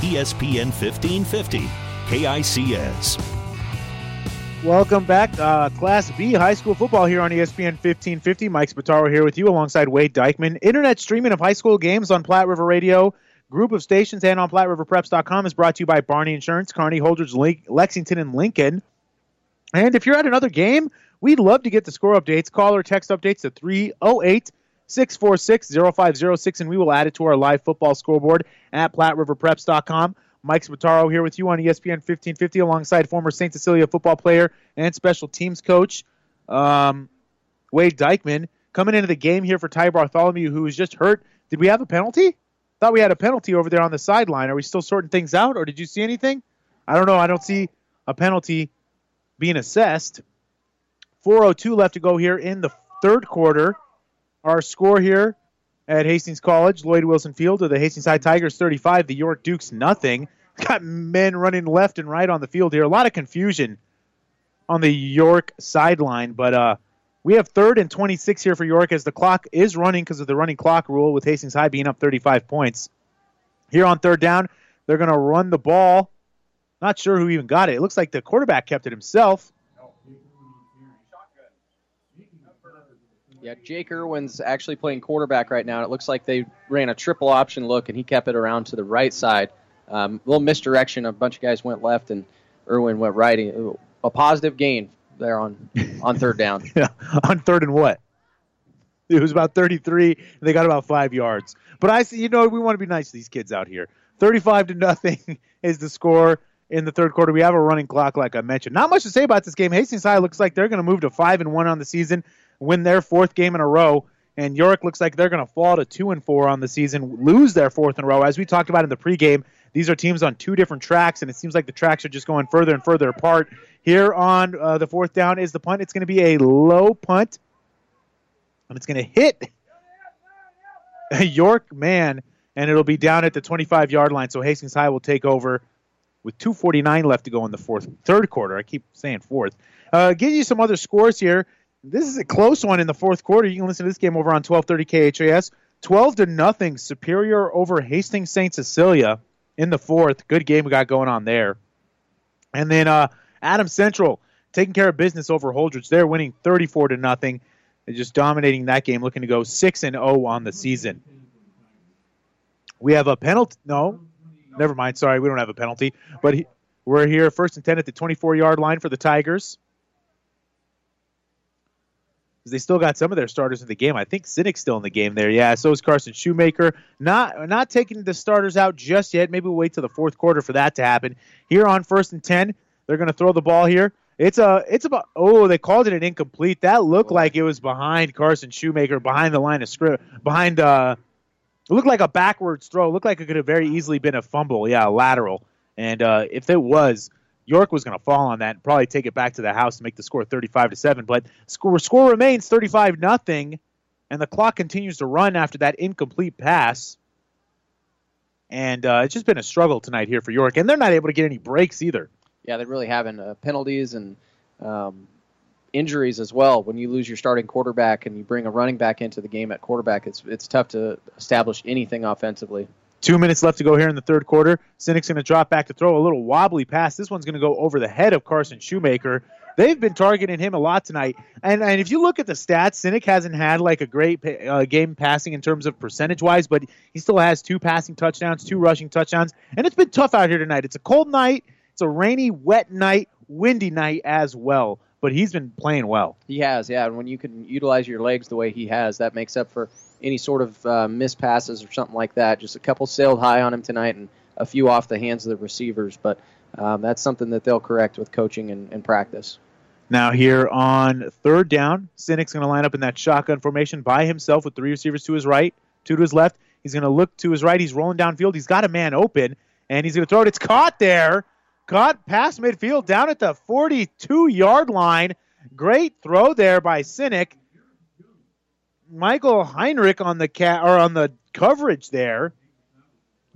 ESPN 1550, KICS. Welcome back. Uh, Class B high school football here on ESPN 1550. Mike Spataro here with you alongside Wade Dykeman. Internet streaming of high school games on Platte River Radio, group of stations, and on PlatteRiverPreps.com is brought to you by Barney Insurance, Kearney, Holdrege, Link, Lexington, and Lincoln. And if you're at another game, we'd love to get the score updates. Call or text updates to 308 646 0506, and we will add it to our live football scoreboard at PlatteRiverPreps.com. Mike Spataro here with you on ESPN 1550 alongside former St. Cecilia football player and special teams coach um, Wade Dykeman. Coming into the game here for Ty Bartholomew, who was just hurt. Did we have a penalty? Thought we had a penalty over there on the sideline. Are we still sorting things out, or did you see anything? I don't know. I don't see a penalty being assessed. 4.02 left to go here in the third quarter. Our score here at Hastings College, Lloyd Wilson Field, of the Hastings High Tigers 35, the York Dukes nothing. <laughs> Got men running left and right on the field here. A lot of confusion on the York sideline, but uh, we have third and 26 here for York as the clock is running because of the running clock rule with Hastings High being up 35 points. Here on third down, they're going to run the ball. Not sure who even got it. It looks like the quarterback kept it himself. Yeah, Jake Irwin's actually playing quarterback right now. It looks like they ran a triple option look, and he kept it around to the right side. Um, little misdirection. A bunch of guys went left, and Irwin went right. A positive gain there on on third down. <laughs> Yeah, on third and what? It was about 33. And they got about five yards. But I see, you know, we want to be nice to these kids out here. 35 to nothing <laughs> is the score in the third quarter. We have a running clock, like I mentioned. Not much to say about this game. Hastings High looks like they're going to move to five and one on the season, win their fourth game in a row. And York looks like they're going to fall to two and four on the season, lose their fourth in a row. As we talked about in the pregame, these are teams on two different tracks, and it seems like the tracks are just going further and further apart. Here on uh, the fourth down is the punt. It's going to be a low punt, and it's going to hit a <laughs> York man, and it'll be down at the 25 yard line. So Hastings High will take over with 2:49 left to go in the fourth, third quarter. I keep saying fourth. Uh, give you some other scores here. This is a close one in the fourth quarter. You can listen to this game over on 1230 KHAS. 12 to nothing, Superior over Hastings St. Cecilia in the fourth. Good game we got going on there. And then uh, Adams Central taking care of business over Holdrege. They're winning 34 to nothing. They're just dominating that game, looking to go 6 and 0 on the season. We have a penalty. No, never mind. Sorry, we don't have a penalty. But he, we're here first and 10 at the 24 yard line for the Tigers. They still got some of their starters in the game. I think Sinek's still in the game there. Yeah, so is Carson Shoemaker. Not not taking the starters out just yet. Maybe we'll wait till the fourth quarter for that to happen. Here on first and 10, they're going to throw the ball here. It's a it's about oh they called it an incomplete. That looked like it was behind Carson Shoemaker, behind the line of script, behind uh it looked like a backwards throw. It looked like it could have very easily been a fumble. Yeah, a lateral. And uh, if it was, York was going to fall on that and probably take it back to the house and make the score 35 to 7. But score score remains 35 nothing, and the clock continues to run after that incomplete pass. And uh, it's just been a struggle tonight here for York, and they're not able to get any breaks either. Yeah, they're really having uh, penalties and um, injuries as well. When you lose your starting quarterback and you bring a running back into the game at quarterback, it's it's tough to establish anything offensively. Two minutes left to go here in the third quarter. Sinek's going to drop back to throw a little wobbly pass. This one's going to go over the head of Carson Shoemaker. They've been targeting him a lot tonight. And, and if you look at the stats, Sinek hasn't had like a great uh, game passing in terms of percentage wise, but he still has two passing touchdowns, two rushing touchdowns. And it's been tough out here tonight. It's a cold night, it's a rainy, wet night, windy night as well. But he's been playing well. He has, yeah. And when you can utilize your legs the way he has, that makes up for any sort of uh, missed passes or something like that. Just a couple sailed high on him tonight and a few off the hands of the receivers. But um, that's something that they'll correct with coaching and, and practice. Now here on third down, Sinek's going to line up in that shotgun formation by himself with three receivers to his right, two to his left. He's going to look to his right. He's rolling downfield. He's got a man open, and he's going to throw it. It's caught there. Caught past midfield down at the 42-yard line. Great throw there by Sinek. Michael Heinrich on the cat or on the coverage there.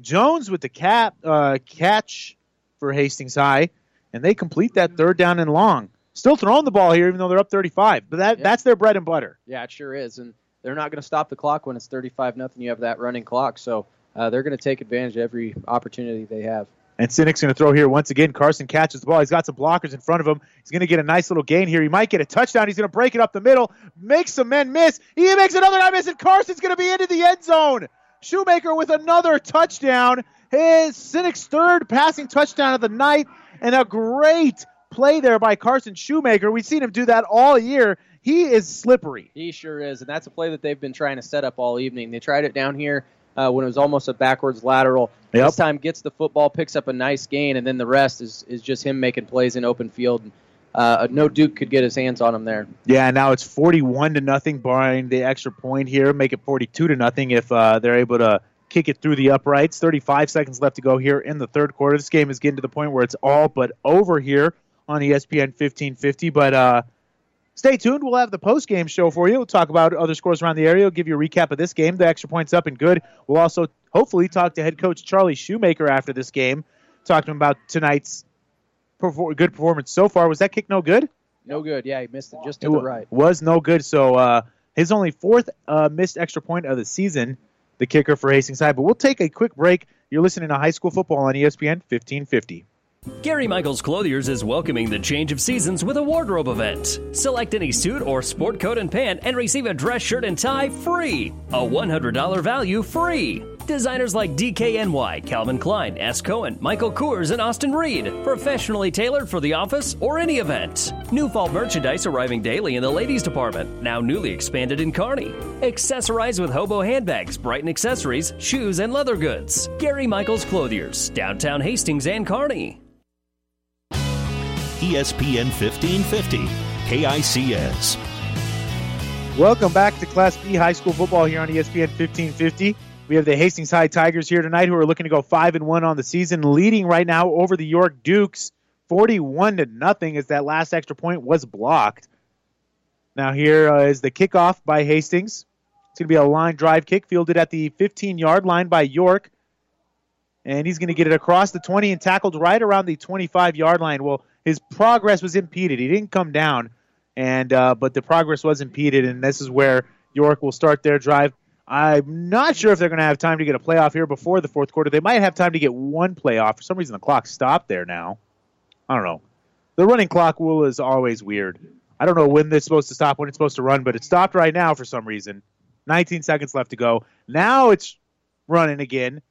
Jones with the cap uh, catch for Hastings High, and they complete that third down and long. Still throwing the ball here, even though they're up 35. But that Yeah. that's their bread and butter. Yeah, it sure is, and they're not going to stop the clock when it's 35 nothing. You have that running clock, so uh, they're going to take advantage of every opportunity they have. And Sinek's going to throw here once again. Carson catches the ball. He's got some blockers in front of him. He's going to get a nice little gain here. He might get a touchdown. He's going to break it up the middle, make some men miss. He makes another guy miss, and Carson's going to be into the end zone. Shoemaker with another touchdown. His Sinek's third passing touchdown of the night, and a great play there by Carson Shoemaker. We've seen him do that all year. He is slippery. He sure is, and that's a play that they've been trying to set up all evening. They tried it down here uh, when it was almost a backwards lateral. Yep. This time gets the football, picks up a nice gain, and then the rest is, is just him making plays in open field. Uh, no Duke could get his hands on him there. Yeah, now it's 41 to nothing, barring the extra point here. Make it 42 to nothing if uh, they're able to kick it through the uprights. 35 seconds left to go here in the third quarter. This game is getting to the point where it's all but over here on ESPN 1550. But uh, stay tuned. We'll have the post game show for you. We'll talk about other scores around the area. We'll give you a recap of this game. The extra points up and good. We'll also hopefully talk to head coach Charlie Shoemaker after this game, talk to him about tonight's perfor- good performance so far. Was that kick no good? No good. Yeah, he missed it just to It the right. was no good. So uh, his only fourth uh, missed extra point of the season, the kicker for Hastings High. But we'll take a quick break. You're listening to high school football on ESPN 1550. Gary Michaels Clothiers is welcoming the change of seasons with a wardrobe event. Select any suit or sport coat and pant and receive a dress shirt and tie free. A $100 value free. Designers like DKNY, Calvin Klein, S. Cohen, Michael Kors, and Austin Reed. Professionally tailored for the office or any event. New fall merchandise arriving daily in the ladies department, now newly expanded in Kearney. Accessorize with hobo handbags, Brighton accessories, shoes, and leather goods. Gary Michaels Clothiers, downtown Hastings and Kearney. ESPN 1550, KICS. Welcome back to Class B high school football here on ESPN 1550. We have the Hastings High Tigers here tonight who are looking to go 5 and 1 on the season, leading right now over the York Dukes 41 to nothing as that last extra point was blocked. Now here uh, is the kickoff by Hastings. It's going to be a line drive kick fielded at the 15-yard line by York. And he's going to get it across the 20 and tackled right around the 25-yard line. Well, his progress was impeded. He didn't come down, and uh, but the progress was impeded, and this is where York will start their drive. I'm not sure if they're going to have time to get a playoff here before the fourth quarter. They might have time to get one playoff. For some reason, the clock stopped there now. I don't know. The running clock rule is always weird. I don't know when it's supposed to stop, when it's supposed to run, but it stopped right now for some reason. 19 seconds left to go. Now it's running again.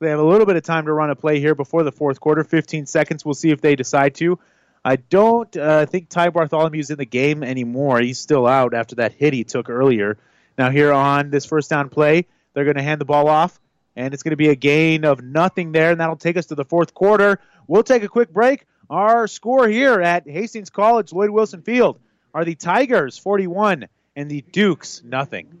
They have a little bit of time to run a play here before the fourth quarter. 15 seconds. We'll see if they decide to. I don't uh, think Ty Bartholomew's in the game anymore. He's still out after that hit he took earlier. Now, here on this first down play, they're going to hand the ball off, and it's going to be a gain of nothing there, and that'll take us to the fourth quarter. We'll take a quick break. Our score here at Hastings College, Lloyd Wilson Field, are the Tigers 41 and the Dukes nothing.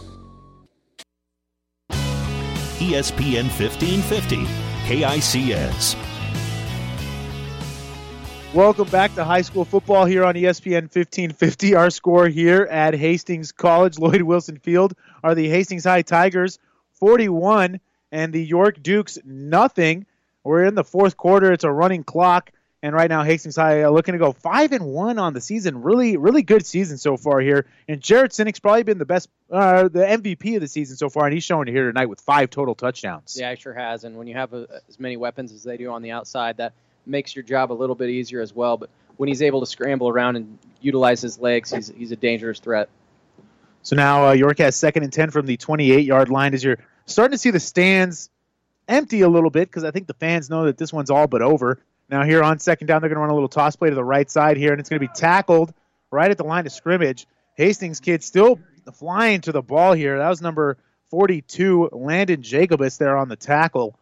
ESPN 1550, KICS. Welcome back to high school football here on ESPN 1550. Our score here at Hastings College, Lloyd Wilson Field, are the Hastings High Tigers 41 and the York Dukes nothing. We're in the fourth quarter. It's a running clock, and right now Hastings High uh, looking to go five and one on the season. Really, really good season so far here. And Jared Sinek's probably been the best, uh, the MVP of the season so far, and he's showing it here tonight with five total touchdowns. Yeah, he sure has. And when you have uh as many weapons as they do on the outside, that makes your job a little bit easier as well. But when he's able to scramble around and utilize his legs, he's, he's a dangerous threat. So now uh, York has second and 10 from the 28 yard line as you're starting to see the stands empty a little bit because I think the fans know that this one's all but over. Now, here on second down, they're going to run a little toss play to the right side here, and it's going to be tackled right at the line of scrimmage. Hastings kid still flying to the ball here. That was number 42, Landon Jacobus, there on the tackle,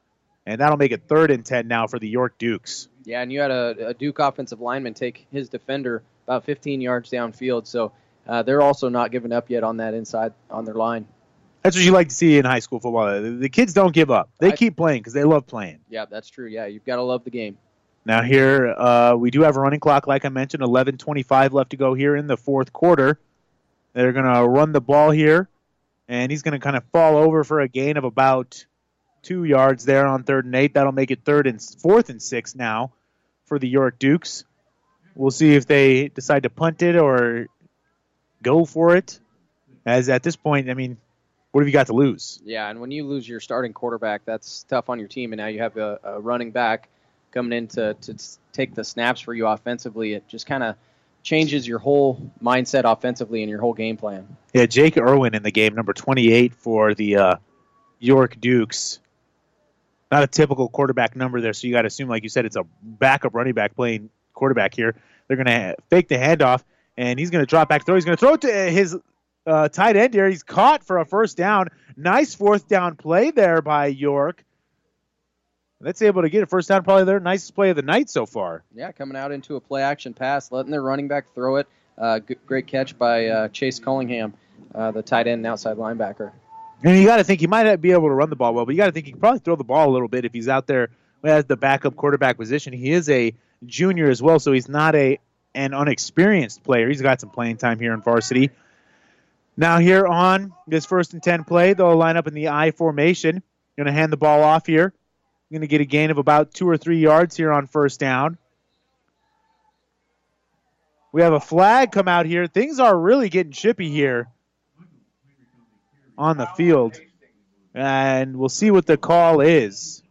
and that'll make it third and 10 now for the York Dukes. Yeah, and you had a, a Duke offensive lineman take his defender about 15 yards downfield, so uh, they're also not giving up yet on that inside on their line. That's what you like to see in high school football. The- The kids don't give up. They keep playing because they love playing. Yeah, that's true. Yeah, you've got to love the game. Now here uh, we do have a running clock, like I mentioned, 11:25 left to go here in the fourth quarter. They're going to run the ball here, and he's going to kind of fall over for a gain of about two yards there on third and eight. That'll make it third and fourth and six now for the York Dukes. We'll see if they decide to punt it or go for it. As at this point, I mean, what have you got to lose? Yeah, and when you lose your starting quarterback, that's tough on your team. And now you have a, a running back coming in to, to take the snaps for you offensively. It just kind of changes your whole mindset offensively and your whole game plan. Yeah, Jake Irwin in the game, number 28 for the uh, York Dukes. Not a typical quarterback number there, so you got to assume, like you said, it's a backup running back playing quarterback here. They're going to fake the handoff, and he's going to drop back throw. He's going to throw it to his uh, tight end here. He's caught for a first down. Nice fourth down play there by York. That's able to get a first down, probably their nicest play of the night so far. Yeah, coming out into a play action pass, letting their running back throw it. Uh, g- great catch by uh, Chase Cullingham, uh, the tight end and outside linebacker. And you got to think he might not be able to run the ball well, but you got to think he can probably throw the ball a little bit if he's out there as the backup quarterback position. He is a junior as well, so he's not a an unexperienced player. He's got some playing time here in varsity. Now here on this first and ten play, they'll line up in the I formation. Going to hand the ball off here. Going to get a gain of about two or three yards here on first down. We have a flag come out here. Things are really getting chippy here on the field. And we'll see what the call is.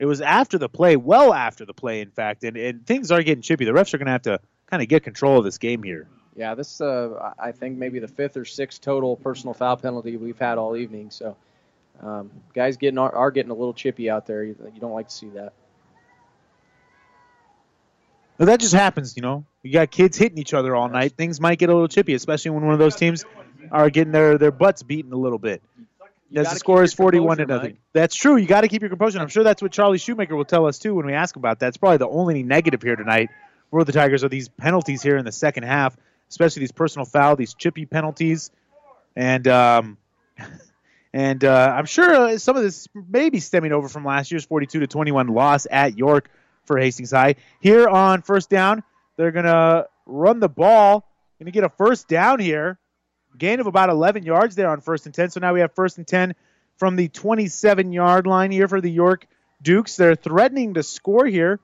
It was after the play, well after the play, in fact, and, and things are getting chippy. The refs are going to have to kind of get control of this game here. Yeah, this uh, I think maybe the fifth or sixth total personal foul penalty we've had all evening. So um, guys getting are, are, getting a little chippy out there. You, you don't like to see that. Well, that just happens, you know. You got kids hitting each other all night. Things might get a little chippy, especially when one of those teams are getting their, their butts beaten a little bit. As the score is 41 to nothing. That's true. You got to keep your composure. I'm sure that's what Charlie Shoemaker will tell us too when we ask about that. It's probably the only negative here tonight for the Tigers are these penalties here in the second half, especially these personal foul, these chippy penalties, and um, <laughs> and uh, I'm sure some of this may be stemming over from last year's 42 to 21 loss at York for Hastings High. Here on first down, they're gonna run the ball, gonna get a first down here. Gain of about 11 yards there on first and 10. So now we have first and 10 from the 27 yard line here for the York Dukes. They're threatening to score here.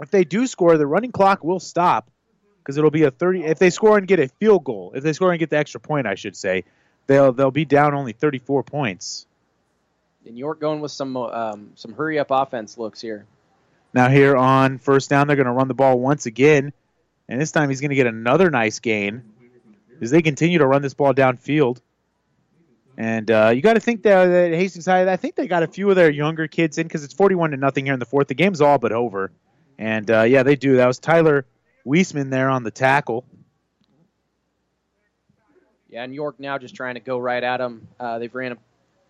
If they do score, the running clock will stop because it'll be a 30. If they score and get a field goal, if they score and get the extra point, I should say, they'll they'll be down only 34 points. And York going with some um, some hurry up offense looks here. Now here on first down, they're going to run the ball once again, and this time he's going to get another nice gain as they continue to run this ball downfield. And uh, you got to think that, that Hastings High, I think they got a few of their younger kids in because it's 41 to nothing here in the fourth. The game's all but over. And uh, yeah, they do. That was Tyler Weisman there on the tackle. Yeah, and York now just trying to go right at them. Uh, they've ran a,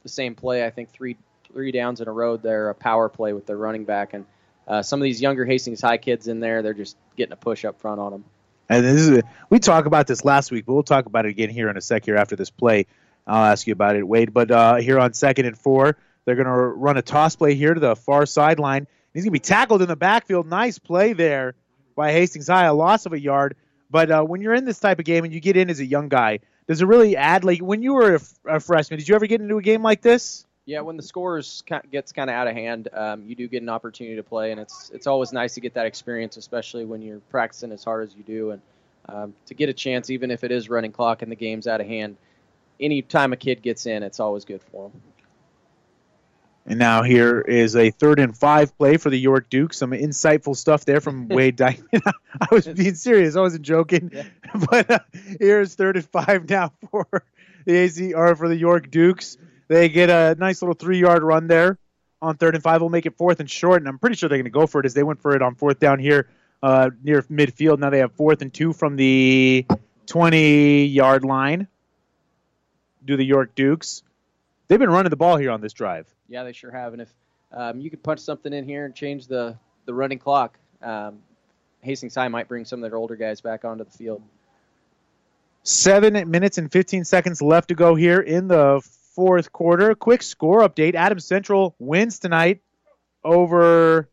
the same play, I think, three three downs in a row. They're a power play with their running back, and uh, some of these younger Hastings High kids in there, they're just getting a push up front on them. And this is we talked about this last week, but we'll talk about it again here in a sec here after this play. I'll ask you about it, Wade. But uh, here on second and four, they're going to run a toss play here to the far sideline. He's going to be tackled in the backfield. Nice play there by Hastings High, a loss of a yard. But uh, when you're in this type of game and you get in as a young guy, does it really add? Like when you were a freshman, did you ever get into a game like this? Yeah, when the score gets kind of out of hand, um, you do get an opportunity to play, and it's it's always nice to get that experience, especially when you're practicing as hard as you do, and um, to get a chance, even if it is running clock and the game's out of hand. Any time a kid gets in, it's always good for them. And now here is a third and five play for the York Duke. Some insightful stuff there from <laughs> Wade Dykeman. <laughs> I was being serious. I wasn't joking. Yeah. <laughs> But uh, here's third and five now for the AC or for the York Dukes. They get a nice little three yard run there on third and five. We'll make it fourth and short, and I'm pretty sure they're going to go for it as they went for it on fourth down here uh, near midfield. Now they have fourth and two from the 20 yard line. Do the York Dukes. They've been running the ball here on this drive. Yeah, they sure have. And if um, you could punch something in here and change the, the running clock, um, Hastings High might bring some of their older guys back onto the field. Seven minutes and 15 seconds left to go here in the fourth quarter. Quick score update. Adams Central wins tonight over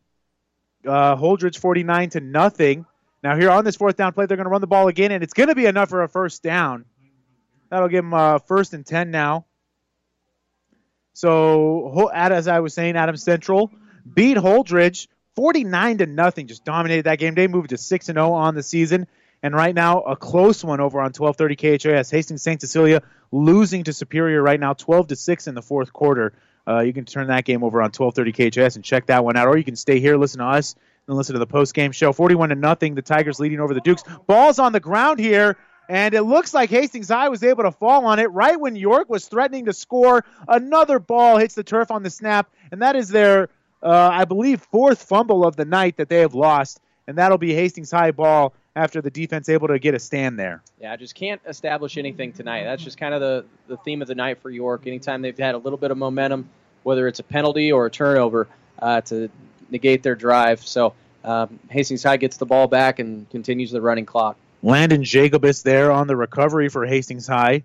uh, Holdrege 49 to nothing. Now here on this fourth down play, they're going to run the ball again, and it's going to be enough for a first down. That'll give them uh, first and 10 now. So as I was saying, Adams Central beat Holdrege 49 to nothing. Just dominated that game. They moved to 6 and 0 on the season. And right now, a close one over on 1230 KHAS. Hastings St. Cecilia losing to Superior right now, 12 to 6 in the fourth quarter. Uh, you can turn that game over on 1230 KHAS and check that one out, or you can stay here, listen to us, and listen to the post game show. 41 to nothing. The Tigers leading over the Dukes. Ball's on the ground here. And it looks like Hastings High was able to fall on it right when York was threatening to score. Another ball hits the turf on the snap, and that is their, uh, I believe, fourth fumble of the night that they have lost. And that'll be Hastings High ball after the defense able to get a stand there. Yeah, I just can't establish anything tonight. That's just kind of the, the theme of the night for York. Anytime they've had a little bit of momentum, whether it's a penalty or a turnover, uh, to negate their drive. So um, Hastings High gets the ball back and continues the running clock. Landon Jacobus there on the recovery for Hastings High.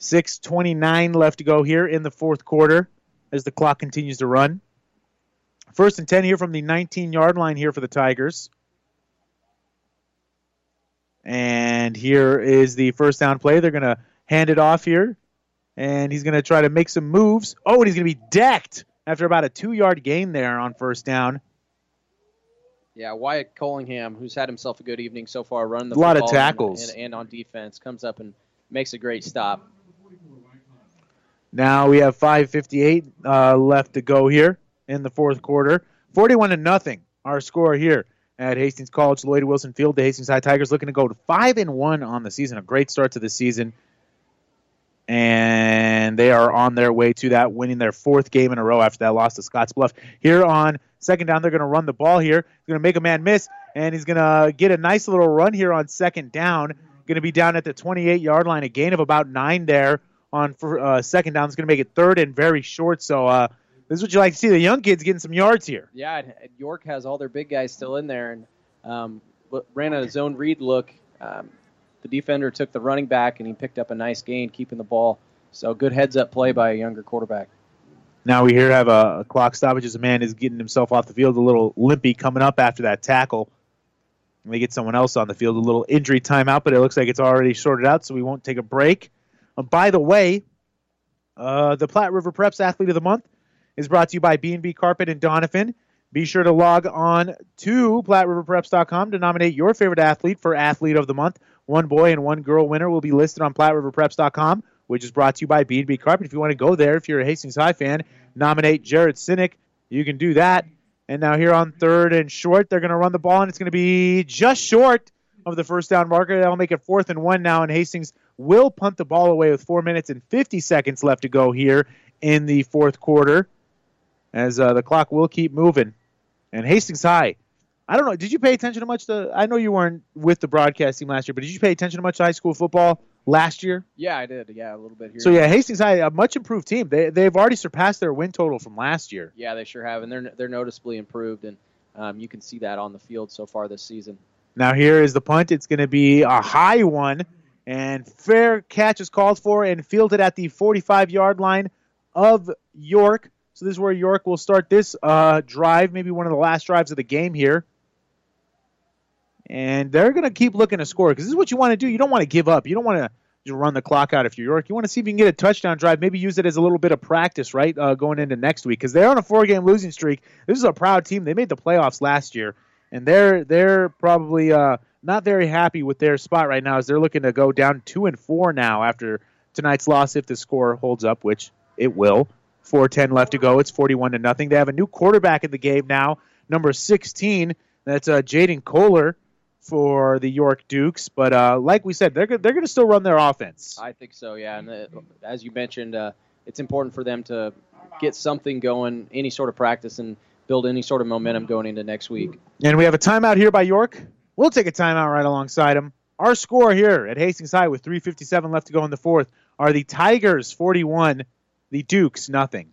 6.29 left to go here in the fourth quarter as the clock continues to run. First and 10 here from the 19 yard line here for the Tigers. And here is the first down play. They're going to hand it off here. And he's going to try to make some moves. Oh, and he's going to be decked after about a two yard gain there on first down. Yeah, Wyatt Collingham, who's had himself a good evening so far, running the a lot of tackles and, and, on defense, comes up and makes a great stop. Now we have 5:58 uh, left to go here in the fourth quarter. 41 to nothing. Our score here at Hastings College Lloyd Wilson Field. The Hastings High Tigers looking to go to five and one on the season. A great start to the season, and they are on their way to that, winning their fourth game in a row after that loss to Scottsbluff. Here on second down, they're going to run the ball here. He's going to make a man miss, and he's going to get a nice little run here on second down. Going to be down at the 28 yard line, a gain of about nine there on uh, second down. It's going to make it third and very short. So uh, this is what you like to see. The young kids getting some yards here. Yeah, York has all their big guys still in there, and um, ran a zone read look. Um, the defender took the running back, and he picked up a nice gain, keeping the ball. So good heads up play by a younger quarterback. Now we here have a, a clock stoppage as a man is getting himself off the field, a little limpy coming up after that tackle. They get someone else on the field, a little injury timeout, but it looks like it's already sorted out, so we won't take a break. Uh, by the way, uh, the Platte River Preps Athlete of the Month is brought to you by B&B Carpet and Donovan. Be sure to log on to PlatteRiverPreps.com to nominate your favorite athlete for Athlete of the Month. One boy and one girl winner will be listed on PlatteRiverPreps.com, which is brought to you by B&B Carpet. If you want to go there, if you're a Hastings High fan, nominate Jared Sinek. You can do that. And now here on third and short, they're going to run the ball, and it's going to be just short of the first down marker. That'll make it fourth and one now, and Hastings will punt the ball away with four minutes and 50 seconds left to go here in the fourth quarter as uh, the clock will keep moving. And Hastings High, I don't know. Did you pay attention to much? To I know you weren't with the broadcasting last year, but did you pay attention to much high school football last year? Yeah, I did. Yeah, a little bit here. So yeah, Hastings High, a much improved team. They they've already surpassed their win total from last year. Yeah, they sure have, and they're they're noticeably improved, and um, you can see that on the field so far this season. Now here is the punt. It's going to be a high one, and fair catch is called for and fielded at the 45 yard line of York. So this is where York will start this uh, drive, maybe one of the last drives of the game here. And they're going to keep looking to score because this is what you want to do. You don't want to give up. You don't want to just run the clock out if you're York. You want to see if you can get a touchdown drive. Maybe use it as a little bit of practice, right, uh, going into next week because they're on a four-game losing streak. This is a proud team. They made the playoffs last year, and they're they're probably uh, not very happy with their spot right now as they're looking to go down two and four now after tonight's loss if the score holds up, which it will. 4:10 left to go. It's 41 to nothing. They have a new quarterback in the game now, number 16. That's uh, Jaden Kohler for the York Dukes. But uh, like we said, they're they're going to still run their offense. I think so. Yeah, and the, as you mentioned, uh, it's important for them to get something going, any sort of practice, and build any sort of momentum going into next week. And we have a timeout here by York. We'll take a timeout right alongside them. Our score here at Hastings High with 3:57 left to go in the fourth are the Tigers 41, the Dukes nothing.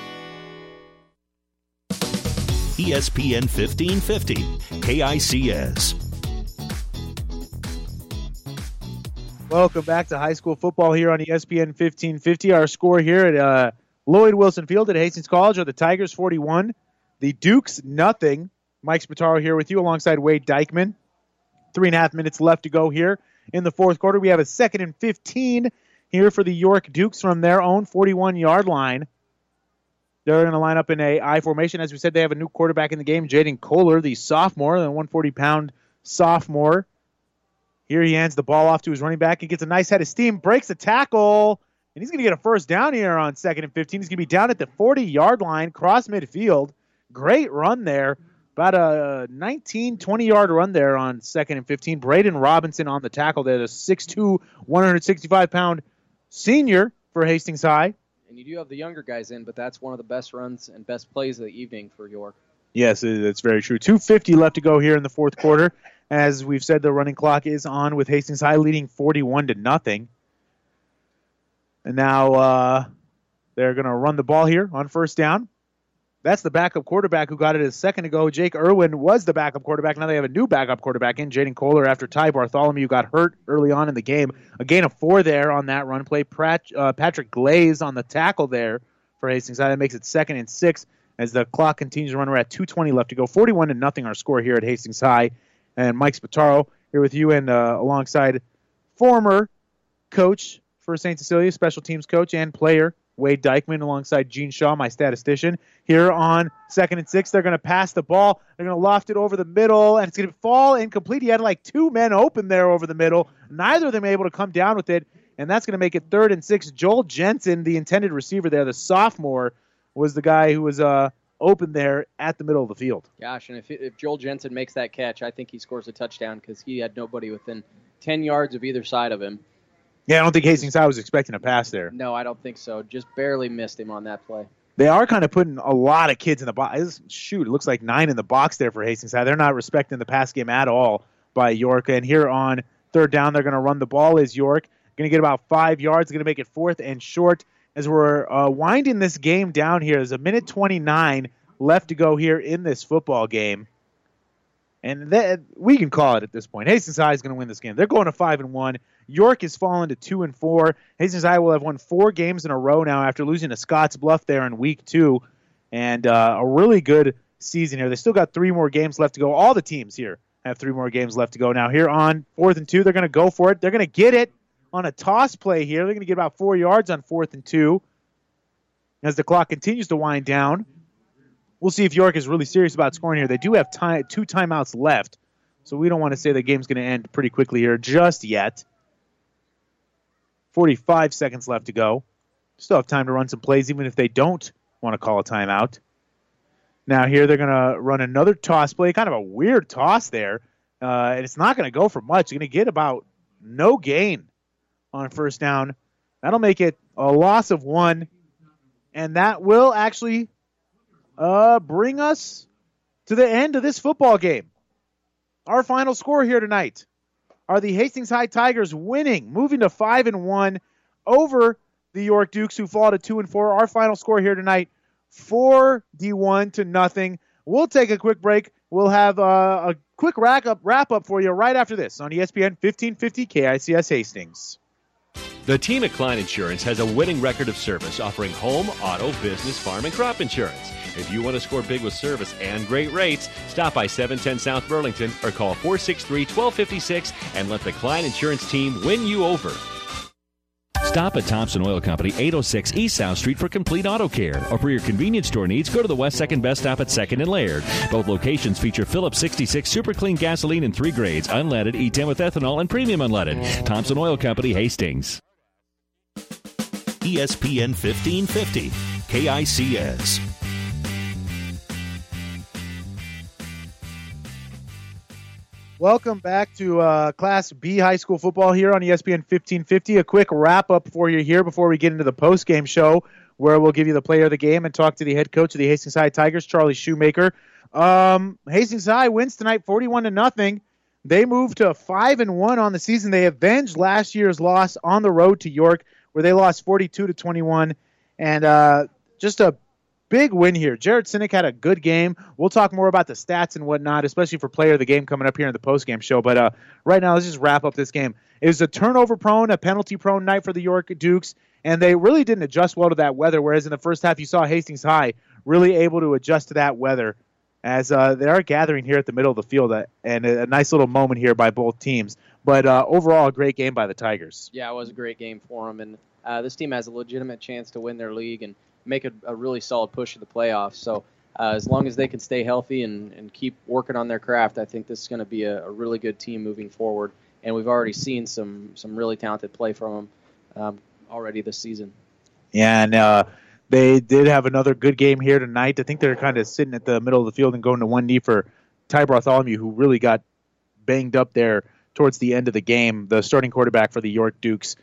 ESPN 1550, KICS. Welcome back to high school football here on ESPN 1550. Our score here at uh, Lloyd Wilson Field at Hastings College are the Tigers 41, the Dukes nothing. Mike Spataro here with you alongside Wade Dykeman. Three and a half minutes left to go here in the fourth quarter. We have a second and 15 here for the York Dukes from their own 41 yard line. They're going to line up in a I formation. As we said, they have a new quarterback in the game, Jaden Kohler, the sophomore, the 140 pound sophomore. Here he hands the ball off to his running back. He gets a nice head of steam, breaks a tackle, and he's going to get a first down here on second and 15. He's going to be down at the 40 yard line, cross midfield. Great run there. About a 19, 20 yard run there on second and 15. Braden Robinson on the tackle there, the 6'2, 165 pound senior for Hastings High. And you do have the younger guys in, but that's one of the best runs and best plays of the evening for York. Yes, that's very true. 250 left to go here in the fourth quarter. As we've said, the running clock is on with Hastings High leading 41 to nothing. And now uh, they're going to run the ball here on first down. That's the backup quarterback who got it a second ago. Jake Irwin was the backup quarterback. Now they have a new backup quarterback in, Jaden Kohler, after Ty Bartholomew got hurt early on in the game. A gain of four there on that run play. Pratt, uh, Patrick Glaze on the tackle there for Hastings. That makes it second and six as the clock continues to run. We're at 2.20 left to go. 41 to nothing our score here at Hastings High. And Mike Spataro here with you and uh, alongside former coach for St. Cecilia, special teams coach and player Wade Dykeman alongside Gene Shaw, my statistician. Here on second and six, they're going to pass the ball. They're going to loft it over the middle, and it's going to fall incomplete. He had like two men open there over the middle. Neither of them able to come down with it, and that's going to make it third and six. Joel Jensen, the intended receiver there, the sophomore, was the guy who was uh, open there at the middle of the field. Gosh, and if, if Joel Jensen makes that catch, I think he scores a touchdown because he had nobody within 10 yards of either side of him. Yeah, I don't think Hastings High was expecting a pass there. No, I don't think so. Just barely missed him on that play. They are kind of putting a lot of kids in the box. Shoot, it looks like nine in the box there for Hastings High. They're not respecting the pass game at all by York. And here on third down, they're going to run the ball. Is York going to get about five yards? Going to make it fourth and short as we're uh, winding this game down here. There's a minute 29 left to go here in this football game. And that, we can call it at this point. Hastings High is going to win this game. They're going to five and one. York has fallen to two and four. Hastings High will have won four games in a row now after losing to Scottsbluff there in week two, and uh, a really good season here. They still got three more games left to go. All the teams here have three more games left to go. Now here on fourth and two, they're going to go for it. They're going to get it on a toss play here. They're going to get about four yards on fourth and two as the clock continues to wind down. We'll see if York is really serious about scoring here. They do have time, two timeouts left, so we don't want to say the game's going to end pretty quickly here just yet. 45 seconds left to go. Still have time to run some plays, even if they don't want to call a timeout. Now, here they're going to run another toss play, kind of a weird toss there. Uh, and it's not going to go for much. You're going to get about no gain on first down. That'll make it a loss of one. And that will actually uh, bring us to the end of this football game. Our final score here tonight are the Hastings High Tigers winning, moving to five and one over the York Dukes, who fall to two and four. Our final score here tonight, four D one to nothing. We'll take a quick break. We'll have uh, a quick wrap up wrap up for you right after this on ESPN 1550 KICS Hastings. The team at Klein Insurance has a winning record of service offering home, auto, business, farm, and crop insurance. If you want to score big with service and great rates, stop by 710 South Burlington or call 463 1256 and let the Klein Insurance team win you over. Stop at Thompson Oil Company, 806 East South Street for complete auto care. Or for your convenience store needs, go to the West Second Best Stop at 2nd and Laird. Both locations feature Phillips 66 super clean gasoline in three grades unleaded, E10 with ethanol, and premium unleaded. Thompson Oil Company, Hastings. ESPN 1550, KICS. Welcome back to uh, Class B high school football here on ESPN 1550. A quick wrap up for you here before we get into the post game show, where we'll give you the player of the game and talk to the head coach of the Hastings High Tigers, Charlie Shoemaker. Um, Hastings High wins tonight, 41 to nothing. They move to five and one on the season. They avenged last year's loss on the road to York, where they lost 42 to 21, and uh, just a big win here. Jared Sinek had a good game. We'll talk more about the stats and whatnot, especially for player of the game coming up here in the post game show. But uh, right now, let's just wrap up this game. It was a turnover prone, a penalty prone night for the York Dukes, and they really didn't adjust well to that weather. Whereas in the first half, you saw Hastings High really able to adjust to that weather as uh, they are gathering here at the middle of the field, uh, and a, nice little moment here by both teams. But uh, overall, a great game by the Tigers. Yeah, it was a great game for them, and uh, this team has a legitimate chance to win their league and make a, a really solid push to the playoffs. So uh, as long as they can stay healthy and, and keep working on their craft, I think this is going to be a, a, really good team moving forward. And we've already seen some some really talented play from them um, already this season. Yeah, and uh, they did have another good game here tonight. I think they're kind of sitting at the middle of the field and going to one knee for Ty Bartholomew, who really got banged up there towards the end of the game, the starting quarterback for the York Dukes.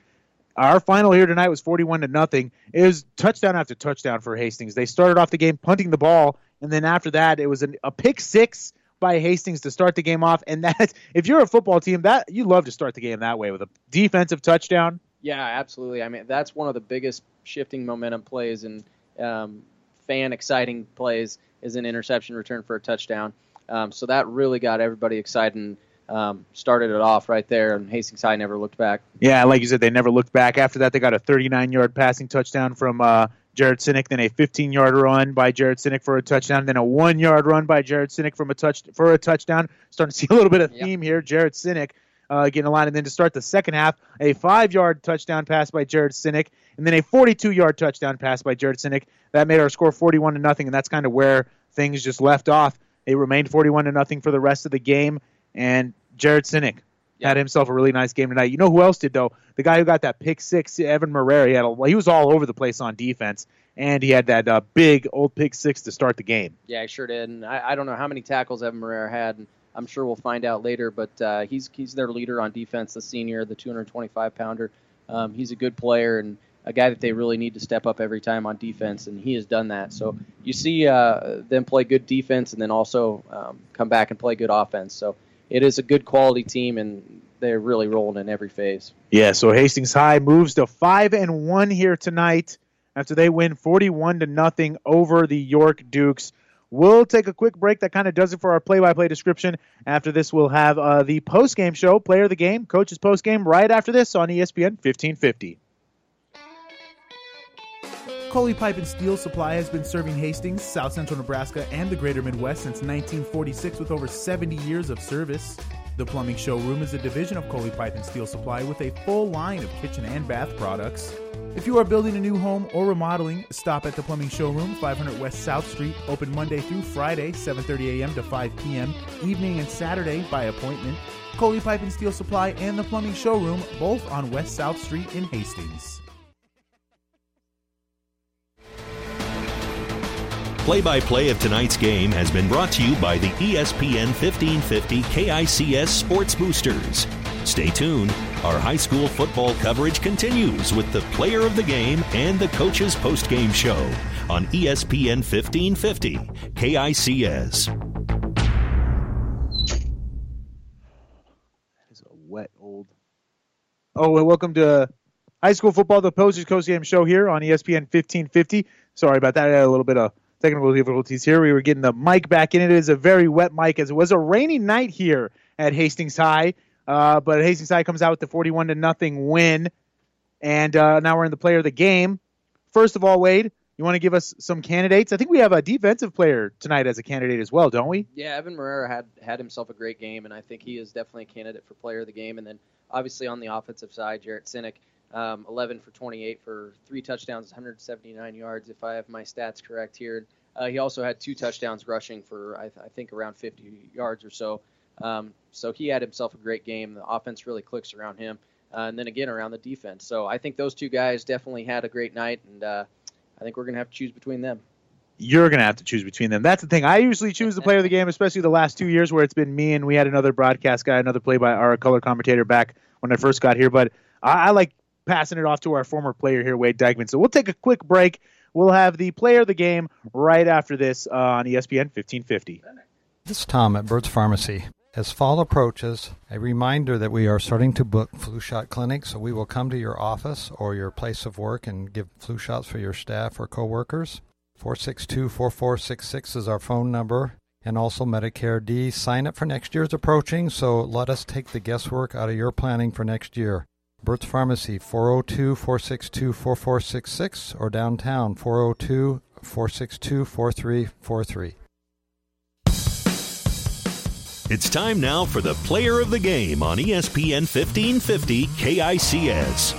Our final here tonight was 41 to nothing. It was touchdown after touchdown for Hastings. They started off the game punting the ball, and then after that, it was an, a pick six by Hastings to start the game off. And that, <laughs> if you're a football team, that you love to start the game that way with a defensive touchdown. Yeah, absolutely. I mean, that's one of the biggest shifting momentum plays and um, fan exciting plays is an interception return for a touchdown. Um, so that really got everybody excited. And, um, started it off right there, and Hastings High never looked back. Yeah, like you said, they never looked back. After that, they got a 39-yard passing touchdown from uh, Jared Sinek, then a 15-yard run by Jared Sinek for a touchdown, then a one-yard run by Jared Sinek from a touch for a touchdown. Starting to see a little bit of theme yep. here. Jared Sinek uh, getting a line, and then to start the second half, a five-yard touchdown pass by Jared Sinek, and then a 42-yard touchdown pass by Jared Sinek. That made our score 41 to nothing, and that's kind of where things just left off. It remained 41 to nothing for the rest of the game. And Jared Sinek had himself a really nice game tonight. You know who else did though? The guy who got that pick six, Evan Marrero. He had a, he was all over the place on defense, and he had that uh, big old pick six to start the game. Yeah, he sure did. And I, I don't know how many tackles Evan Marrero had. And I'm sure we'll find out later. But uh, he's he's their leader on defense, the senior, the 225 pounder. Um, he's a good player and a guy that they really need to step up every time on defense, and he has done that. So you see uh, them play good defense and then also um, come back and play good offense. So it is a good quality team, and they're really rolling in every phase. Yeah, so Hastings High moves to five and one here tonight after they win 41 to nothing over the York Dukes. We'll take a quick break. That kind of does it for our play-by-play description. After this, we'll have uh, the post-game show, player of the game, coach's post-game, right after this on ESPN 1550. Coley Pipe and Steel Supply has been serving Hastings, South Central Nebraska, and the greater Midwest since 1946 with over 70 years of service. The Plumbing Showroom is a division of Coley Pipe and Steel Supply with a full line of kitchen and bath products. If you are building a new home or remodeling, stop at the Plumbing Showroom, 500 West South Street, open Monday through Friday, 7:30 a.m. to 5 p.m., evening and Saturday by appointment. Coley Pipe and Steel Supply and the Plumbing Showroom, both on West South Street in Hastings. Play by play of tonight's game has been brought to you by the ESPN 1550 KICS Sports Boosters. Stay tuned. Our high school football coverage continues with the player of the game and the coach's post-game show on ESPN 1550 KICS. That is a wet old. Oh, and welcome to uh, high school football, the Posters Coast Game Show here on ESPN 1550. Sorry about that. I had a little bit of technical difficulties here. We were getting the mic back in. It is a very wet mic as it was a rainy night here at Hastings High. Uh, but Hastings High comes out with the 41 to nothing win. And uh, now we're in the player of the game. First of all, Wade, you want to give us some candidates? I think we have a defensive player tonight as a candidate as well, don't we? Yeah, Evan Marrero had had himself a great game, and I think he is definitely a candidate for player of the game. And then obviously on the offensive side, Jared Sinek, um, 11 for 28 for three touchdowns, 179 yards, if I have my stats correct here. Uh, he also had two touchdowns rushing for I, th- I think around 50 yards or so. Um, so he had himself a great game. The offense really clicks around him, uh, and then again around the defense. So I think those two guys definitely had a great night, and uh, I think we're gonna have to choose between them. You're gonna have to choose between them. That's the thing. I usually choose the player of the game, especially the last two years where it's been me and we had another broadcast guy, another play by our color commentator back when I first got here. But I, I like passing it off to our former player here, Wade Dykeman. So we'll take a quick break. We'll have the player of the game right after this on ESPN 1550. This is Tom at Bird's Pharmacy. As fall approaches, a reminder that we are starting to book flu shot clinics, so we will come to your office or your place of work and give flu shots for your staff or coworkers. 462 4466 is our phone number. And also Medicare D. Sign up for next year is approaching, so let us take the guesswork out of your planning for next year. Burt's Pharmacy, 402 462 4466, or downtown, 402 462 4343. It's time now for the player of the game on ESPN 1550 KICS.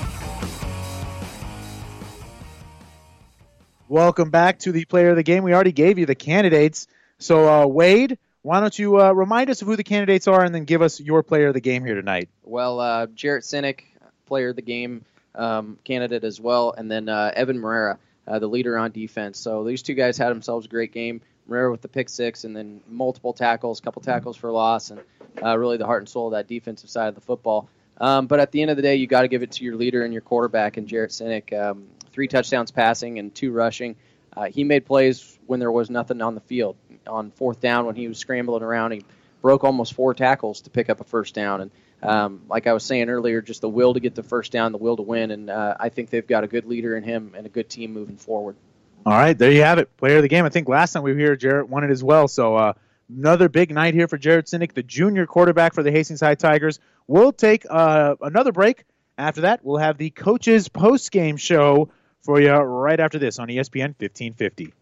Welcome back to the player of the game. We already gave you the candidates. So, uh, Wade, why don't you uh, remind us of who the candidates are and then give us your player of the game here tonight? Well, uh, Jared Sinek, player of the game um, candidate as well, and then uh, Evan Marrero, uh, the leader on defense. So these two guys had themselves a great game. Marrero with the pick six, and then multiple tackles, couple tackles for loss, and uh, really the heart and soul of that defensive side of the football. Um, but at the end of the day, you got to give it to your leader and your quarterback, and Jared Sinek. Um, three touchdowns passing and two rushing. Uh, he made plays when there was nothing on the field. On fourth down, when he was scrambling around, he broke almost four tackles to pick up a first down. And um, like I was saying earlier, just the will to get the first down, the will to win. And uh, I think they've got a good leader in him and a good team moving forward. All right, there you have it. Player of the game. I think last time we were here, Jared won it as well. So uh, another big night here for Jared Sinek, the junior quarterback for the Hastings High Tigers. We'll take uh, another break. After that, we'll have the coaches post game show for you right after this on ESPN 1550.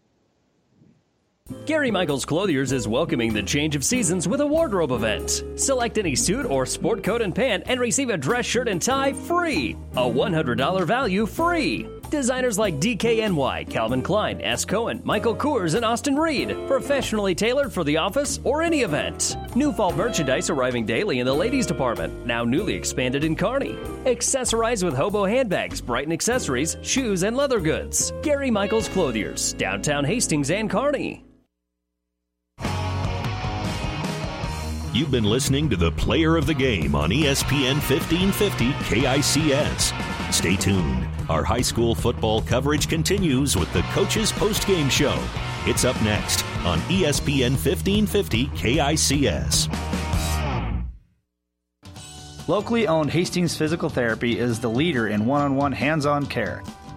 Gary Michaels Clothiers is welcoming the change of seasons with a wardrobe event. Select any suit or sport coat and pant and receive a dress shirt and tie free. A $100 value free. Designers like DKNY, Calvin Klein, S. Cohen, Michael Kors, and Austin Reed. Professionally tailored for the office or any event. New fall merchandise arriving daily in the ladies department, now newly expanded in Kearney. Accessorize with hobo handbags, Brighton accessories, shoes, and leather goods. Gary Michaels Clothiers, downtown Hastings and Kearney. You've been listening to the player of the game on ESPN 1550 KICS. Stay tuned. Our high school football coverage continues with the coaches post game show. It's up next on ESPN 1550 KICS. Locally owned Hastings Physical Therapy is the leader in one on one hands on care.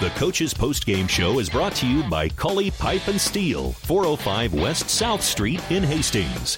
The Coaches Post Game Show is brought to you by Cully Pipe and Steel, 405 West South Street in Hastings.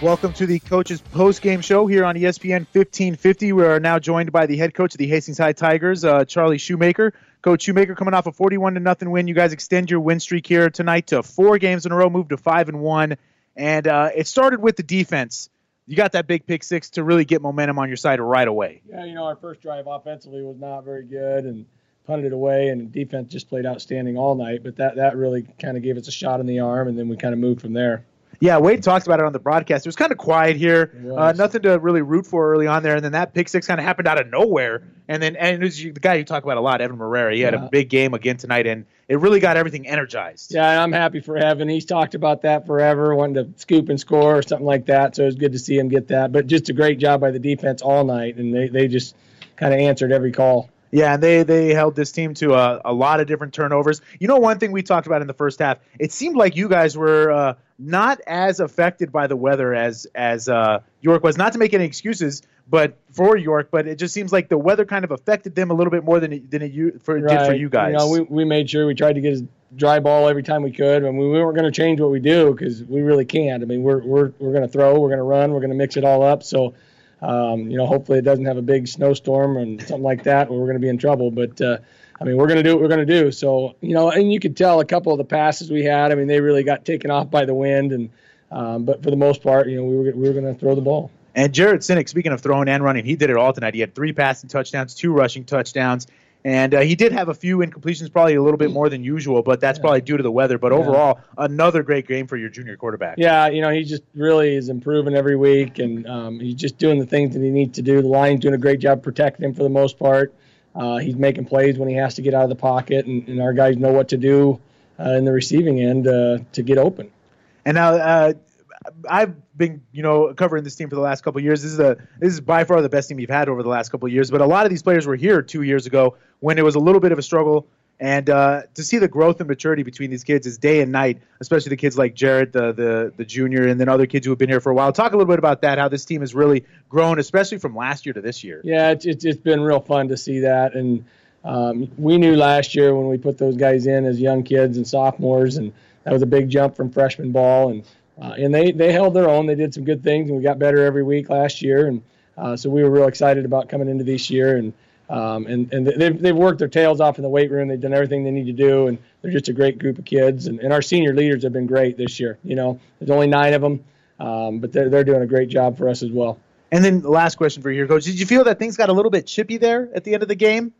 Welcome to the coaches post game show here on ESPN 1550. We are now joined by the head coach of the Hastings High Tigers, uh, Charlie Shoemaker. Coach Shoemaker coming off a 41 to nothing win. You guys extend your win streak here tonight to four games in a row, move to five and one, and uh, it started with the defense. You got that big pick six to really get momentum on your side right away. Yeah, you know, our first drive offensively was not very good and punted it away, and defense just played outstanding all night. But that that really kind of gave us a shot in the arm, and then we kind of moved from there. Yeah, Wade talked about it on the broadcast. It was kind of quiet here, uh, nothing to really root for early on there, and then that pick six kind of happened out of nowhere. And then, and it was the guy you talk about a lot, Evan Marrero. He had Yeah. a big game again tonight, and it really got everything energized. Yeah, I'm happy for Evan. He's talked about that forever, wanting to scoop and score or something like that. So it was good to see him get that. But just a great job by the defense all night, and they, they just kind of answered every call. Yeah, and they they held this team to a, a lot of different turnovers. You know, one thing we talked about in the first half, it seemed like you guys were uh, not as affected by the weather as as uh, York was. Not to make any excuses, but for York, but it just seems like the weather kind of affected them a little bit more than it, than it you for, did for you guys. You know, we, we made sure we tried to get as dry ball every time we could. I mean, we weren't going to change what we do because we really can't. I mean, we're we're we're going to throw, we're going to run, we're going to mix it all up. So, um, you know, hopefully it doesn't have a big snowstorm and something like that, where we're going to be in trouble. But uh, I mean, we're going to do what we're going to do. So, you know, and you could tell a couple of the passes we had. I mean, they really got taken off by the wind, and um, but for the most part, you know, we were we were going to throw the ball. And Jared Sinek, speaking of throwing and running, he did it all tonight. He had three passing touchdowns, two rushing touchdowns, and uh, he did have a few incompletions, probably a little bit more than usual, but that's probably due to the weather. But Yeah. overall, another great game for your junior quarterback. Yeah, you know, he just really is improving every week, and um, he's just doing the things that he needs to do. The line's doing a great job protecting him for the most part. Uh, he's making plays when he has to get out of the pocket, and, and our guys know what to do uh, in the receiving end uh, to get open. And now uh, I've been, you know, covering this team for the last couple years. This is the this is by far the best team you've had over the last couple of years. But a lot of these players were here two years ago when it was a little bit of a struggle. And uh, to see the growth and maturity between these kids is day and night, especially the kids like Jared, the, the the junior, and then other kids who have been here for a while. Talk a little bit about that, how this team has really grown, especially from last year to this year. Yeah, it's it's, it's been real fun to see that, and um, we knew last year when we put those guys in as young kids and sophomores, and that was a big jump from freshman ball, and uh, and they they held their own. They did some good things, and we got better every week last year, and uh, so we were real excited about coming into this year, and um, and and they've they've worked their tails off in the weight room. They've done everything they need to do, and they're just a great group of kids. And, and our senior leaders have been great this year. You know, there's only nine of them, um, but they're they're doing a great job for us as well. And then the last question for you here, coach. Did you feel that things got a little bit chippy there at the end of the game?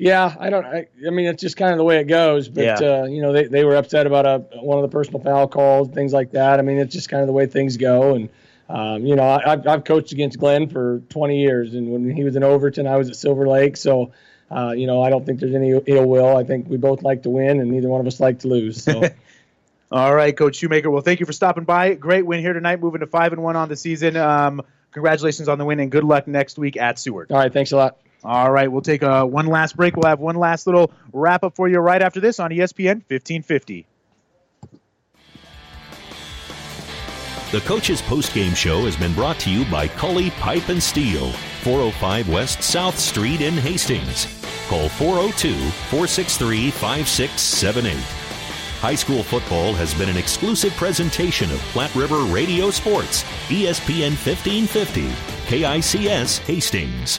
Yeah, I don't. I, I mean, it's just kind of the way it goes. But Yeah. uh, you know, they, they were upset about a one of the personal foul calls, things like that. I mean, it's just kind of the way things go. And um, you know, I, I've I've coached against Glenn for 20 years, and when he was in Overton, I was at Silver Lake. So, uh, you know, I don't think there's any ill will. I think we both like to win, and neither one of us like to lose. So. <laughs> All right, Coach Shoemaker. Well, thank you for stopping by. Great win here tonight, moving to five and one on the season. Um, congratulations on the win, and good luck next week at Seward. All right, thanks a lot. All right, we'll take uh, one last break. We'll have one last little wrap up for you right after this on ESPN 1550. The Coach's Postgame Show has been brought to you by Cully Pipe and Steel, 405 West South Street in Hastings. Call 402 463 5678. High school football has been an exclusive presentation of Platte River Radio Sports, ESPN 1550, KICS Hastings.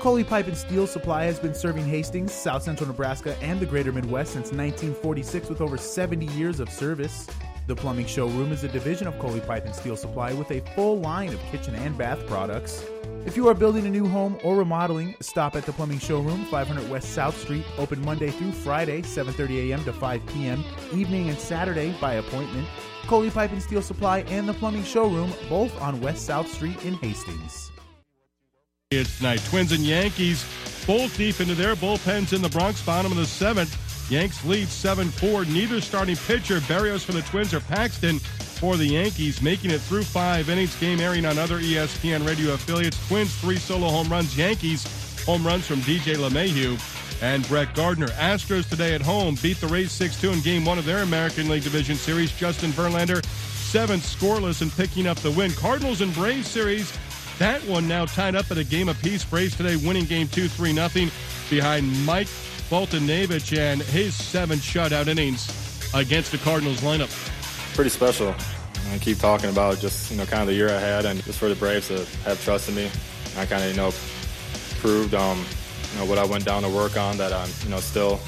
Coley Pipe and Steel Supply has been serving Hastings, South Central Nebraska, and the greater Midwest since 1946 with over 70 years of service. The Plumbing Showroom is a division of Coley Pipe and Steel Supply with a full line of kitchen and bath products. If you are building a new home or remodeling, stop at the Plumbing Showroom, 500 West South Street, open Monday through Friday, 7:30 a.m. to 5 p.m., evening and Saturday by appointment. Coley Pipe and Steel Supply and the Plumbing Showroom, both on West South Street in Hastings. It's tonight. Twins and Yankees both deep into their bullpens in the Bronx, bottom of the seventh. Yanks lead 7 4. Neither starting pitcher, Berrios for the Twins or Paxton for the Yankees, making it through five innings. Game airing on other ESPN radio affiliates. Twins, three solo home runs. Yankees, home runs from DJ LeMahieu and Brett Gardner. Astros today at home beat the Rays 6 2 in game one of their American League Division Series. Justin Verlander, seventh scoreless and picking up the win. Cardinals and Braves series. That one now tied up at a game apiece. Braves today winning game two, 3 nothing behind Mike Foltynewicz and his seven shutout innings against the Cardinals lineup. pretty special. I keep talking about just you know kind of the year I had, and just for the Braves to have trust in me. I kind of you know proved um, you know what I went down to work on that I'm you know still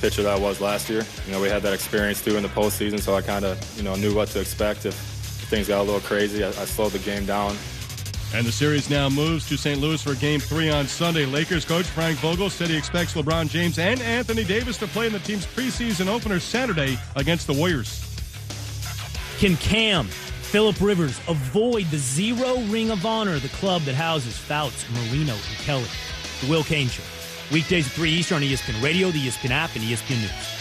pitcher that I was last year. You know we had that experience too in the postseason, so I kind of you know knew what to expect if things got a little crazy. I, I slowed the game down. And the series now moves to St. Louis for game three on Sunday. Lakers coach Frank Vogel said he expects LeBron James and Anthony Davis to play in the team's preseason opener Saturday against the Warriors. Can Cam, Philip Rivers avoid the zero ring of honor, the club that houses Fouts, Marino, and Kelly? The Will Cain Show. Weekdays at 3 Eastern on ESPN Radio, the ESPN app, and ESPN News.